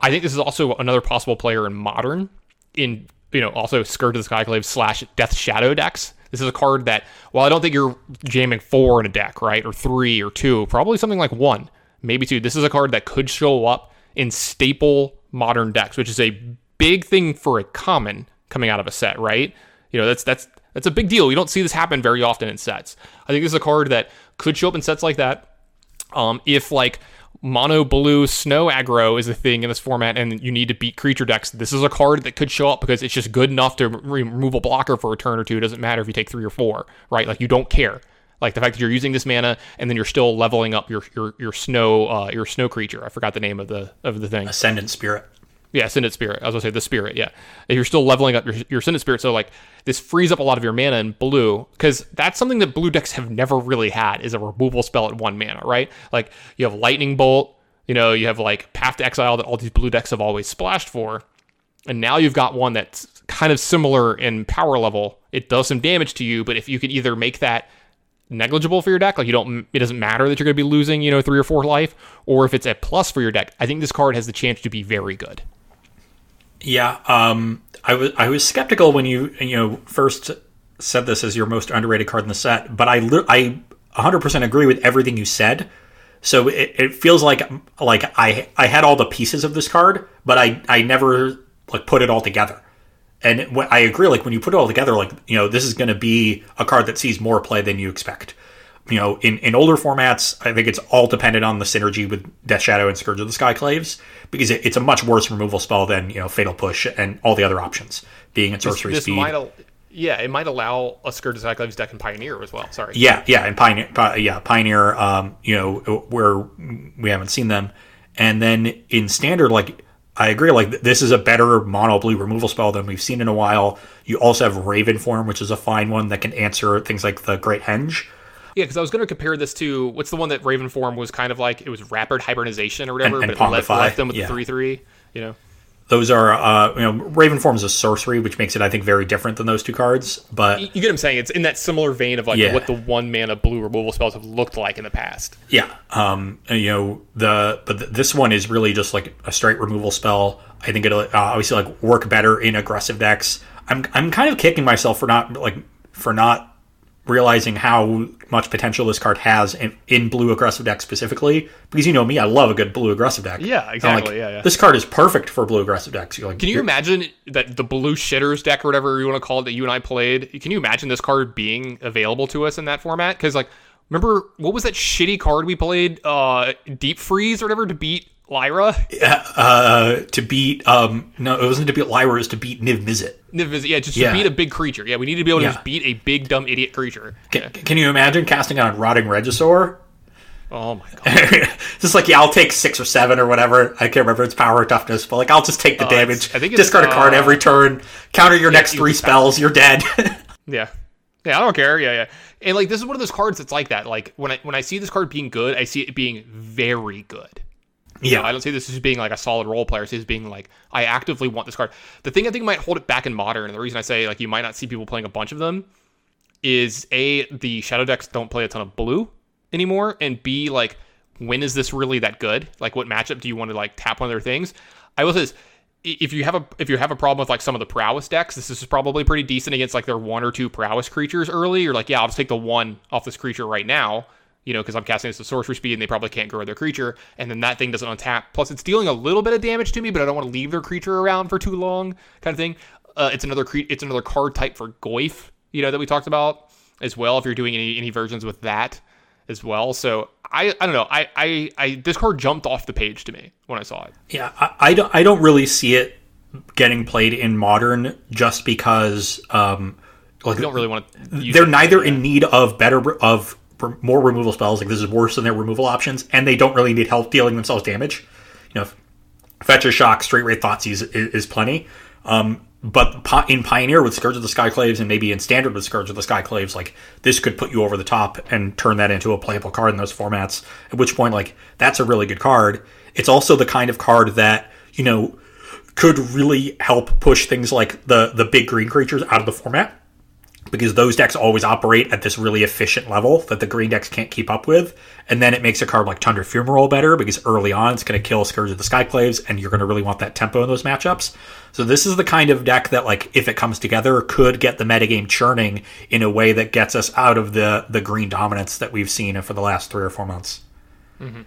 I think this is also another possible player in modern in you know also Scourge of the Skyclave slash Death Shadow decks. This is a card that, while I don't think you're jamming four in a deck, right, or three or two, probably something like one, maybe two. This is a card that could show up in staple modern decks, which is a big thing for a common coming out of a set, right? You know, that's that's that's a big deal. You don't see this happen very often in sets. I think this is a card that could show up in sets like that. Um, if like mono blue snow aggro is a thing in this format and you need to beat creature decks, this is a card that could show up because it's just good enough to remove a blocker for a turn or two. It doesn't matter if you take three or four, right? Like you don't care. Like the fact that you're using this mana and then you're still leveling up your your your snow uh, your snow creature. I forgot the name of the of the thing. Ascendant Spirit. Yeah, Ascendant Spirit. I was gonna say the Spirit. Yeah, you're still leveling up your your Ascendant Spirit, so like this frees up a lot of your mana in blue because that's something that blue decks have never really had is a removal spell at one mana, right? Like you have Lightning Bolt, you know, you have like Path to Exile that all these blue decks have always splashed for, and now you've got one that's kind of similar in power level. It does some damage to you, but if you could either make that negligible for your deck, like you don't, it doesn't matter that you're going to be losing, you know, three or four life, or if it's a plus for your deck, I think this card has the chance to be very good. Yeah, um, I was I was skeptical when you you know first said this as your most underrated card in the set, but I li- I 100% agree with everything you said. So it, it feels like like I I had all the pieces of this card, but I I never like put it all together. And I agree, like when you put it all together, like you know, this is going to be a card that sees more play than you expect. You know, in, in older formats, I think it's all dependent on the synergy with Death Shadow and Scourge of the Skyclaves because it, it's a much worse removal spell than you know Fatal Push and all the other options being at sorcery this, this speed. Might al- yeah, it might allow a Scourge of the Skyclaves deck in Pioneer as well. Sorry. Yeah, yeah, and Pioneer, yeah, Pioneer. Um, you know, where we haven't seen them, and then in Standard, like I agree. Like this is a better mono blue removal spell than we've seen in a while. You also have Raven Form, which is a fine one that can answer things like the Great Henge. Yeah, because I was going to compare this to what's the one that Raven Form was kind of like it was rapid hybridization or whatever, and, and but it left, left them with yeah. the three three. You know, those are uh, you know Raven Form is a sorcery, which makes it I think very different than those two cards. But you, you get what I'm saying? It's in that similar vein of like Yeah. what the one mana blue removal spells have looked like in the past. Yeah, um, you know the but th- this one is really just like a straight removal spell. I think it'll uh, obviously like work better in aggressive decks. I'm I'm kind of kicking myself for not like for not realizing how much potential this card has in, in blue aggressive decks specifically because you know me, I love a good blue aggressive deck. Yeah, exactly, like, yeah, yeah. This card is perfect for blue aggressive decks. You're like, Can you you're- imagine that the blue shitters deck or whatever you want to call it that you and I played? Can you imagine this card being available to us in that format? Because like, remember what was that shitty card we played? Uh, Deep Freeze or whatever to beat Lyra. uh, to beat um no, it wasn't to beat Lyra, it was to beat Niv Mizzet. Niv- Mizzet, Yeah, just Yeah. to beat a big creature. Yeah, we need to be able to Yeah. just beat a big dumb idiot creature. Can, can you imagine casting on Rotting Regisaur? Oh my <laughs> god. just like yeah, I'll take six or seven or whatever. I can't remember its power or toughness, but like I'll just take the it's- damage. I think it's, discard a card uh, every turn. Counter your next three spells. You're dead. <laughs> Yeah. Yeah, I don't care. Yeah, yeah. And like this is one of those cards that's like that. Like when I when I see this card being good, I see it being very good. Know, I don't see this as being like a solid role player. I see this being like I actively want this card. The thing I think might hold it back in modern, and the reason I say like you might not see people playing a bunch of them, is a the shadow decks don't play a ton of blue anymore, and b like when is this really that good? Like what matchup do you want to like tap one of their things? I will say this. If you have a if you have a problem with like some of the prowess decks, this is probably pretty decent against like their one or two prowess creatures early. You're like, yeah, I'll just take the one off this creature right now, you know, because I'm casting this at sorcery speed and they probably can't grow their creature, and then that thing doesn't untap. Plus, it's dealing a little bit of damage to me, but I don't want to leave their creature around for too long, kind of thing. Uh, it's another cre- it's another card type for Goyf, you know, that we talked about as well. If you're doing any any versions with that as well, so I I don't know, I I, I this card jumped off the page to me when I saw it. yeah. I, I don't. I don't really see it getting played in modern just because um like I don't really want to. They're it. neither in need of better of more removal spells. Like this is worse than their removal options, and they don't really need help dealing themselves damage. You know, fetch a shock, straight rate thoughtseize is, is plenty. Um, but in Pioneer with Scourge of the Skyclaves and maybe in Standard with Scourge of the Skyclaves, like this could put you over the top and turn that into a playable card in those formats. At which point, like that's a really good card. It's also the kind of card that you know could really help push things like the the big green creatures out of the format because those decks always operate at this really efficient level that the green decks can't keep up with. And then it makes a card like Tundra Fumarole better because early on it's going to kill Scourge of the Skyclaves and you're going to really want that tempo in those matchups. So this is the kind of deck that, like, if it comes together, could get the metagame churning in a way that gets us out of the the green dominance that we've seen for the last three or four months. Mm-hmm.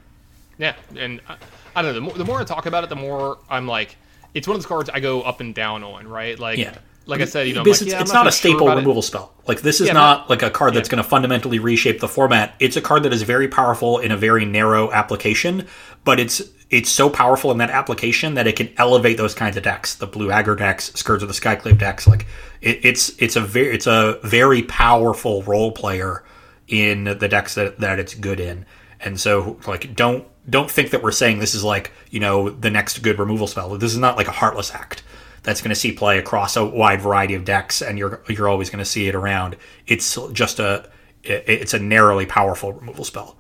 Yeah, and I, I don't know. The more, the more I talk about it, the more I'm like, it's one of those cards I go up and down on, right? Like, Yeah. Like I said, you know, like, it's, yeah, it's not, so a sure staple it. removal spell. Like this is Yeah, not like a card that's yeah. going to fundamentally reshape the format. It's a card that is very powerful in a very narrow application, but it's it's so powerful in that application that it can elevate those kinds of decks, the blue aggro decks, Scourge of the Skyclave decks. Like it, it's it's a very it's a very powerful role player in the decks that that it's good in. And so like don't don't think that we're saying this is like you know the next good removal spell. This is not like a heartless act that's going to see play across a wide variety of decks, and you're you're always going to see it around. It's just a it- it's a narrowly powerful removal spell,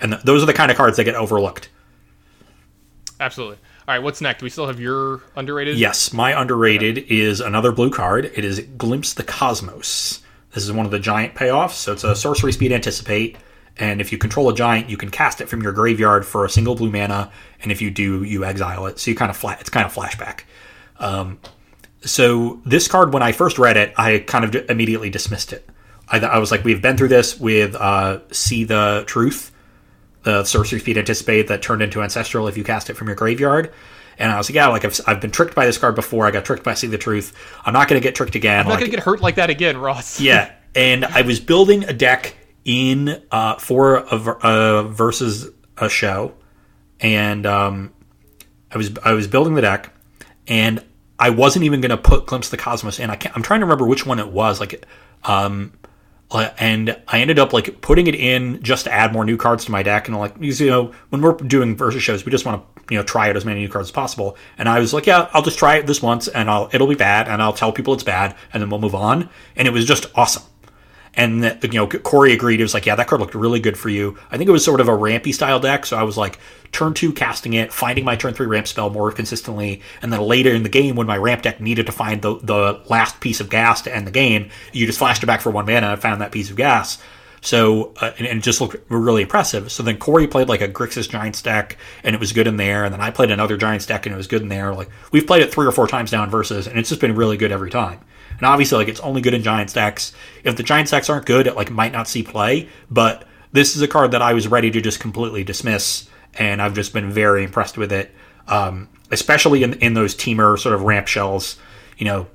and th- those are the kind of cards that get overlooked. Absolutely. All right, what's next? We still have your underrated. Yes, my underrated is another blue card. It is Glimpse the Cosmos. This is one of the giant payoffs. So it's a sorcery speed anticipate, and if you control a giant, you can cast it from your graveyard for a single blue mana, and if you do, you exile it. So you kind of flat. It's kind of flashback. Um, so this card, when I first read it, I kind of immediately dismissed it. I, I was like, we've been through this with uh, See the Truth, the sorcery speed anticipate that turned into ancestral if you cast it from your graveyard. And I was like, yeah, like I've, I've been tricked by this card before. I got tricked by See the Truth. I'm not going to get tricked again. I'm not Like, gonna get hurt like that again, Ross. <laughs> yeah, and I was building a deck in uh, for a, uh, versus a show, and um, I was I was building the deck, and I wasn't even going to put Glimpse of the Cosmos in. I I'm trying to remember which one it was. Like, um, uh, and I ended up like putting it in just to add more new cards to my deck. And like, you know, when we're doing versus shows, we just want to you know try out as many new cards as possible. And I was like, yeah, I'll just try it this once, and I'll it'll be bad, and I'll tell people it's bad, and then we'll move on. And it was just awesome. And you know, Corey agreed. It was like, yeah, that card looked really good for you. I think it was sort of a rampy style deck, so I was like, turn two casting it, finding my turn three ramp spell more consistently, and then later in the game when my ramp deck needed to find the the last piece of gas to end the game, you just flashed it back for one mana and found that piece of gas. So uh, and, and it just looked really impressive. So then Corey played like a Grixis Giants deck, and it was good in there. And then I played another Giants deck, and it was good in there. Like we've played it three or four times now in versus, and it's just been really good every time. And obviously, like it's only good in Giants decks. If the Giants decks aren't good, it like might not see play. But this is a card that I was ready to just completely dismiss, and I've just been very impressed with it. Um, especially in in those Temur sort of ramp shells, you know,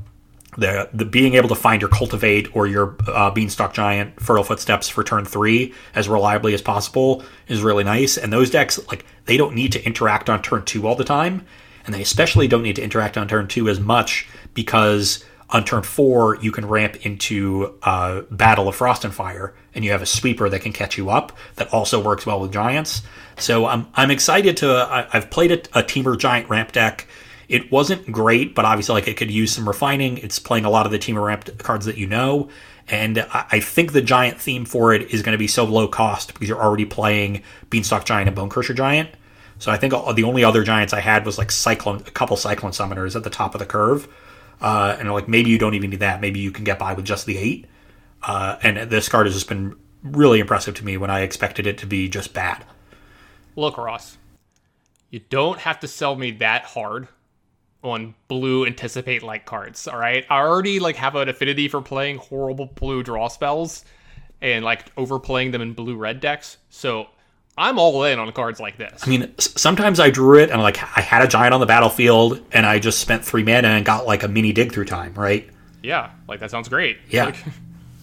the the being able to find your cultivate or your uh, beanstalk giant fertile footsteps for turn three as reliably as possible is really nice. And those decks like they don't need to interact on turn two all the time, and they especially don't need to interact on turn two as much because on turn four you can ramp into uh, Battle of Frost and Fire, and you have a sweeper that can catch you up that also works well with giants. So I'm I'm excited to I, I've played a, a Temur giant ramp deck. It wasn't great, but obviously, like it could use some refining. It's playing a lot of the Temur ramp cards that you know, and I, I think the giant theme for it is going to be so low cost because you're already playing Beanstalk Giant and Bonecrusher Giant. So I think the only other giants I had was like Cyclone, a couple Cyclone Summoners at the top of the curve, uh, and like maybe you don't even need that. Maybe you can get by with just the eight. Uh, and this card has just been really impressive to me when I expected it to be just bad. Look, Ross, you don't have to sell me that hard on blue anticipate like cards. All right, I already like have an affinity for playing horrible blue draw spells and like overplaying them in blue red decks. So I'm all in on cards like this. I mean, sometimes I drew it and like I had a giant on the battlefield and I just spent three mana and got like a mini dig through time, right? Yeah, like that sounds great. Yeah. Like, <laughs>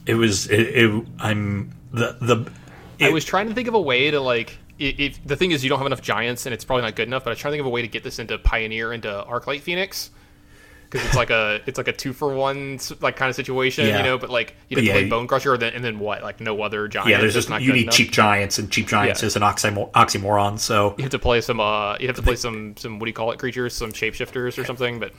It was. It, it, I'm the the. I was trying to think of a way to like. If the thing is, you don't have enough giants, and it's probably not good enough. But I trying to think of a way to get this into Pioneer into Arclight Phoenix, because it's like a <laughs> it's like a two for one like kind of situation, Yeah. you know. But like you have Yeah, to play Bonecrusher, and then, and then what? Like no other giant. Yeah, there's just not you need enough. cheap giants and cheap giants Yeah. is an oxymo- oxymoron. So You have to play some. uh You have to play some some what do you call it? Creatures, some shapeshifters or something. But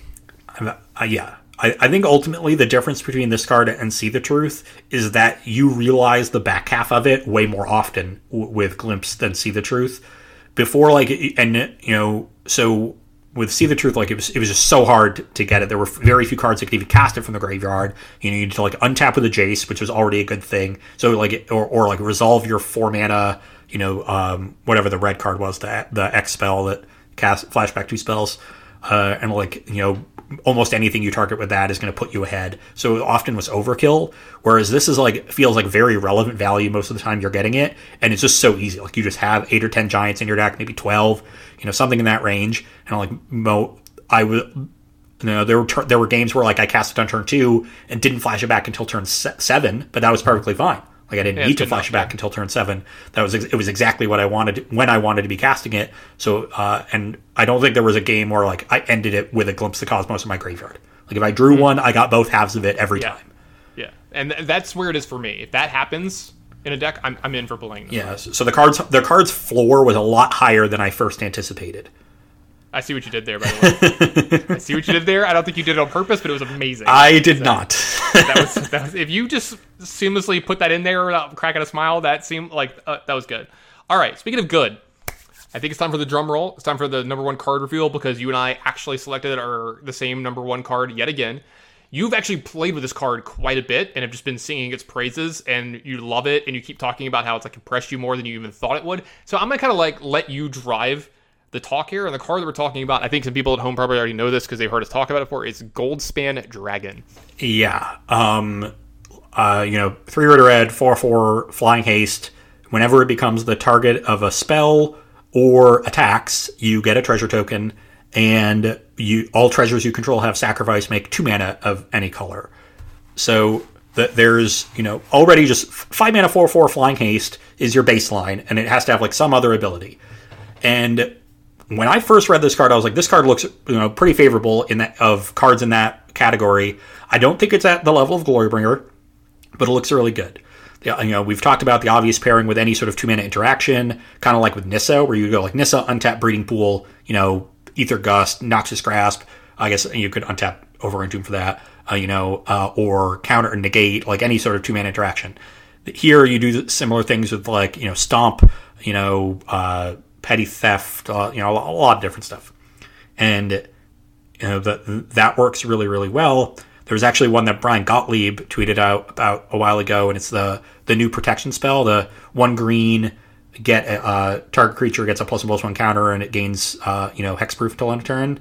Uh, yeah. I, I think ultimately the difference between this card and See the Truth is that you realize the back half of it way more often w- with Glimpse than See the Truth. Before, like, and, you know, so with See the Truth, like, it was, it was just so hard to get it. There were very few cards that could even cast it from the graveyard. You needed to, like, untap with a Jace, which was already a good thing. So, like, or, or like, resolve your four mana, you know, um, whatever the red card was, the, the X spell that cast flashback two spells. Uh, and like you know almost anything you target with that is going to put you ahead. So often was overkill. Whereas this is like feels like very relevant value most of the time you're getting it, and it's just so easy. Like you just have eight or ten giants in your deck, maybe twelve, you know, something in that range. And like mo, I would. You know, there were there were games where like I cast it on turn two and didn't flash it back until turn se- seven, but that was perfectly fine. Like I didn't yeah, need to flash enough, yeah. until turn seven. That was it was exactly what I wanted when I wanted to be casting it. So uh, and I don't think there was a game where like I ended it with a glimpse of the cosmos in my graveyard. Like if I drew mm-hmm. one, I got both halves of it every yeah. time. Yeah, and that's where it is for me. If that happens in a deck, I'm, I'm in for playing. Yeah. So the cards the cards floor was a lot higher than I first anticipated. I see what you did there, by the way. <laughs> I see what you did there. I don't think you did it on purpose, but it was amazing. I did so, not. that, was, <laughs> that was if you just seamlessly put that in there without cracking a smile. That seemed like uh, that was good. All right. Speaking of good, I think it's time for the drum roll. It's time for the number one card reveal because you and I actually selected our the same number one card yet again. You've actually played with this card quite a bit and have just been singing its praises and you love it and you keep talking about how it's like impressed you more than you even thought it would. So I'm gonna kind of like let you drive the talk here and the card that we're talking about, I think some people at home probably already know this because they've heard us talk about it before. It's Goldspan Dragon. Yeah. Um, uh, you know, three red red, four four, flying haste. Whenever it becomes the target of a spell or attacks, you get a treasure token, and you all treasures you control have sacrifice make two mana of any color. So that there's you know already just five mana four four flying haste is your baseline, and it has to have like some other ability. And when I first read this card, I was like, this card looks you know pretty favorable in that of cards in that category. I don't think it's at the level of Glorybringer, but it looks really good. You know, we've talked about the obvious pairing with any sort of two mana interaction, kind of like with Nissa, where you go like Nissa, untap Breeding Pool, you know, Aether Gust, Noxious Grasp. I guess you could untap Overgrown Tomb for that, uh, you know, uh, or counter and negate, like any sort of two mana interaction. Here, you do similar things with like you know Stomp, you know. Uh, petty theft, uh, you know, a lot of different stuff. And you know that that works really really well. There was actually one that Brian Gottlieb tweeted out about a while ago, and it's the the new protection spell, the one green get a uh, target creature gets a plus one plus one counter, and it gains uh, you know hexproof until end of turn.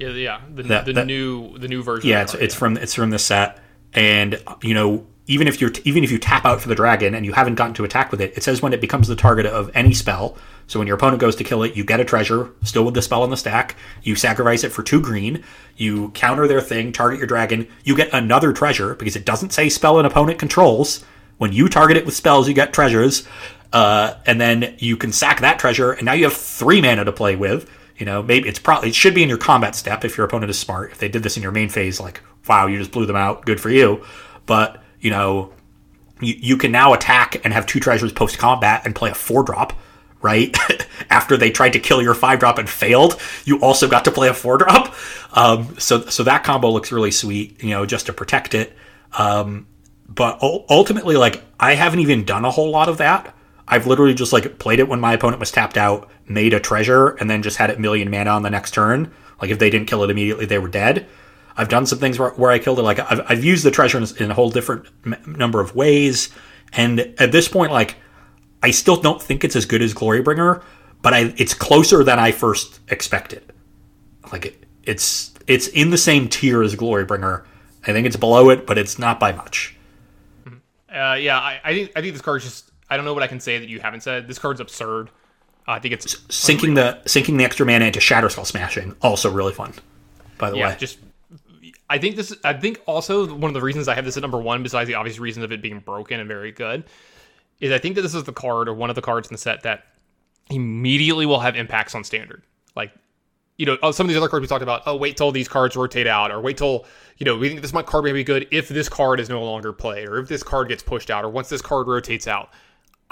Yeah, yeah, the, that, the that, new the new version. Yeah, it's, card, it's yeah. from it's from the set, and you know even if you're even if you tap out for the dragon and you haven't gotten to attack with it, it says when it becomes the target of any spell. So when your opponent goes to kill it, you get a treasure, still with the spell in the stack. You sacrifice it for two green. You counter their thing, target your dragon. You get another treasure because it doesn't say spell an opponent controls. When you target it with spells, you get treasures, uh, and then you can sack that treasure, and now you have three mana to play with. You know, maybe it's probably it should be in your combat step if your opponent is smart. If they did this in your main phase, like wow, you just blew them out, good for you. But you know, you, you can now attack and have two treasures post combat and play a four drop, right? <laughs> After they tried to kill your five drop and failed, you also got to play a four drop. Um, so so that combo looks really sweet, you know, just to protect it. Um, but ultimately, like I haven't even done a whole lot of that. I've literally just like played it when my opponent was tapped out, made a treasure, and then just had it million mana on the next turn. Like if they didn't kill it immediately, they were dead. I've done some things where, where I killed it. Like I've, I've used the treasure in, in a whole different m- number of ways. And at this point, like I still don't think it's as good as Glorybringer, but I, it's closer than I first expected. Like it, it's it's in the same tier as Glorybringer. I think it's below it, but it's not by much. Mm-hmm. Uh, yeah, I, I, think I think this card's just I don't know what I can say that you haven't said. This card's absurd. Uh, I think it's sinking the sinking the extra mana into Shatter Shatterskull Smashing also really fun. By the yeah, way, just I think this. I think also one of the reasons I have this at number one, besides the obvious reason of it being broken and very good, is I think that this is the card or one of the cards in the set that immediately will have impacts on standard. Like, you know, oh, some of these other cards we talked about. Oh, wait till these cards rotate out, or wait till you know we think this might card may be good if this card is no longer played, or if this card gets pushed out, or once this card rotates out.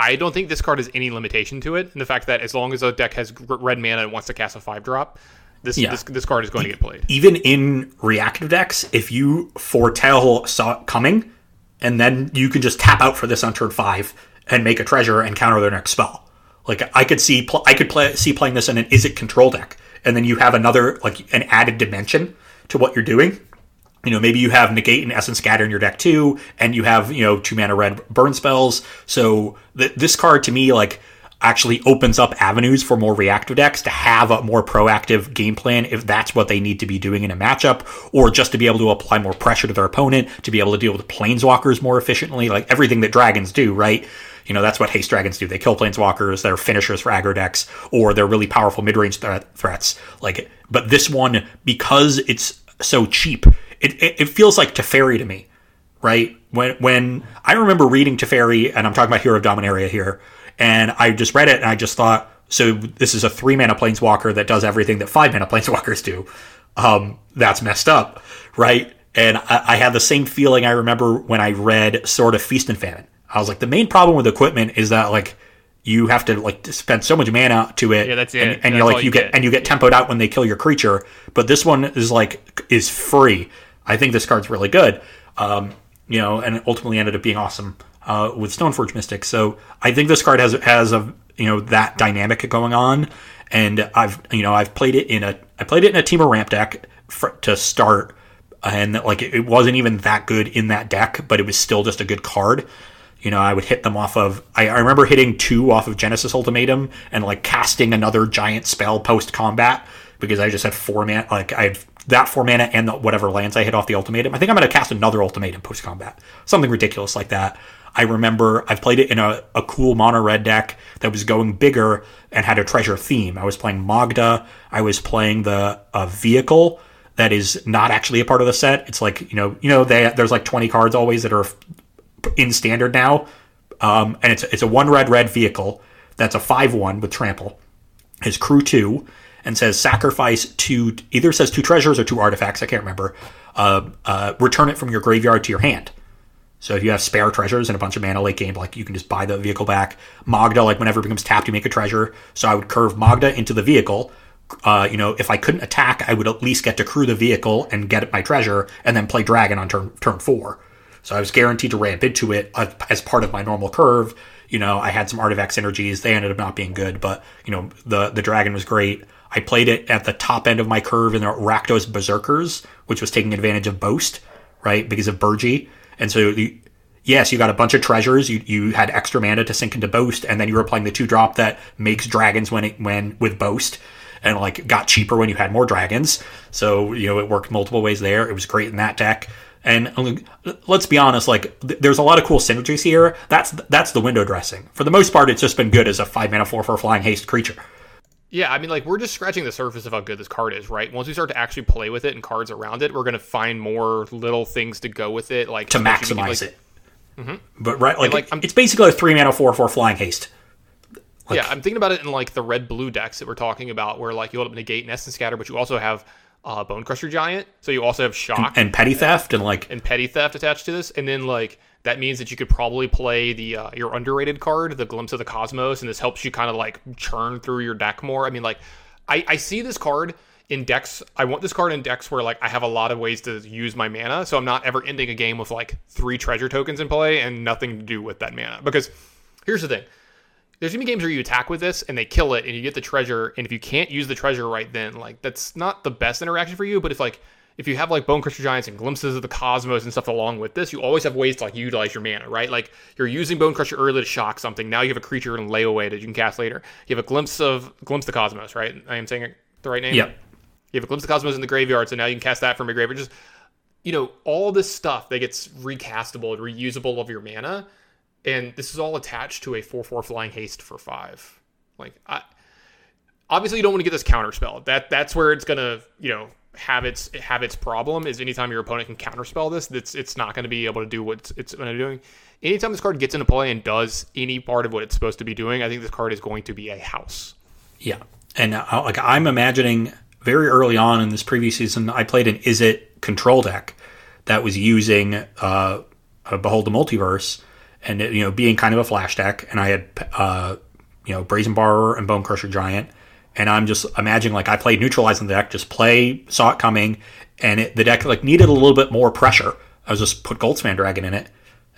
I don't think this card has any limitation to it, and the fact that as long as a deck has red mana and wants to cast a five drop, this Yeah. this, this card is going to get played. even in reactive decks, if you foretell saw it coming, and then you can just tap out for this on turn five and make a treasure and counter their next spell. Like I could see, pl- I could play see playing this in an Izzet control deck, and then you have another like an added dimension to what you're doing. You know, maybe you have negate and essence scatter in your deck too, and you have you know two mana red burn spells. So th- this card to me like actually opens up avenues for more reactive decks to have a more proactive game plan if that's what they need to be doing in a matchup, or just to be able to apply more pressure to their opponent, to be able to deal with planeswalkers more efficiently, like everything that dragons do, right? You know, that's what haste dragons do. They kill planeswalkers, they're finishers for aggro decks, or they're really powerful mid range threat, threats. Like, but this one, because it's so cheap, it, it, it feels like Teferi to me right? When when I remember reading Teferi, and I'm talking about Hero of Dominaria here, and I just read it and I just thought, so this is a three mana planeswalker that does everything that five mana planeswalkers do. Um, that's messed up, right? And I, I had the same feeling I remember when I read Sword of Feast and Famine. I was like, the main problem with equipment is that like you have to like spend so much mana to it. Yeah, that's and, it. And That's you're like you get get. and you get tempoed out when they kill your creature. But this one is like is free. I think this card's really good. Um, you know, and it ultimately ended up being awesome uh, with Stoneforge Mystic. So I think this card has has a you know that dynamic going on, and I've you know I've played it in a I played it in a Temur ramp deck for, to start, and like it, it wasn't even that good in that deck, but it was still just a good card. You know, I would hit them off of. I, I remember hitting two off of Genesis Ultimatum and like casting another giant spell post combat because I just had four mana. Like I had that four mana and the, whatever lands I hit off the ultimatum. I think I'm going to cast another ultimatum post combat, something ridiculous like that. I remember I've played it in a, a cool mono red deck that was going bigger and had a treasure theme. I was playing Magda. I was playing the vehicle that is not actually a part of the set. It's like you know you know they, there's like 20 cards always that are in standard now, um, and it's it's a one red red vehicle that's a five one with trample. His crew two and says sacrifice two either says two treasures or two artifacts. I can't remember. Uh, uh, return it from your graveyard to your hand. So if you have spare treasures and a bunch of mana late game, like you can just buy the vehicle back. Magda, like whenever it becomes tapped, you make a treasure. So I would curve Magda into the vehicle. Uh, you know, if I couldn't attack, I would at least get to crew the vehicle and get my treasure, and then play dragon on turn turn four. So I was guaranteed to ramp into it as, as part of my normal curve. You know, I had some artifact synergies. They ended up not being good, but you know, the the dragon was great. I played it at the top end of my curve in the Rakdos Berserkers, which was taking advantage of Boast, right, because of Birgi. And so, yes, you got a bunch of treasures. You you had extra mana to sink into Boast, and then you were playing the two drop that makes dragons when it when with Boast, and like got cheaper when you had more dragons. So you know it worked multiple ways there. It was great in that deck. And um, let's be honest, like th- there's a lot of cool synergies here. That's that's the window dressing. For the most part, it's just been good as a five mana four four flying haste creature. Yeah, I mean, like we're just scratching the surface of how good this card is, right? Once we start to actually play with it and cards around it, we're gonna find more little things to go with it, like to maximize can, like- it. But right, like, like, it's basically a three mana four four flying haste. yeah, I'm thinking about it in like the red blue decks that we're talking about, where like you hold up negate and essence scatter, but you also have uh, bonecrusher giant, so you also have shock and petty theft and like and petty theft attached to this, and then like that means that you could probably play the uh, your underrated card, the glimpse of the cosmos, and this helps you kind of like churn through your deck more. I mean, like I, I see this card in decks. I want this card in decks where like I have a lot of ways to use my mana, so I'm not ever ending a game with like three treasure tokens in play and nothing to do with that mana. Because here's the thing. There's gonna be games where you attack with this and they kill it and you get the treasure, and if you can't use the treasure right then, like that's not the best interaction for you. But if like if you have like Bonecrusher Giants and glimpses of the cosmos and stuff along with this, you always have ways to like utilize your mana, right? Like you're using Bonecrusher early to shock something. Now you have a creature in layaway that you can cast later. You have a glimpse of glimpse the cosmos, right? I am saying the right name. yeah You have a glimpse of the cosmos in the graveyard, so now you can cast that from your graveyard. Just you know, all this stuff that gets recastable and reusable of your mana, and this is all attached to a four-four flying haste for five. Like, I obviously you don't want to get this counter spell. That that's where it's gonna, you know, have its have its problem. Is anytime your opponent can counterspell this, that's it's not going to be able to do what it's, going to be doing. Anytime this card gets into play and does any part of what it's supposed to be doing, I think this card is going to be a house. Yeah, and uh, like I'm imagining very early on in this previous season, I played an Izzet control deck that was using uh, a Behold the Multiverse, and it, you know being kind of a flash deck, and I had uh, you know Brazen Borrower and Bonecrusher Giant, and I'm just imagining like I played neutralizing the deck, just play, saw it coming, and it, the deck like needed a little bit more pressure. I was just put Goldspan Dragon in it,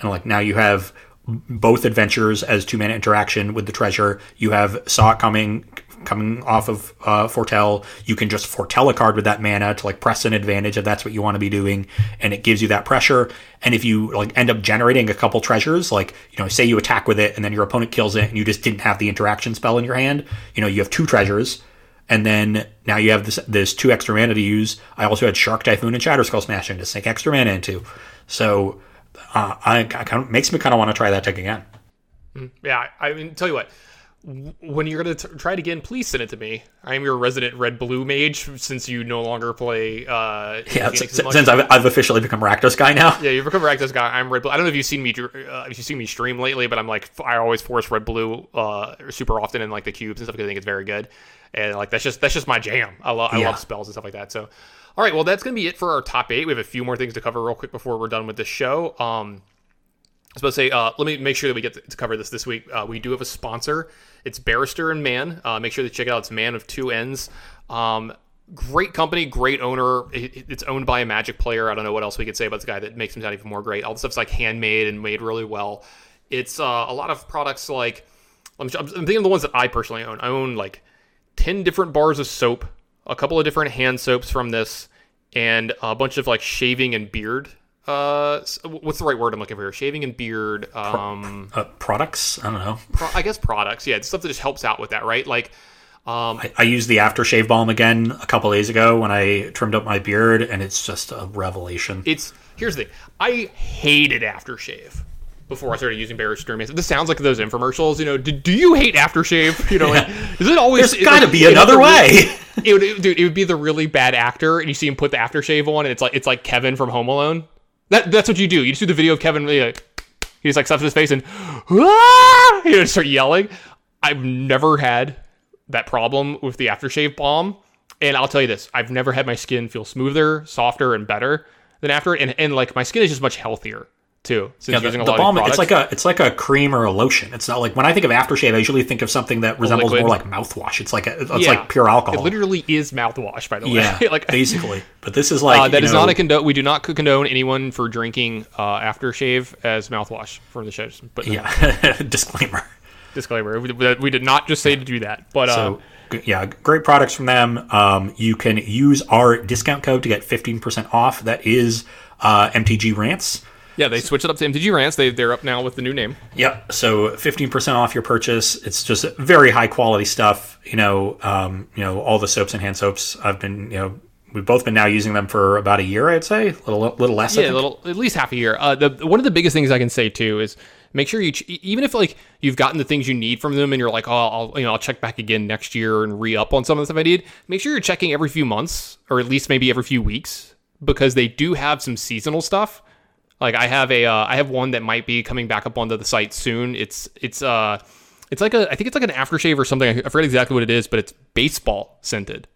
and like now you have both adventures as two mana interaction with the treasure. You have saw it coming coming off of uh, foretell. You can just foretell a card with that mana to like press an advantage if that's what you want to be doing, and it gives you that pressure. And if you like end up generating a couple treasures, like you know, say you attack with it and then your opponent kills it, and you just didn't have the interaction spell in your hand, you know, you have two treasures. And then now you have this this two extra mana to use. I also had Shark Typhoon and Shatterskull Smashing to sink extra mana into. So uh, I, I kind of makes me kind of want to try that deck again. Yeah, I mean, tell you what, when you're gonna try it again, please send it to me. I am your resident red blue mage since you no longer play. Uh, Yeah, since, since I've, I've officially become Rakdos guy now. yeah, you've become Rakdos guy. I'm red blue. I don't know if you've seen me, uh, if you've seen me stream lately, but I'm like, I always force red blue uh, super often in like the cubes and stuff because I think it's very good. And like that's just that's just my jam. I love I Yeah. love spells and stuff like that. So, all right, well that's gonna be it for our top eight. We have a few more things to cover real quick before we're done with this show. Um, I was supposed to say, uh, let me make sure that we get to, to cover this this week. Uh, we do have a sponsor. It's Barrister and Mann. Uh, make sure to check it out. It's Man of Two Ends. Um, great company, great owner. It, it- it's owned by a Magic player. I don't know what else we could say about this guy that makes him sound even more great. All the stuff's like handmade and made really well. It's uh, a lot of products like I'm, I'm thinking of the ones that I personally own. I own like 10 different bars of soap, a couple of different hand soaps from this, and a bunch of like shaving and beard. Uh, what's the right word I'm looking for here? Shaving and beard. Um, Uh, products, I don't know. pro- I guess products. Yeah, it's stuff that just helps out with that, right? Like, um, I, I used the aftershave balm again a couple days ago when I trimmed up my beard, and it's just a revelation. it's here's the thing. I hated aftershave before I started using Barrister Mason. This sounds like those infomercials. You know, do, do you hate aftershave? You know, like, <laughs> is it always? There's got to like, be another way. <laughs> it would, dude, it would be the really bad actor, and you see him put the aftershave on, and it's like it's like Kevin from Home Alone. That that's what you do. You just do the video of Kevin. Like, he just like stuffs his face and ah! know, start yelling. I've never had that problem with the aftershave balm, and I'll tell you this: I've never had my skin feel smoother, softer, and better than after and and like my skin is just much healthier too since Yeah, the, the balm, it's like a it's like a cream or a lotion. It's not like when I think of aftershave, I usually think of something that resembles more like mouthwash. It's like a, it's Yeah. like pure alcohol. It literally is mouthwash, by the way. yeah, <laughs> like <laughs> basically. But this is like Uh, that is know, not a condone. We do not condone anyone for drinking uh, aftershave as mouthwash for the shows. But uh, yeah <laughs> disclaimer. disclaimer: we, did not just say to do that. But uh, So g- yeah, great products from them. Um, you can use our discount code to get fifteen percent off. That is uh, MTG Rants. Yeah, they switched it up to MTG Rants. They they're up now with the new name. Yep. So 15% off your purchase. It's just very high quality stuff. You know, um, you know, all the soaps and hand soaps. I've been, you know, we've both been now using them for about a year, I'd say, a little, little less. Yeah, a little at least half a year. Uh, the one of the biggest things I can say too is make sure you ch- even if like you've gotten the things you need from them and you're like, oh, I'll you know I'll check back again next year and re up on some of the stuff I need. Make sure you're checking every few months or at least maybe every few weeks because they do have some seasonal stuff. Like I have a uh, I have one that might be coming back up onto the site soon. It's it's uh it's like a I think it's like an aftershave or something. I forget exactly what it is, but it's baseball scented,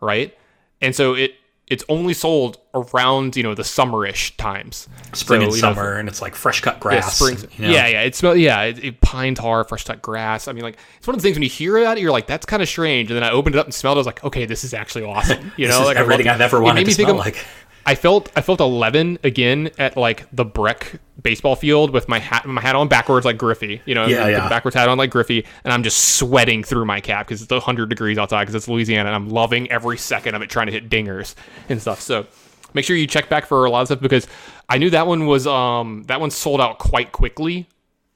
right? And so it it's only sold around you know the summerish times, spring So, and you know, summer, and it's like fresh cut yeah, grass. spring. you know. Yeah, yeah. It smell. Yeah, it, it, pine tar, fresh cut grass. I mean, like it's one of the things when you hear about it, you're like, that's kind of strange. And then I opened it up and smelled. it. I was like, okay, this is actually awesome. You <laughs> know, like I everything I've ever it wanted made to me think like. I felt I felt 11 again at like the Breck baseball field with my hat my hat on backwards like Griffey, you know, Yeah, yeah. backwards hat on like Griffey, and I'm just sweating through my cap because it's 100 degrees outside because it's Louisiana, and I'm loving every second of it trying to hit dingers and stuff. So make sure you check back for a lot of stuff because I knew that one was um that one sold out quite quickly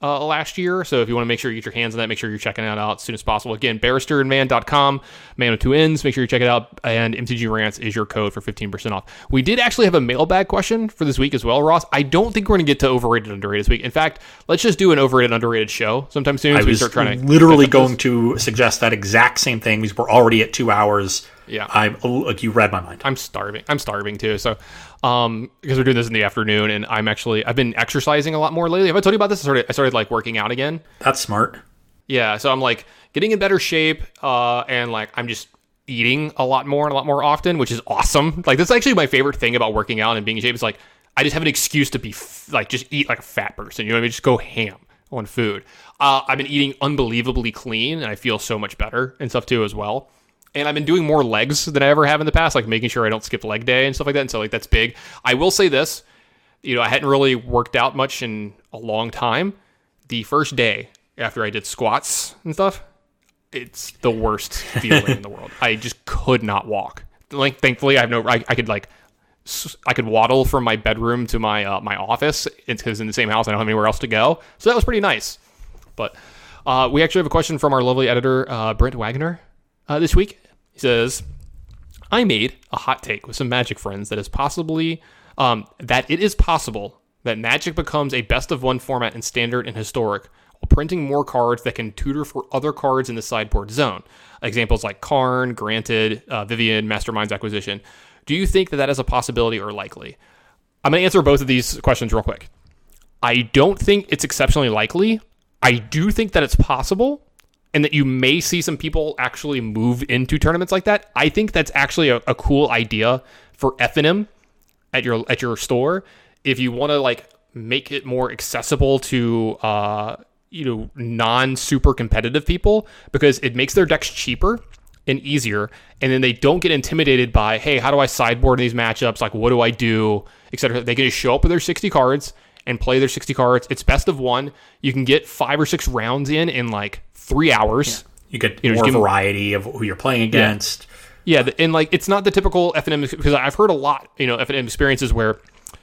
uh, last year. So if you want to make sure you get your hands on that, make sure you're checking that out as soon as possible. Again, barristerandmann.com, man with two ends. Make sure you check it out. And MTG Rants is your code for 15% off. We did actually have a mailbag question for this week as well, Ross. I don't think we're going to get to overrated underrated this week. In fact, let's just do an overrated underrated show sometime soon I as we was start trying to literally up this. going to suggest that exact same thing because we're already at two hours. Yeah. I'm like you read my mind. I'm starving. I'm starving too. So, um, because we're doing this in the afternoon, and I'm actually I've been exercising a lot more lately. Have I told you about this? I started I started like working out again. That's smart. Yeah, so I'm like getting in better shape, uh, and like I'm just eating a lot more and a lot more often, which is awesome. <laughs> Like that's actually my favorite thing about working out and being in shape. Is like I just have an excuse to be f- like just eat like a fat person. You know what I mean? Just go ham on food. Uh, I've been eating unbelievably clean, and I feel so much better and stuff too as well. And I've been doing more legs than I ever have in the past, like making sure I don't skip leg day and stuff like that. And so like that's big. I will say this, you know, I hadn't really worked out much in a long time. The first day after I did squats and stuff, it's the worst feeling in the world. I just could not walk. Like thankfully I have no I, I could like I could waddle from my bedroom to my uh, my office because in the same house I don't have anywhere else to go. So that was pretty nice. But uh, we actually have a question from our lovely editor uh, Brent Wagner uh, this week. He says, "I made a hot take with some Magic friends that is possibly um, that it is possible that Magic becomes a best of one format in standard and historic." While printing more cards that can tutor for other cards in the sideboard zone. Examples like Karn, Granted, uh, Vivien, Masterminds Acquisition. Do you think that that is a possibility or likely? I'm going to answer both of these questions real quick. I don't think it's exceptionally likely. I do think that it's possible and that you may see some people actually move into tournaments like that. I think that's actually a, a cool idea for FNM at your at your store if you want to like make it more accessible to uh, you know non super competitive people because it makes their decks cheaper and easier. And then they don't get intimidated by, hey, how do I sideboard in these matchups? Like, what do I do? Etc. They can just show up with their 60 cards and play their 60 cards. It's best of one. You can get five or six rounds in in like three hours. Yeah. You get you know, more variety of who you're playing against. Yeah. yeah, and like it's not the typical FNM because I've heard a lot, you know, FNM experiences where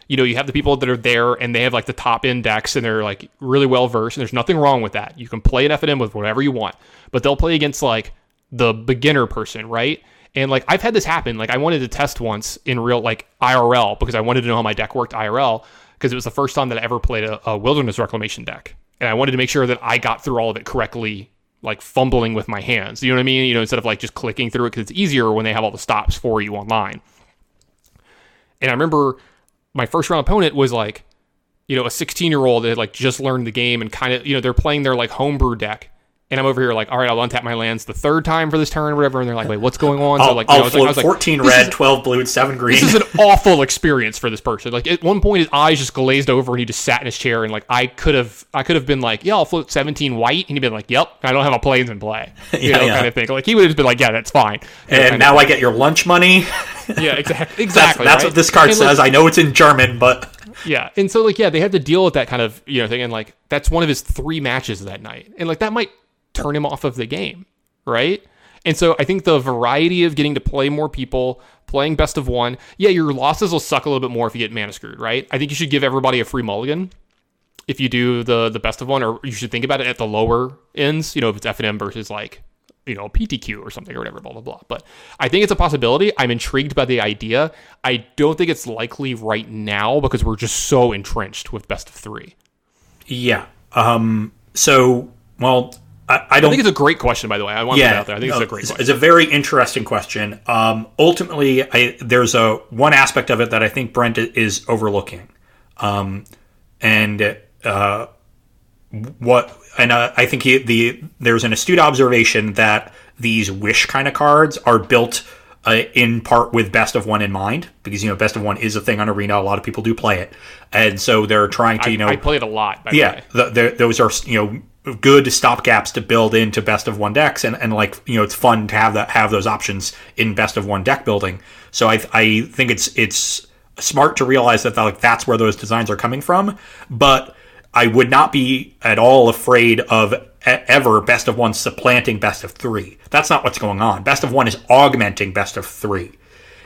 you know, you have the people that are there and they have like the top index and they're like really well versed and there's nothing wrong with that. You can play an FNM with whatever you want, but they'll play against like the beginner person, right? And like I've had this happen. Like I wanted to test once in real like IRL because I wanted to know how my deck worked IRL because it was the first time that I ever played a, a wilderness reclamation deck, and I wanted to make sure that I got through all of it correctly, like fumbling with my hands. You know what I mean? You know, instead of like just clicking through it because it's easier when they have all the stops for you online. And I remember my first round opponent was like, you know, a 16 year old that had like just learned the game and kind of, you know, they're playing their like homebrew deck and I'm over here like, all right, I'll untap my lands the third time for this turn or whatever. And they're like, wait, what's going on? So like, I'll, you know, like, 14 like, red, 12 blue, and 7 green. This is an <laughs> awful experience for this person. Like at one point, his eyes just glazed over and he just sat in his chair. And like, I could have, I could have been like, yeah, I'll float 17 white. And he'd been like, yep, I don't have a planes in play. <laughs> You yeah, know, yeah. kind of thing. Like he would have been like, yeah, that's fine. and now I get your lunch money. <laughs> yeah, exactly. Exactly. that's, that's right? what this card and says. Like, I know it's in German, but yeah, and so like yeah, they had to deal with that kind of you know thing, and like that's one of his three matches that night, and like that might turn him off of the game, right? And so I think the variety of getting to play more people, playing best of one, yeah, your losses will suck a little bit more if you get mana screwed, right? I think you should give everybody a free mulligan if you do the the best of one, or you should think about it at the lower ends, you know, if it's FNM versus like you know, PTQ or something or whatever, blah, blah, blah. But I think it's a possibility. I'm intrigued by the idea. I don't think it's likely right now because we're just so entrenched with best of three. Yeah. Um, so, well, I, I, don't I think it's a great question, by the way. I want yeah, to put out there. I think no, it's a great question. It's a very interesting question. Um, ultimately, I, there's a one aspect of it that I think Brent is overlooking, um, and uh, what and uh, I think he, the there's an astute observation that these wish kind of cards are built uh, in part with best of one in mind because you know best of one is a thing on arena a lot of people do play it and so they're trying to you know i, I play it a lot yeah the, the, those are you know good stopgaps to build into best of one decks. And, and like you know it's fun to have that have those options in best of one deck building. So i i think it's it's smart to realize that like that's where those designs are coming from. But i would not be at all afraid of ever best of one supplanting best of three. That's not what's going on. Best of one is augmenting best of three.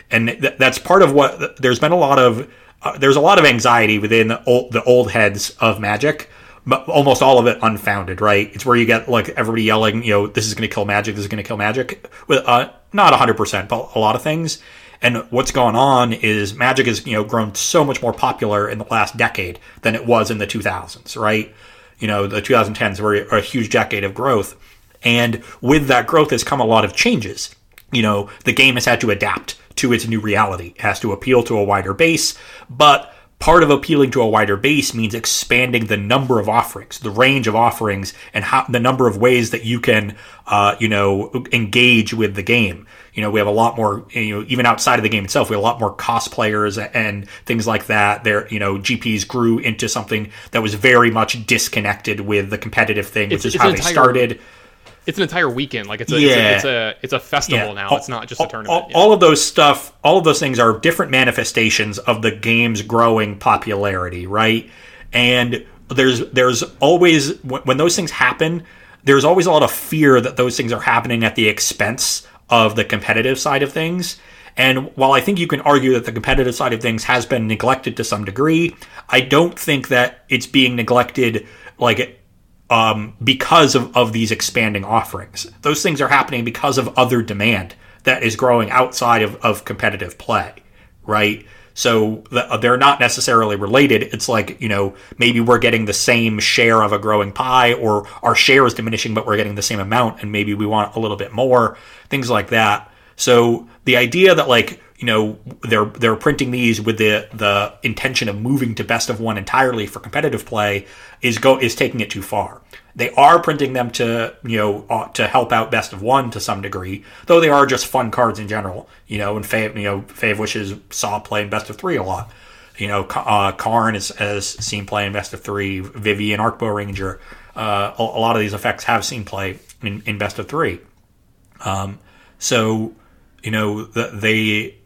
And th- that's part of what there's been a lot of uh, there's a lot of anxiety within the old, the old heads of magic almost all of it unfounded, right? It's where you get like everybody yelling, you know, this is going to kill magic, this is going to kill magic. With uh, not 100%, but a lot of things. And what's going on is magic has, you know, grown so much more popular in the last decade than it was in the 2000s, right? You know, the 2010s were a huge decade of growth. And with that growth has come a lot of changes. You know, the game has had to adapt to its new reality. It has to appeal to a wider base, but Part of appealing to a wider base means expanding the number of offerings, the range of offerings, and how, the number of ways that you can, uh, you know, engage with the game. You know, we have a lot more, you know, even outside of the game itself, we have a lot more cosplayers and things like that. There, you know, GPs grew into something that was very much disconnected with the competitive thing, which it's, is it's how they started. It's an entire weekend. Like it's a, Yeah. it's, a it's a it's a festival Yeah. now. All- it's not just a tournament. All, yeah. all of those stuff, all of those things are different manifestations of the game's growing popularity, right? And there's there's always when, when those things happen, there's always a lot of fear that those things are happening at the expense of the competitive side of things. And while I think you can argue that the competitive side of things has been neglected to some degree, I don't think that it's being neglected like um, because of, of these expanding offerings. Those things are happening because of other demand that is growing outside of, of competitive play, right? So the, they're not necessarily related. It's like, you know, maybe we're getting the same share of a growing pie, or our share is diminishing, but we're getting the same amount, and maybe we want a little bit more, things like that. So the idea that like you know they're they're printing these with the the intention of moving to best of one entirely for competitive play is go is taking it too far. They are printing them to you know uh, to help out best of one to some degree, though they are just fun cards in general. You know, and Fae of you know Fae of wishes saw playing best of three a lot. You know, uh, Karn has, has seen play in best of three. Vivien Arkbow Ranger. Uh, a, a lot of these effects have seen play in, in best of three. Um, so you know the, they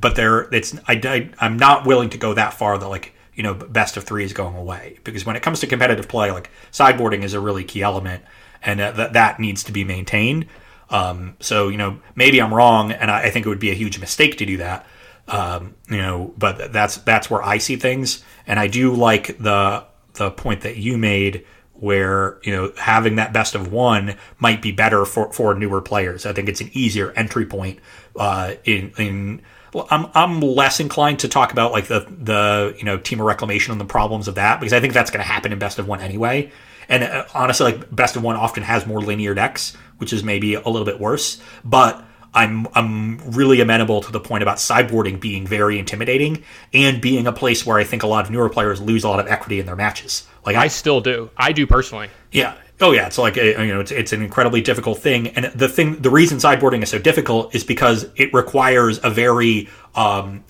but they're it's I, I i'm not willing to go that far that like you know best of three is going away because when it comes to competitive play like sideboarding is a really key element and that that needs to be maintained um, so you know maybe i'm wrong and I, I think it would be a huge mistake to do that um, you know but that's that's where i see things and i do like the the point that you made where you know having that best of one might be better for, for newer players. I think it's an easier entry point. Uh, in in well, I'm I'm less inclined to talk about like the the you know Temur reclamation and the problems of that because I think that's going to happen in best of one anyway. And uh, honestly, like best of one often has more linear decks, which is maybe a little bit worse. But I'm I'm really amenable to the point about sideboarding being very intimidating and being a place where I think a lot of newer players lose a lot of equity in their matches. Like I still do. I do personally. yeah. Oh yeah. It's like a, you know, it's it's an incredibly difficult thing, and the thing, the reason sideboarding is so difficult is because it requires a very um,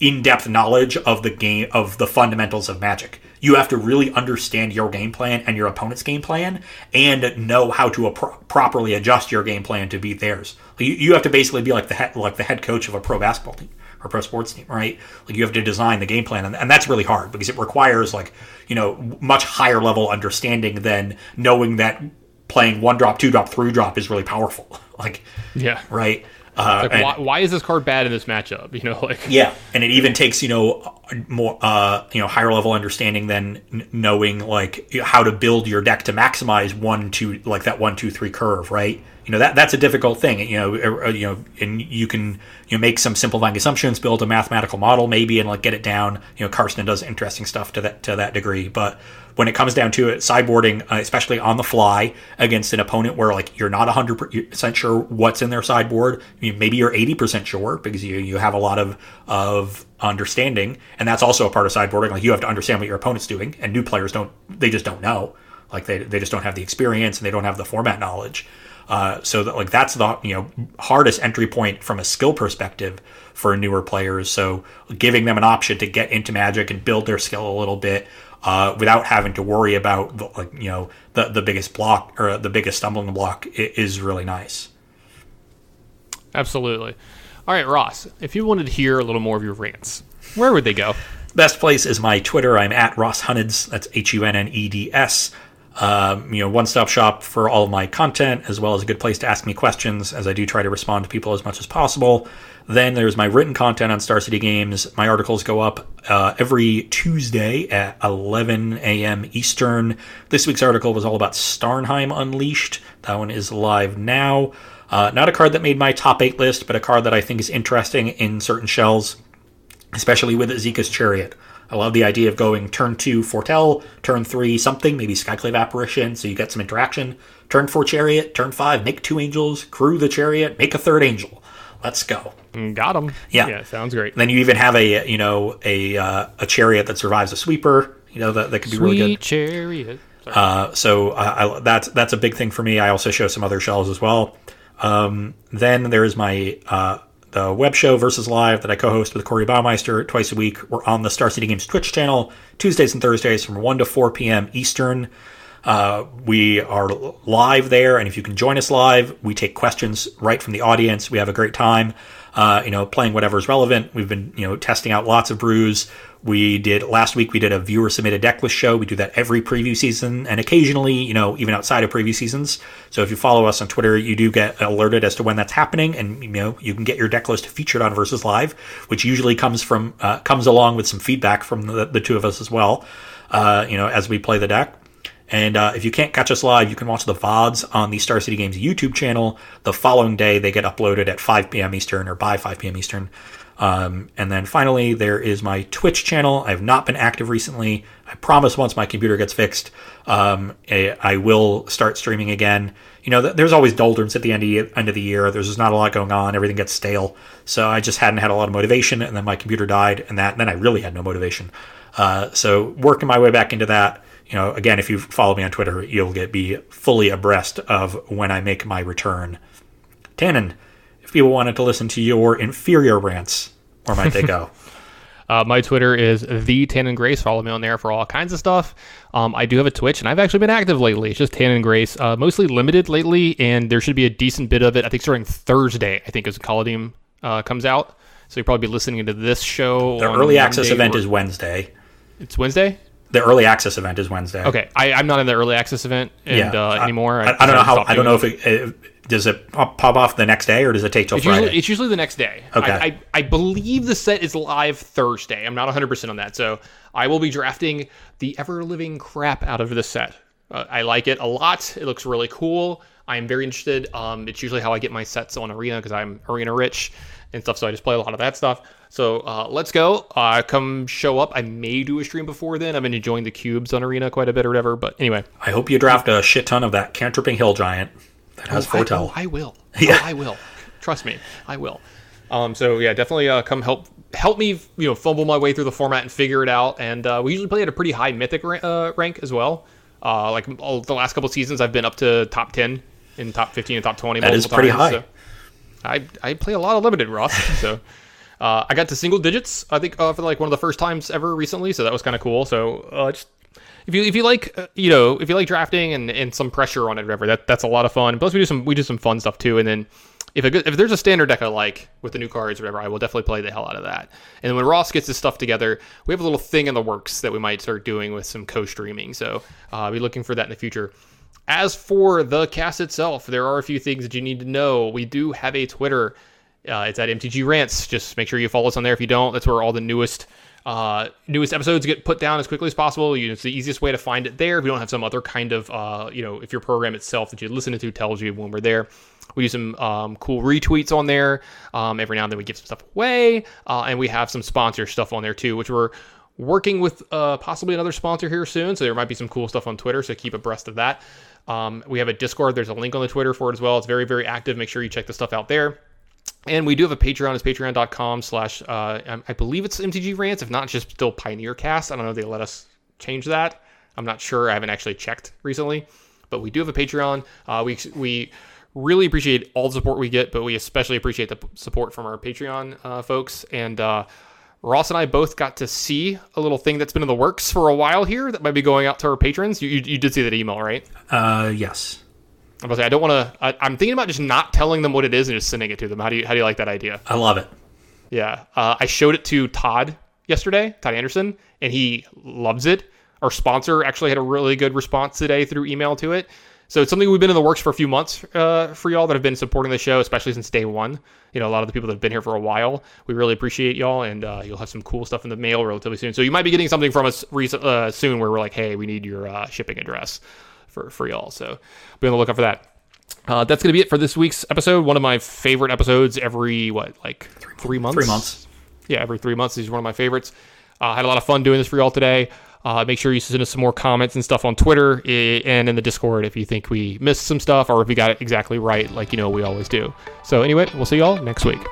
in-depth knowledge of the game of the fundamentals of Magic. You have to really understand your game plan and your opponent's game plan, and know how to properly adjust your game plan to beat theirs. You, you have to basically be like the head, like the head coach of a pro basketball team or pro sports team, right? Like you have to design the game plan, and, and that's really hard because it requires like you know much higher level understanding than knowing that playing one drop, two drop, three drop is really powerful. <laughs> like Yeah. right. Uh, Like and- why, why is this card bad in this matchup? <laughs> You know, like yeah, and it even takes you know more uh, you know higher level understanding than n- knowing like how to build your deck to maximize one two like that one two three curve, right? You know that that's a difficult thing. You know, uh, you know, and you can you know make some simplifying assumptions, build a mathematical model maybe, and like get it down. You know, Karsten does interesting stuff to that to that degree, but when it comes down to it, sideboarding, uh, especially on the fly against an opponent where like you're not 100% sure what's in their sideboard, I mean, maybe you're 80% sure because you you have a lot of of understanding, and that's also a part of sideboarding. Like you have to understand what your opponent's doing, and new players don't they just don't know. Like they they just don't have the experience and they don't have the format knowledge. Uh, so that like that's the you know hardest entry point from a skill perspective for newer players. So giving them an option to get into Magic and build their skill a little bit uh, without having to worry about the, like you know the the biggest block or the biggest stumbling block is really nice. absolutely. All right, Ross. If you wanted to hear a little more of your rants, where would they go? Best place is my Twitter. I'm at Ross Hunneds. That's H U N N E D S. Um, you know, one stop shop for all of my content, as well as a good place to ask me questions, as I do try to respond to people as much as possible. Then there's my written content on Star City Games. My articles go up uh, every Tuesday at 11 a.m. Eastern. This week's article was all about Starnheim Unleashed. That one is live now. Uh, not a card that made my top eight list, but a card that I think is interesting in certain shells especially with Esika's Chariot. I love the idea of going turn two Foretell, turn three something, maybe Skyclave Apparition, so you get some interaction. Turn four Chariot, turn five make two angels, crew the Chariot, make a third angel. Let's go. Got them. Yeah. Yeah, sounds great. Then you even have a you know a uh, a Chariot that survives a sweeper. You know that that could be really good. Chariot. Uh, so I, I, that's that's a big thing for me. I also show some other shells as well. Um, then there's my uh, the web show versus live that I co-host with Corey Baumeister twice a week. We're on the Star City Games Twitch channel Tuesdays and Thursdays from one to four p.m. Eastern. Uh, we are live there, and if you can join us live, we take questions right from the audience. We have a great time, uh, you know, playing whatever is relevant. We've been, you know, testing out lots of brews. We did last week. We did a viewer submitted deck list show. We do that every preview season, and occasionally, you know, even outside of preview seasons. So if you follow us on Twitter, you do get alerted as to when that's happening, and you know, you can get your deck list featured on Versus Live, which usually comes from uh, comes along with some feedback from the, the two of us as well. Uh, you know, as we play the deck. And uh, if you can't catch us live, you can watch the VODs on the Star City Games YouTube channel. The following day, they get uploaded at 5 p.m. Eastern or by 5 p.m. Eastern. Um, and then finally, there is my Twitch channel. I have not been active recently. I promise once my computer gets fixed, um, I will start streaming again. You know, there's always doldrums at the end of, end of the year. There's just not a lot going on. Everything gets stale. So I just hadn't had a lot of motivation. And then my computer died, and that then I really had no motivation. Uh, so working my way back into that you know, again, if you follow me on Twitter, you'll get be fully abreast of when I make my return. Tannen, if people wanted to listen to your inferior rants, where might they go? <laughs> Uh, my Twitter is the Tannen Grace. Follow me on there for all kinds of stuff. Um, I do have a Twitch, and I've actually been active lately. It's just Tannen Grace, uh, mostly limited lately, and there should be a decent bit of it. I think starting Thursday, I think, as Kaldheim uh, comes out. So you'll probably be listening to this show. The early access event or... is Wednesday. It's Wednesday. The early access event is Wednesday. Okay, I, am not in the early access event and, yeah. uh, anymore. I, I, I, don't know how. I don't know if it, it, does it pop off the next day or does it take till it's Friday? Usually, it's usually the next day. Okay. I, I, believe the set is live Thursday. I'm not 100 percent on that, so I will be drafting the ever living crap out of the set. Uh, I like it a lot. It looks really cool. I am very interested. Um, it's usually how I get my sets on Arena because I'm Arena rich and stuff. So I just play a lot of that stuff. So uh, let's go. Uh, come show up. I may do a stream before then. I've been enjoying the cubes on Arena quite a bit or whatever. But anyway, I hope you draft a shit ton of that cantripping hill giant that has oh, foretell. I, oh, I will. <laughs> Yeah, oh, I will. Trust me, I will. Um, so yeah, definitely uh, come help help me you know fumble my way through the format and figure it out. And uh, we usually play at a pretty high mythic uh, rank as well. Uh, like all, the last couple seasons, I've been up to top ten in top fifteen and top twenty. That is pretty times, high. So I I play a lot of limited Ross, so. <laughs> Uh, I got to single digits, I think, uh, for like one of the first times ever recently, so that was kind of cool. So uh, just if you if you like uh, you know if you like drafting and, and some pressure on it, whatever, that that's a lot of fun. Plus we do some we do some fun stuff too, and then. If, a good, if there's a standard deck I like with the new cards or whatever, I will definitely play the hell out of that. And when Ross gets his stuff together, we have a little thing in the works that we might start doing with some co-streaming. So uh, I'll be looking for that in the future. As for the cast itself, there are a few things that you need to know. We do have a Twitter uh, it's at MTG Rants. Just make sure you follow us on there. If you don't, that's where all the newest uh, newest episodes get put down as quickly as possible. You know, it's the easiest way to find it there. If you don't have some other kind of, uh, you know, if your program itself that you listen to tells you when we're there. We do some um, cool retweets on there. Um, every now and then we give some stuff away, uh, and we have some sponsor stuff on there too, which we're working with uh, possibly another sponsor here soon. So there might be some cool stuff on Twitter. So keep abreast of that. Um, we have a Discord. There's a link on the Twitter for it as well. It's very very active. Make sure you check the stuff out there. And we do have a Patreon. It's patreon.com slash, uh, I believe it's MTG Rants. If not, just still Pioneer Cast. I don't know if they let us change that. I'm not sure. I haven't actually checked recently. But we do have a Patreon. Uh, we, we really appreciate all the support we get, but we especially appreciate the support from our Patreon uh, folks. And uh, Ross and I both got to see a little thing that's been in the works for a while here that might be going out to our patrons. You, you, you did see that email, right? Uh, yes. I'm say I don't want to. I'm thinking about just not telling them what it is and just sending it to them. How do you How do you like that idea? I love it. Yeah, uh, I showed it to Todd yesterday, Todd Anderson, and he loves it. Our sponsor actually had a really good response today through email to it. So it's something we've been in the works for a few months uh, for y'all that have been supporting the show, especially since day one. You know, a lot of the people that have been here for a while. We really appreciate y'all, and uh, you'll have some cool stuff in the mail relatively soon. So you might be getting something from us uh, soon where we're like, hey, we need your uh, shipping address for, for y'all. So be on the lookout for that. Uh, that's going to be it for this week's episode. One of my favorite episodes every, what, like three months? Three months. Yeah, every three months. This is one of my favorites. I uh, had a lot of fun doing this for y'all today. Uh, make sure you send us some more comments and stuff on Twitter and in the Discord if you think we missed some stuff or if we got it exactly right, like you know we always do. So, anyway, we'll see y'all next week.